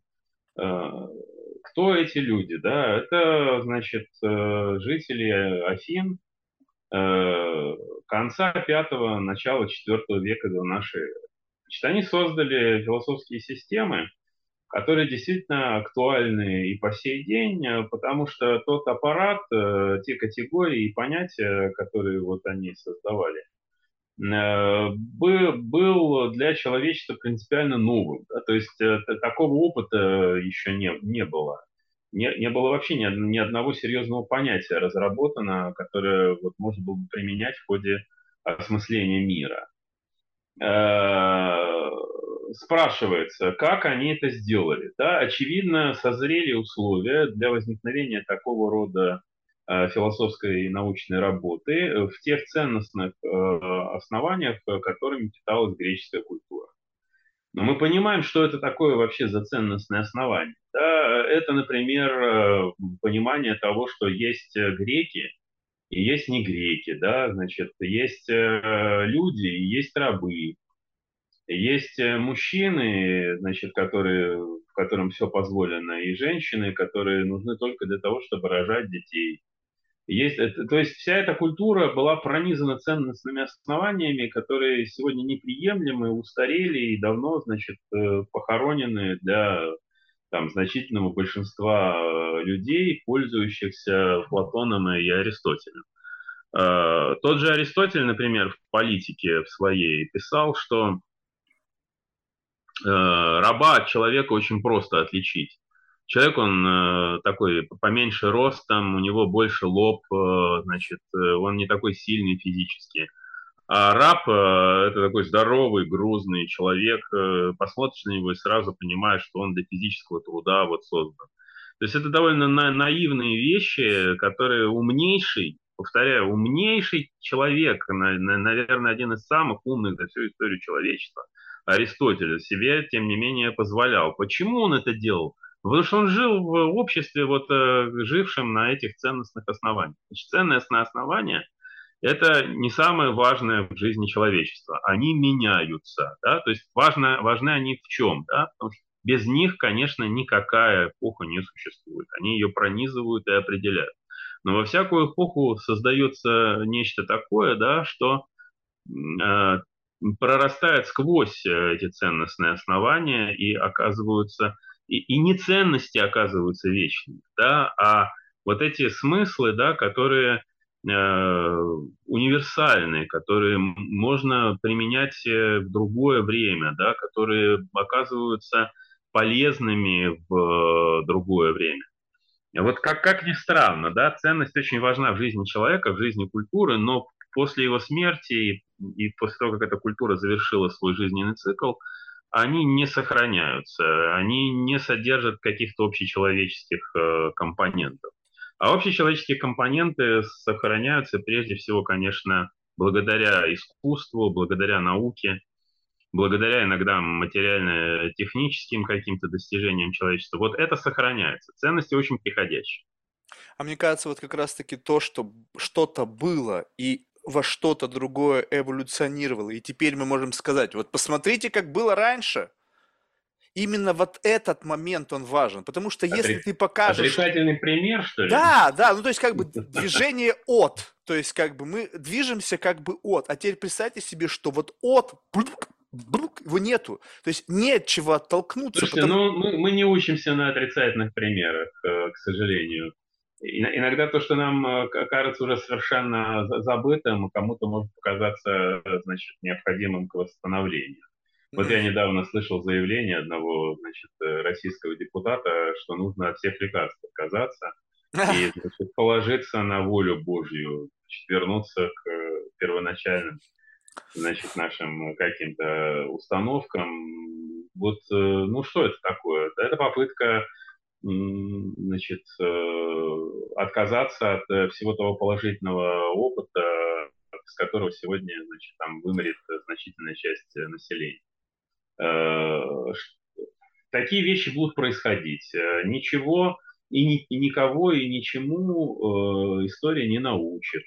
э, кто эти люди, да? Это, значит, э, жители Афин конца пятого, начала четвертого века до нашей эры. Значит, они создали философские системы, которые действительно актуальны и по сей день, потому что тот аппарат, те категории и понятия, которые вот они создавали, был для человечества принципиально новым. То есть э, такого опыта еще не, не было. не, не было вообще ни, ни одного серьезного понятия разработано, которое вот можно было бы применять в ходе осмысления мира. Э, спрашивается, как они это сделали. Да, очевидно, созрели условия для возникновения такого рода э, философской и научной работы в тех ценностных э, основаниях, которыми питалась греческая культура. Но мы понимаем, что это такое вообще за ценностное основание. Да, это, например, понимание того, что есть греки и есть не греки, да, значит, есть люди и есть рабы, есть э, мужчины, значит, которые, которым все позволено, и женщины, которые нужны только для того, чтобы рожать детей. Есть, это, то есть вся эта культура была пронизана ценностными основаниями, которые сегодня неприемлемы, устарели и давно, значит, э, похоронены для там, значительного большинства э, людей, пользующихся Платоном и Аристотелем. Тот же Аристотель, например, в политике в своей писал, что Э, раба от человека очень просто отличить. Человек, он э, такой поменьше ростом, у него больше лоб, э, значит, он не такой сильный физически. А раб – это такой здоровый, грузный человек. Посмотришь на него и сразу понимаешь, что он для физического труда вот создан. То есть это довольно на наивные вещи, которые умнейший, повторяю, умнейший человек, наверное, один из самых умных за всю историю человечества – Аристотеля себе, тем не менее, позволял. Почему он это делал? Потому что он жил в обществе, вот, э, жившем на этих ценностных основаниях. Значит, ценностные основания – это не самое важное в жизни человечества. Они меняются. Да? То есть важно, важны они в чем? Да? Потому что без них, конечно, никакая эпоха не существует. Они ее пронизывают и определяют. Но во всякую эпоху создается нечто такое, да, что э, прорастают сквозь э, эти ценностные основания и оказываются, и, и не ценности оказываются вечными, да, а вот эти смыслы, да, которые э, универсальные, которые можно применять э, в другое время, да, которые оказываются полезными в другое время. Вот как, как ни странно, да, ценность очень важна в жизни человека, в жизни культуры, но после его смерти и после того, как эта культура завершила свой жизненный цикл, они не сохраняются, они не содержат каких-то общечеловеческих э, компонентов. А общечеловеческие компоненты сохраняются прежде всего, конечно, благодаря искусству, благодаря науке, благодаря иногда материально-техническим каким-то достижениям человечества. Вот это сохраняется. Ценности очень приходящие. А мне кажется, вот как раз-таки то, что что-то было и во что-то другое эволюционировало. И теперь мы можем сказать, вот посмотрите, как было раньше. Именно вот этот момент он важен, потому что если Отри... ты покажешь... Отрицательный пример, что ли? Да, да, ну то есть как бы <laughs> движение от, то есть как бы мы движемся как бы от, а теперь представьте себе, что вот от его нету. То есть нет чего оттолкнуться. Слушайте, потому... ну мы, мы не учимся на отрицательных примерах, э, к сожалению. Иногда то, что нам э, кажется уже совершенно забытым, кому-то может показаться значит, необходимым к восстановлению. Вот я недавно слышал заявление одного значит, э, российского депутата, что нужно от всех лекарств отказаться и <laughs> значит, положиться на волю Божью, значит, вернуться к э, первоначальным значит, нашим каким-то установкам. Вот, ну что это такое? Это попытка значит, э, отказаться от э, всего того положительного опыта, с которого сегодня значит, там вымрет значительная часть населения. Э, такие вещи будут происходить. Ничего и, ни, и никого и ничему история не научит.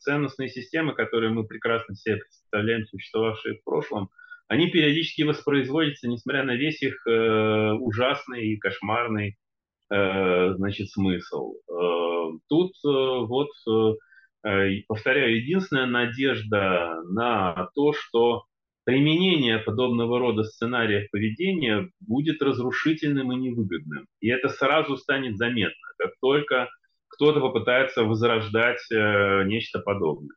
Ценностные системы, которые мы прекрасно себе представляем, существовавшие в прошлом, они периодически воспроизводятся, несмотря на весь их ужасный и кошмарный Э, значит, смысл. Э, тут э, вот, повторяю, единственная надежда на то, что применение подобного рода сценариев поведения будет разрушительным и невыгодным. И это сразу станет заметно, как только кто-то попытается возрождать нечто подобное.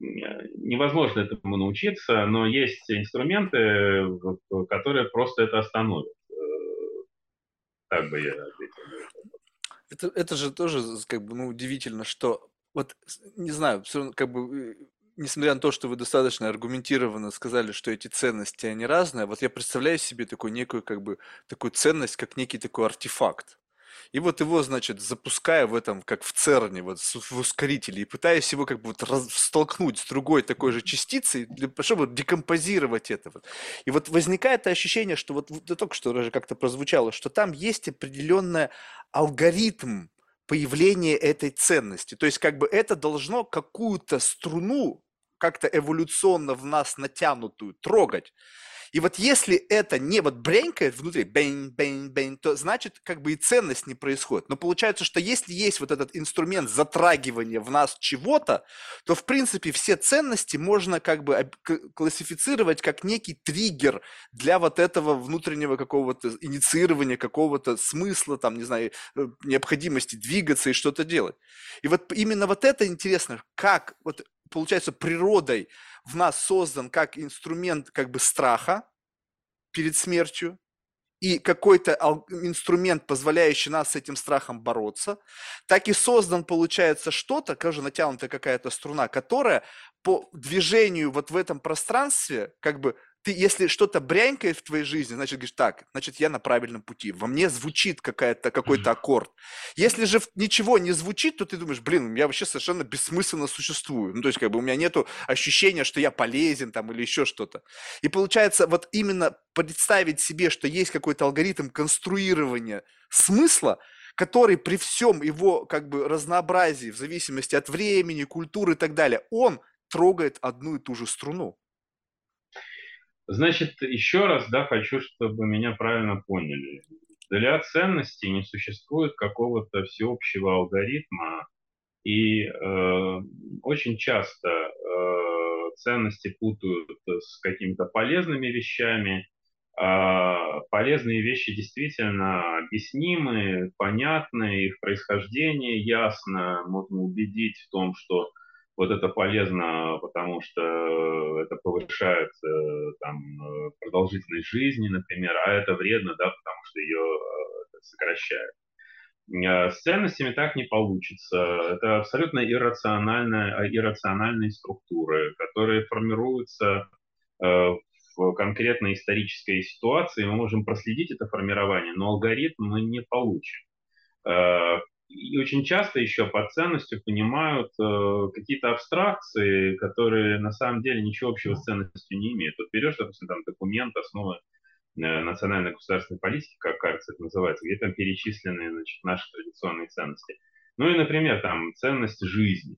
Невозможно этому научиться, но есть инструменты, которые просто это остановят. Так бы я ответил. Это, это же тоже как бы ну, удивительно, что вот не знаю, все равно как бы э, несмотря на то, что вы достаточно аргументированно сказали, что эти ценности они разные, вот я представляю себе такую некую как бы такую ценность, как некий такой артефакт. И вот его, значит, запуская в этом, как в ЦЕРНе, вот в ускорителе, и пытаясь его как бы вот столкнуть с другой такой же частицей, для, чтобы декомпозировать это. Вот. И вот возникает ощущение, что вот, вот только что даже как-то прозвучало, что там есть определенный алгоритм появления этой ценности. То есть как бы это должно какую-то струну как-то эволюционно в нас натянутую трогать. И вот если это не вот бренькает внутри, бэнь, бэнь, бэнь, то значит как бы и ценность не происходит. Но получается, что если есть вот этот инструмент затрагивания в нас чего-то, то в принципе все ценности можно как бы классифицировать как некий триггер для вот этого внутреннего какого-то инициирования, какого-то смысла, там, не знаю, э, необходимости двигаться и что-то делать. И вот именно вот это интересно, как вот получается, природой в нас создан как инструмент как бы страха перед смертью, и какой-то инструмент, позволяющий нас с этим страхом бороться, так и создан, получается, что-то, тоже натянутая какая-то струна, которая по движению вот в этом пространстве как бы ты, если что-то брянькает в твоей жизни, значит, говоришь, так, значит, я на правильном пути. Во мне звучит какая-то, какой-то аккорд. Если же ничего не звучит, то ты думаешь, блин, я вообще совершенно бессмысленно существую. Ну, то есть, как бы у меня нету ощущения, что я полезен там или еще что-то. И получается, вот именно представить себе, что есть какой-то алгоритм конструирования смысла, который при всем его как бы разнообразии, в зависимости от времени, культуры и так далее, он трогает одну и ту же струну. Значит, еще раз, да, хочу, чтобы меня правильно поняли. Для ценностей не существует какого-то всеобщего алгоритма, и э, очень часто э, ценности путают с какими-то полезными вещами. А полезные вещи действительно объяснимы, понятны, их происхождение ясно, можно убедить в том, что вот это полезно, потому что это повышает э, там, э, продолжительность жизни, например, а это вредно, да, потому что ее э, сокращает. С ценностями так не получится. Это абсолютно иррациональная, иррациональные структуры, которые формируются в конкретной исторической ситуации. Мы можем проследить это формирование, но алгоритм мы не получим и очень часто еще под ценностью понимают э, какие-то абстракции, которые на самом деле ничего общего с ценностью не имеют. Вот берешь, допустим, там документ основы э, национальной государственной политики, как кажется это называется, где там перечислены значит, наши традиционные ценности. Ну и, например, там ценность жизни.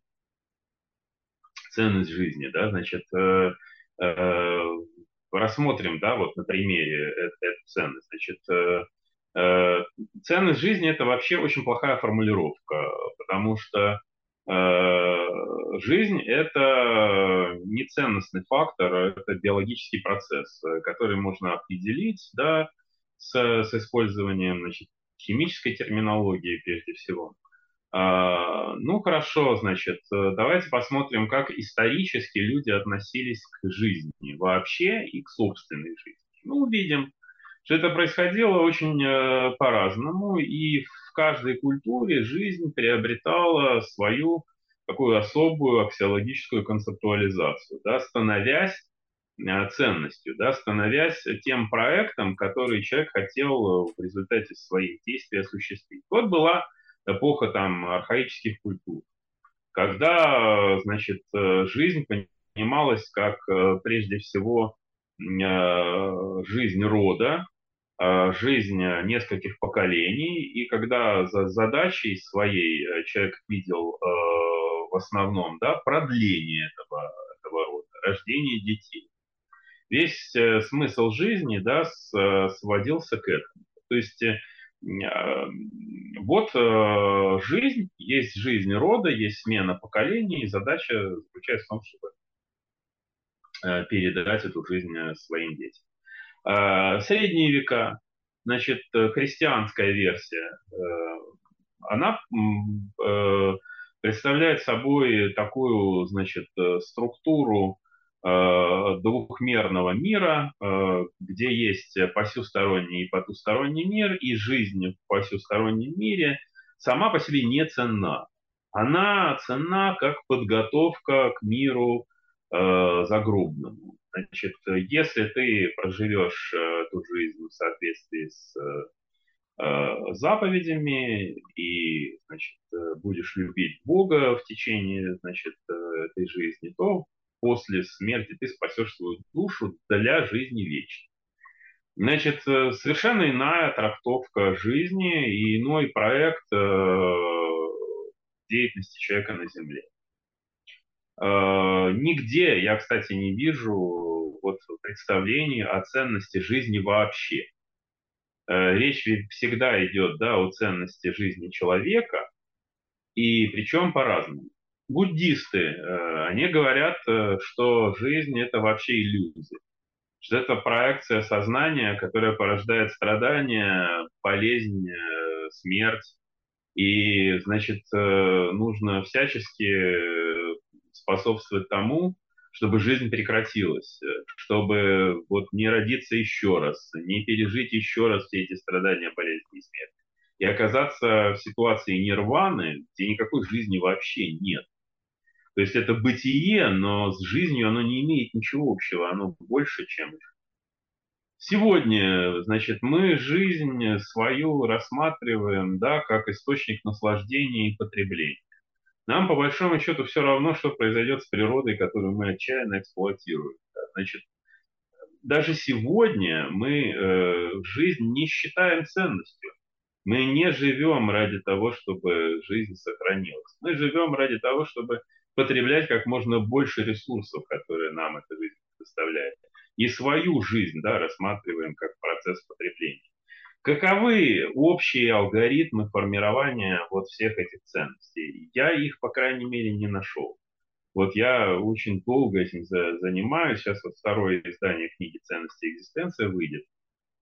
Ценность жизни, да, значит, э, э, рассмотрим, да, вот на примере эту, эту ценность. Значит, Э, ценность жизни это вообще очень плохая формулировка, потому что э, жизнь это не ценностный фактор, это биологический процесс, который можно определить, да, с, с использованием значит, химической терминологии прежде всего. А, ну хорошо, значит, давайте посмотрим, как исторически люди относились к жизни вообще и к собственной жизни. Ну, увидим, что это происходило очень э, по-разному, и в каждой культуре жизнь приобретала свою такую особую аксиологическую концептуализацию, да, становясь э, ценностью, да, становясь тем проектом, который человек хотел в результате своих действий осуществить. Вот была эпоха там архаических культур, когда, значит, э, жизнь понималась как прежде всего жизнь рода, Э, жизнь нескольких поколений, и когда за задачей своей э, человек видел э, в основном да, продление этого, этого рода, рождение детей. Весь смысл жизни да, сводился к этому. То есть вот жизнь, есть жизнь рода, есть смена поколений, и задача заключается в том, чтобы передать эту жизнь своим детям. Э, средние века, значит, э, христианская версия, э, она представляет собой такую, значит, структуру двухмерного мира, где есть посюсторонний и потусторонний мир, и жизнь в посюстороннем мире сама по себе не ценна. Она ценна как подготовка к миру загробному. Значит, если ты проживешь э, эту жизнь в соответствии с э, заповедями и значит, э, будешь любить Бога в течение значит, э, этой жизни, то после смерти ты спасешь свою душу для жизни вечной. Значит, э, совершенно иная трактовка жизни и иной проект э, деятельности человека на Земле. Э, нигде я, кстати, не вижу вот представлений о ценности жизни вообще. Речь ведь всегда идет да, о ценности жизни человека, и причем по-разному. Буддисты, они говорят, что жизнь это вообще иллюзия что это проекция сознания, которая порождает страдания, болезнь, э, смерть. И, значит, э, нужно всячески способствовать тому, чтобы жизнь прекратилась, чтобы вот не родиться еще раз, не пережить еще раз все эти страдания, болезни и смерть. И оказаться в ситуации нирваны, где никакой жизни вообще нет. То есть это бытие, но с жизнью оно не имеет ничего общего, оно больше, чем Сегодня, значит, мы жизнь свою рассматриваем, да, как источник наслаждения и потребления. Нам, по большому счету, все равно, что произойдет с природой, которую мы отчаянно эксплуатируем. Значит, даже сегодня мы э, жизнь не считаем ценностью. Мы не живем ради того, чтобы жизнь сохранилась. Мы живем ради того, чтобы потреблять как можно больше ресурсов, которые нам эта жизнь предоставляет. И свою жизнь да, рассматриваем как процесс потребления. Каковы общие алгоритмы формирования вот всех этих ценностей? Я их, по крайней мере, не нашел. Вот я очень долго этим занимаюсь. Сейчас вот второе издание книги «Ценности и экзистенция» выйдет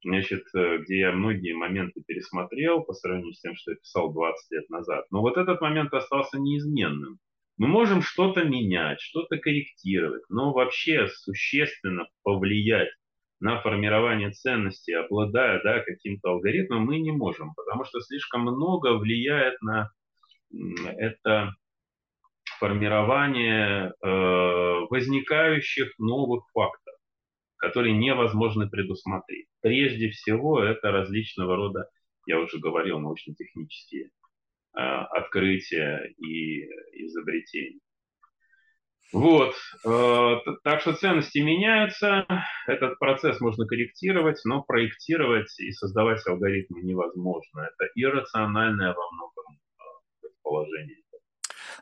значит, э, где я многие моменты пересмотрел по сравнению с тем, что я писал 20 лет назад. Но вот этот момент остался неизменным. Мы можем что-то менять, что-то корректировать, но вообще существенно повлиять на формирование ценностей, обладая да, каким-то алгоритмом, мы не можем, потому что слишком много влияет на это формирование э, возникающих новых фактов, которые невозможно предусмотреть. Прежде всего, это различного рода, я уже говорил, научно-технические э, открытия и изобретений. Вот, э, так что ценности меняются, этот процесс можно корректировать, но проектировать и создавать алгоритмы невозможно. Это иррациональное во многом э, предположение.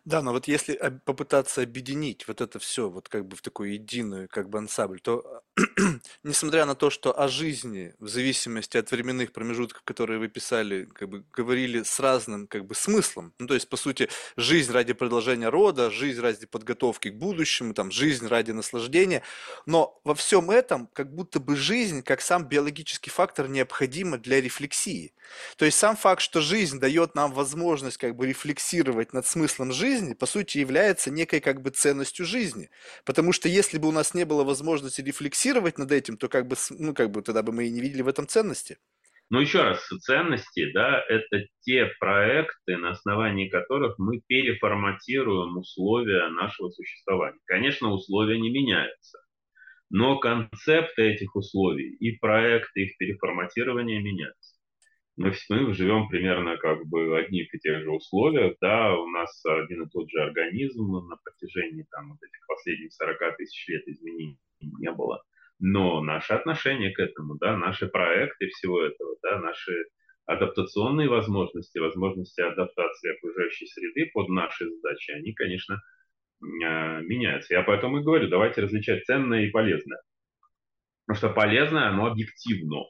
Да, но вот если попытаться объединить вот это все вот как бы в такую единую как бы ансамбль, то <clears throat> несмотря на то, что о жизни в зависимости от временных промежутков, которые вы писали, как бы говорили с разным как бы смыслом. Ну, то есть, по сути, жизнь ради продолжения рода, жизнь ради подготовки к будущему, там, жизнь ради наслаждения. Но во всем этом как будто бы жизнь, как сам биологический фактор, необходима для рефлексии. То есть сам факт, что жизнь дает нам возможность как бы рефлексировать над смыслом жизни, по сути, является некой как бы ценностью жизни. Потому что если бы у нас не было возможности рефлексировать над этим, то как бы, ну, как бы тогда бы мы и не видели в этом ценности. Но еще раз, ценности, да, это те проекты, на основании которых мы переформатируем условия нашего существования. Конечно, условия не меняются, но концепты этих условий и проекты их переформатирования меняются мы, мы живем примерно как бы одних и тех же условиях, да, у нас один и тот же организм на протяжении там вот этих последних 40 тысяч лет изменений не было. Но наше отношение к этому, да, наши проекты всего этого, да, наши адаптационные возможности, возможности адаптации окружающей среды под наши задачи, они, конечно, а, меняются. Я поэтому и говорю, давайте различать ценное и полезное. Потому что полезное, оно объективно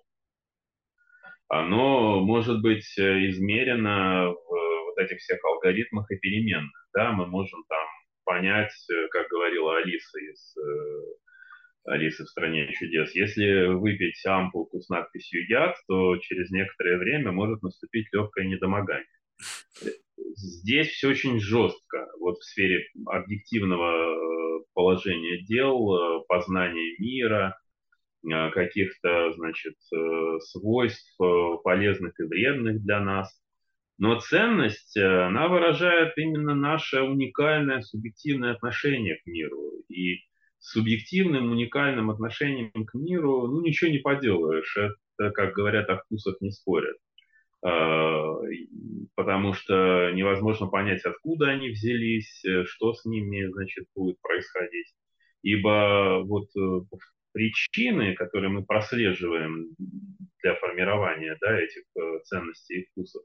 оно может быть э, измерено в вот этих всех алгоритмах и переменных. Да, мы можем там понять, э, как говорила Алиса из э, Алисы в стране чудес. Если выпить ампулку с надписью яд, то через некоторое время может наступить легкое недомогание. Здесь все очень жестко. Вот в сфере объективного положения дел, познания мира, Э, каких-то, значит, э, свойств э, полезных и вредных для нас. Но ценность, э, она выражает именно наше уникальное субъективное отношение к миру. И субъективным уникальным отношением к миру, ну, ничего не поделаешь. Это, как говорят, о вкусах не спорят. А, потому что невозможно понять, откуда они взялись, э, что с ними, значит, будет происходить. Ибо вот э, причины, которые мы прослеживаем для формирования да, этих ценностей и вкусов,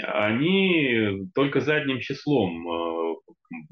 они только задним числом э,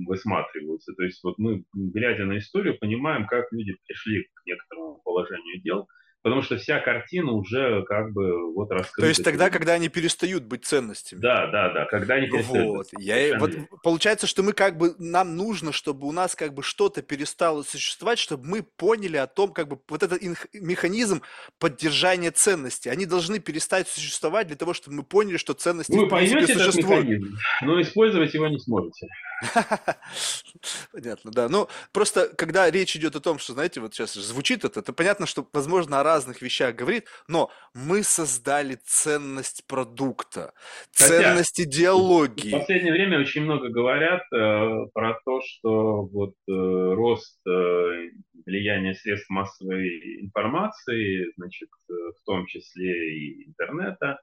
высматриваются. То есть вот мы, глядя на историю, понимаем, как люди пришли к некоторому положению дел – потому что вся картина уже как бы вот раскрыта. То есть тогда, когда они перестают быть ценностями. Да, да, да, когда они перестают вот. быть. Я, вот, получается, что мы как бы, нам нужно, чтобы у нас как бы что-то перестало существовать, чтобы мы поняли о том, как бы вот этот механизм поддержания ценности. Они должны перестать существовать для того, чтобы мы поняли, что ценности Вы поймете этот механизм, но использовать его не сможете. <laughs> Понятно, да. Ну, просто, когда речь идет о том, что, знаете, вот сейчас звучит это, это понятно, что, возможно, о разных вещах говорит, но мы создали ценность продукта, ценность Хотя, идеологии. В последнее время очень много говорят э, про то, что вот э, рост э, влияния средств массовой информации, значит, э, в том числе и интернета,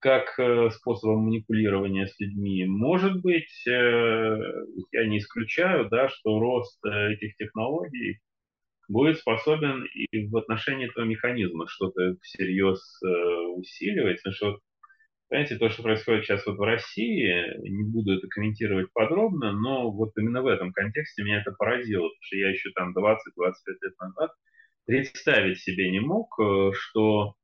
как э, способом манипулирования с людьми. Может быть, э, я не исключаю, да, что рост э, этих технологий будет способен и в отношении этого механизма что-то всерьез усиливать. Потому что, понимаете, то, что происходит сейчас вот в России, не буду это комментировать подробно, но вот именно в этом контексте меня это поразило, потому что я еще там 20-25 лет назад представить себе не мог, что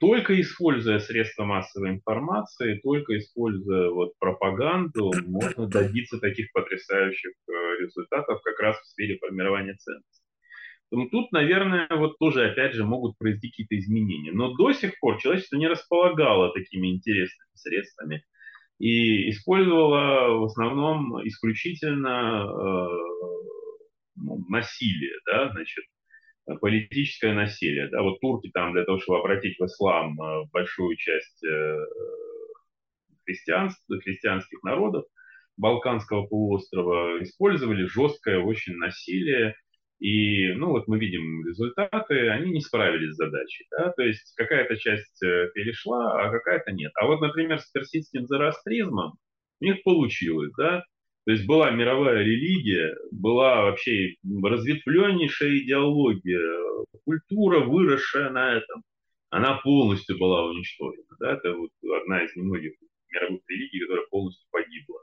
только используя средства массовой информации, только используя вот пропаганду, можно добиться таких потрясающих э, результатов как раз в сфере формирования ценностей. Тут, наверное, вот тоже, опять же, могут произойти какие-то изменения. Но до сих пор человечество не располагало такими интересными средствами и использовало в основном исключительно э, ну, насилие, да, значит, политическое насилие. Да, вот турки там для того, чтобы обратить в ислам э, большую часть э, христианств, христианских народов Балканского полуострова, использовали жесткое очень насилие. И, ну, вот мы видим результаты, они не справились с задачей. Да? То есть какая-то часть э, перешла, а какая-то нет. А вот, например, с персидским зороастризмом у них получилось, да, то есть была мировая религия, была вообще разветвленнейшая идеология, культура, выросшая на этом, она полностью была уничтожена. Да? Это вот одна из немногих мировых религий, которая полностью погибла.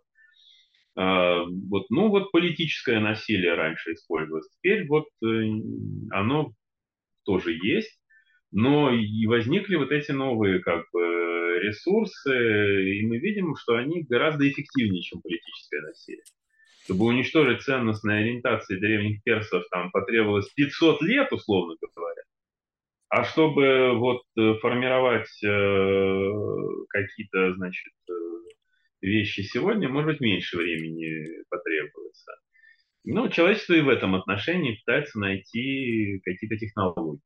А, вот, ну вот политическое насилие раньше использовалось. Теперь вот э, оно тоже есть, но и возникли вот эти новые как бы ресурсы, и мы видим, что они гораздо эффективнее, чем политическое насилие. Чтобы уничтожить ценностные ориентации древних персов, там потребовалось 500 лет, условно говоря. А чтобы вот э, формировать э, какие-то, значит, э, вещи сегодня, может быть, меньше времени потребуется. Ну, человечество и в этом отношении пытается найти какие-то технологии.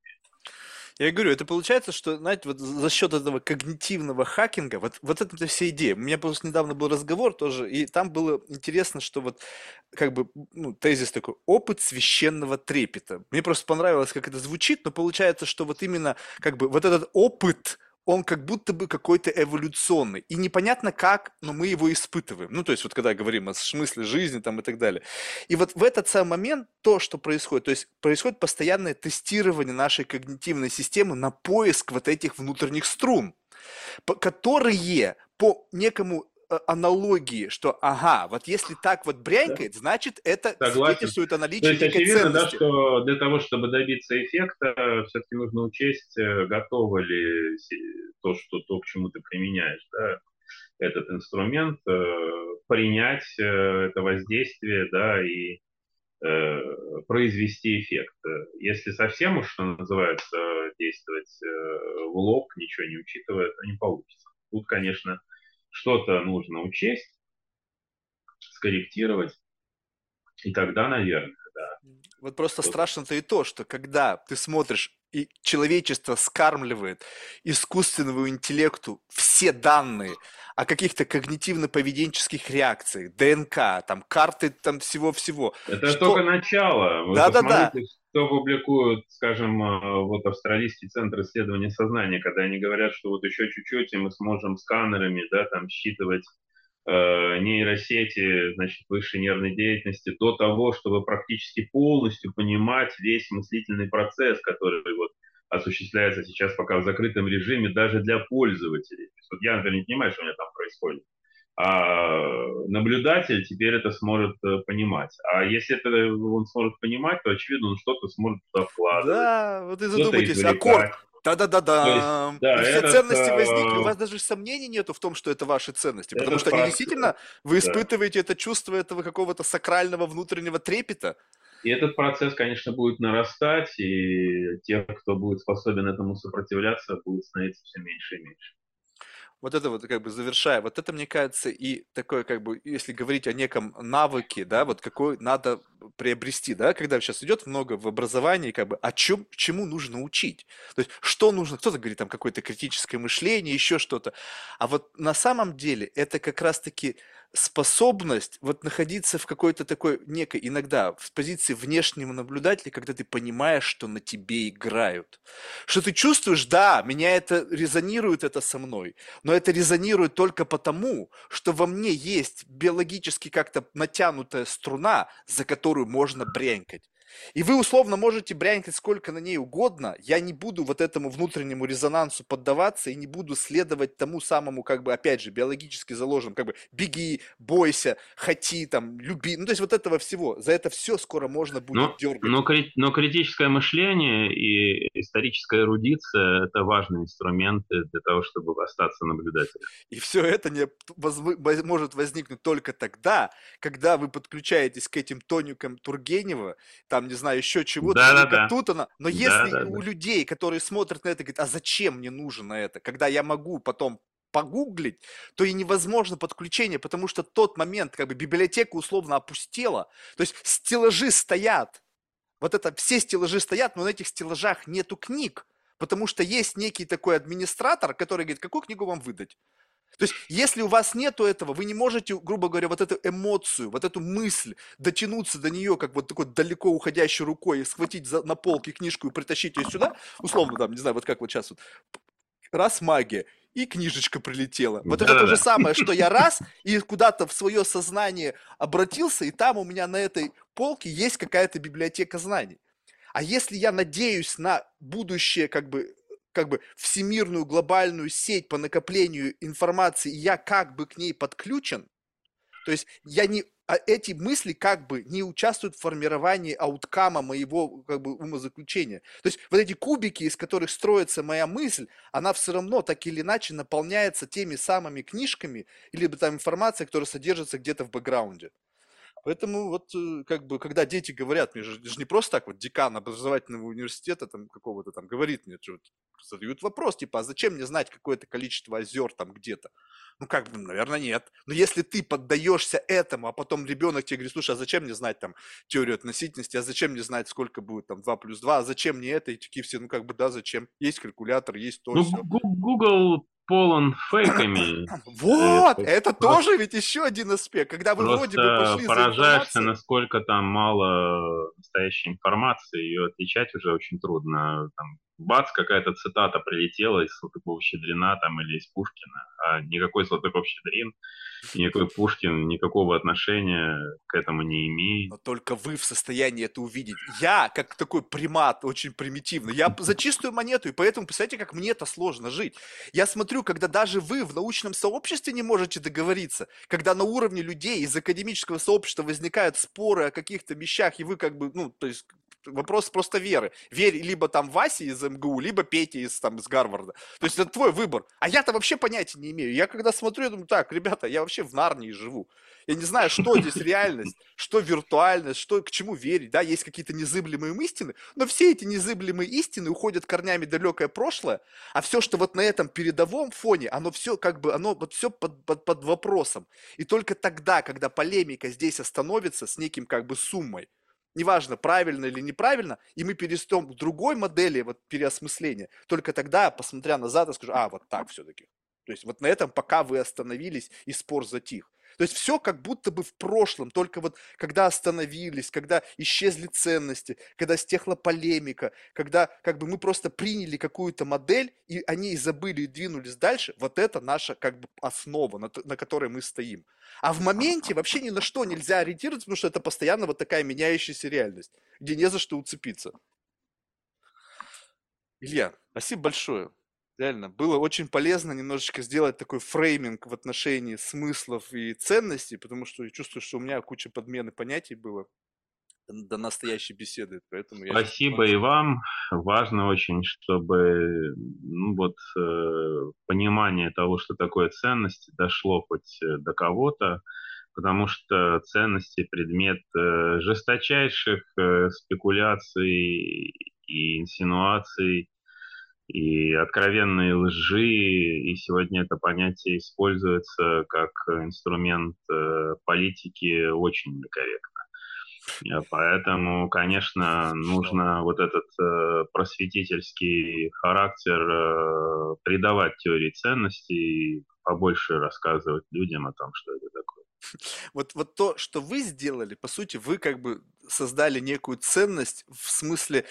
Я говорю, это получается, что, знаете, вот за счет этого когнитивного хакинга, вот, вот это вся идея. У меня просто недавно был разговор тоже, и там было интересно, что вот как бы ну, тезис такой, опыт священного трепета. Мне просто понравилось, как это звучит, но получается, что вот именно как бы вот этот опыт, он как будто бы какой-то эволюционный. И непонятно как, но мы его испытываем. Ну, то есть вот когда говорим о смысле жизни там и так далее. И вот в этот самый момент то, что происходит, то есть происходит постоянное тестирование нашей когнитивной системы на поиск вот этих внутренних струн, которые по некому аналогии, что ага, вот если так вот брянькает, да. значит это Согласен. свидетельствует о наличии То есть очевидно, ценности. да, что для того, чтобы добиться эффекта, все-таки нужно учесть, э, готово ли то, что то, к чему ты применяешь, да, этот инструмент, э, принять это воздействие, да, и произвести эффект. Если совсем уж, что называется, действовать в лоб, ничего не учитывая, то не получится. Тут, конечно, что-то нужно учесть, скорректировать, и тогда, наверное, да. Вот просто вот. страшно-то и то, что когда ты смотришь, и человечество скармливает искусственному интеллекту все данные о каких-то когнитивно-поведенческих реакциях, ДНК, там, карты там всего-всего. Это что... только начало. Вы да, что публикуют, скажем, э, вот австралийский центр исследования сознания, когда они говорят, что вот еще чуть-чуть, и мы сможем сканерами, да, там, считывать э, нейросети, значит, высшей нервной деятельности до того, чтобы практически полностью понимать весь мыслительный процесс, который вот осуществляется сейчас пока в закрытом режиме даже для пользователей. вот я, например, не понимаю, что у меня там происходит. А наблюдатель теперь это сможет э, понимать. А если это он сможет понимать, то, очевидно, он что-то сможет туда вкладывать. Да, вот и задумайтесь, аккорд. Да-да-да-да. Да, все этот, ценности возникли. У вас даже сомнений нету в том, что это ваши ценности, потому что они действительно, вы испытываете да. это чувство этого какого-то сакрального внутреннего трепета. И этот процесс, конечно, будет нарастать, и тех, кто будет способен этому сопротивляться, будет становиться все меньше и меньше вот это вот как бы завершая, вот это, мне кажется, и такое как бы, если говорить о неком навыке, да, вот какой надо приобрести, да, когда сейчас идет много в образовании, как бы, о чем, чему нужно учить. То есть, что нужно, кто-то говорит там какое-то критическое мышление, еще что-то. А вот на самом деле это как раз-таки способность вот находиться в какой-то такой некой, иногда в позиции внешнего наблюдателя, когда ты понимаешь, что на тебе играют. Что ты чувствуешь, да, меня это резонирует это со мной, но это резонирует только потому, что во мне есть биологически как-то натянутая струна, за которую можно бренькать. И вы условно можете брянькать сколько на ней угодно, я не буду вот этому внутреннему резонансу поддаваться и не буду следовать тому самому, как бы, опять же, биологически заложенному, как бы, беги, бойся, хоти, там, люби, ну, то есть вот этого всего, за это все скоро можно будет но, дергать. Но, но критическое мышление и историческая эрудиция – это важные инструменты для того, чтобы остаться наблюдателем. И все это не воз, может возникнуть только тогда, когда вы подключаетесь к этим тоникам Тургенева, там, там, не знаю, еще чего-то, да, да, тут она. Но если да, у да. людей, которые смотрят на это, говорят, а зачем мне нужно это, когда я могу потом погуглить, то и невозможно подключение, потому что тот момент, как бы библиотека условно опустела, то есть стеллажи стоят, вот это все стеллажи стоят, но на этих стеллажах нету книг, потому что есть некий такой администратор, который говорит, какую книгу вам выдать. То есть, если у вас нету этого, вы не можете, грубо говоря, вот эту эмоцию, вот эту мысль, дотянуться до нее, как вот такой далеко уходящей рукой, и схватить за, на полке книжку и притащить ее сюда, условно, там, не знаю, вот как вот сейчас вот, раз магия, и книжечка прилетела. Вот да, это да, то же самое, что я раз и куда-то в свое сознание обратился, и там у меня на этой полке есть какая-то библиотека знаний. А если я надеюсь на будущее, как бы как бы всемирную глобальную сеть по накоплению информации, и я как бы к ней подключен, то есть я не, а эти мысли как бы не участвуют в формировании ауткама моего как бы умозаключения. То есть вот эти кубики, из которых строится моя мысль, она все равно так или иначе наполняется теми самыми книжками или там информацией, которая содержится где-то в бэкграунде. Поэтому вот э, как бы, когда дети говорят, мне же, же не просто так вот декан образовательного университета там какого-то там говорит мне, что задают вопрос, типа, а зачем мне знать какое-то количество озер там где-то? Ну, как бы, наверное, нет. Но если ты поддаешься этому, а потом ребенок тебе говорит, слушай, а зачем мне знать там теорию относительности, а зачем мне знать, сколько будет там 2 плюс 2, а зачем мне это, и такие все, ну, как бы, да, зачем? Есть калькулятор, есть то, Ну, все. Google полон фейками. Вот, это, это тоже ведь еще один аспект, когда вы вроде бы пошли поражаешься, насколько там мало настоящей информации, ее отличать уже очень трудно. Там, бац, какая-то цитата прилетела из Салтыкова-Щедрина там или из Пушкина, а никакой Салтыков-Щедрин никакой Пушкин никакого отношения к этому не имеет. Но только вы в состоянии это увидеть. Я, как такой примат, очень примитивный, я за чистую монету, и поэтому, представляете, как мне это сложно жить. Я смотрю, когда даже вы в научном сообществе не можете договориться, когда на уровне людей из академического сообщества возникают споры о каких-то вещах, и вы как бы, ну, то есть вопрос просто веры. Верь либо там Васе из МГУ, либо Пете из, там, из Гарварда. То есть это твой выбор. А я-то вообще понятия не имею. Я когда смотрю, я думаю, так, ребята, я вообще в Нарнии живу. Я не знаю, что здесь реальность, что виртуальность, что к чему верить. Да, есть какие-то незыблемые истины, но все эти незыблемые истины уходят корнями далекое прошлое, а все, что вот на этом передовом фоне, оно все как бы, оно вот все под, под, под вопросом. И только тогда, когда полемика здесь остановится с неким как бы суммой, неважно, правильно или неправильно, и мы перестем к другой модели вот, переосмысления, только тогда, посмотря назад, я скажу, а, вот так все-таки. То есть вот на этом пока вы остановились и спор затих. То есть все как будто бы в прошлом, только вот когда остановились, когда исчезли ценности, когда стехла полемика, когда как бы мы просто приняли какую-то модель и они забыли и двинулись дальше, вот это наша как бы основа, на, на которой мы стоим. А в моменте вообще ни на что нельзя ориентироваться, потому что это постоянно вот такая меняющаяся реальность, где не за что уцепиться. Илья, спасибо большое. Реально, было очень полезно немножечко сделать такой фрейминг в отношении смыслов и ценностей, потому что я чувствую, что у меня куча подмены понятий было до настоящей беседы, поэтому я Спасибо и вам. Важно очень, чтобы ну, вот, э, понимание того, что такое ценности, дошло хоть э, до кого-то, потому что ценности предмет э, жесточайших э, спекуляций и инсинуаций и откровенные лжи, и сегодня это понятие используется как инструмент э, политики очень некорректно. Э, поэтому, конечно, нужно вот этот э, просветительский характер придавать теории ценностей и побольше рассказывать людям о том, что это такое. Вот, вот то, что вы сделали, по сути, вы как бы создали некую ценность в смысле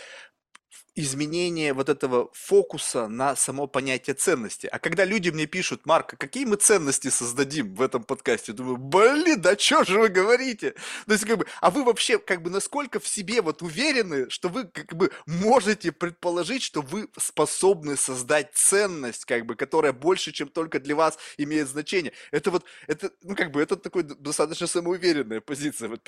изменение вот этого фокуса на само понятие ценности. А когда люди мне пишут, Марк, а какие мы ценности создадим в этом подкасте? Думаю, блин, да что же вы говорите? То есть, как бы, а вы вообще, как бы, насколько в себе вот уверены, что вы, как бы, можете предположить, что вы способны создать ценность, как бы, которая больше, чем только для вас имеет значение? Это вот, это, ну, как бы, это такой достаточно самоуверенная позиция. Вот,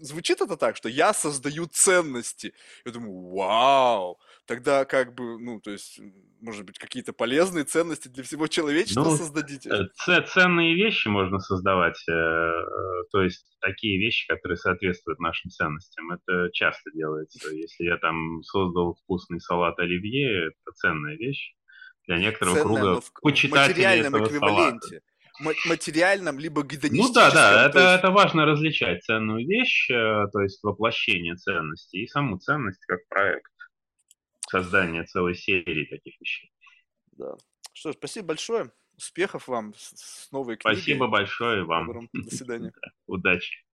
звучит это так, что я создаю ценности. Я думаю, вау, тогда как бы, ну, то есть, может быть, какие-то полезные ценности для всего человечества ну, создадите? Э, ценные вещи можно создавать, э, э, то есть такие вещи, которые соответствуют нашим ценностям. Это часто делается. Если я там создал вкусный салат оливье, это ценная вещь для некоторого Ценная, круга в почитателей материальном эквиваленте. Салата материальном, либо гедонистическом. Ну да, да, это, есть... это важно различать ценную вещь, то есть воплощение ценности, и саму ценность как проект создания целой серии таких вещей. Да. Что ж, спасибо большое. Успехов вам с новой книгой. Спасибо большое вам. До свидания. <laughs> Удачи.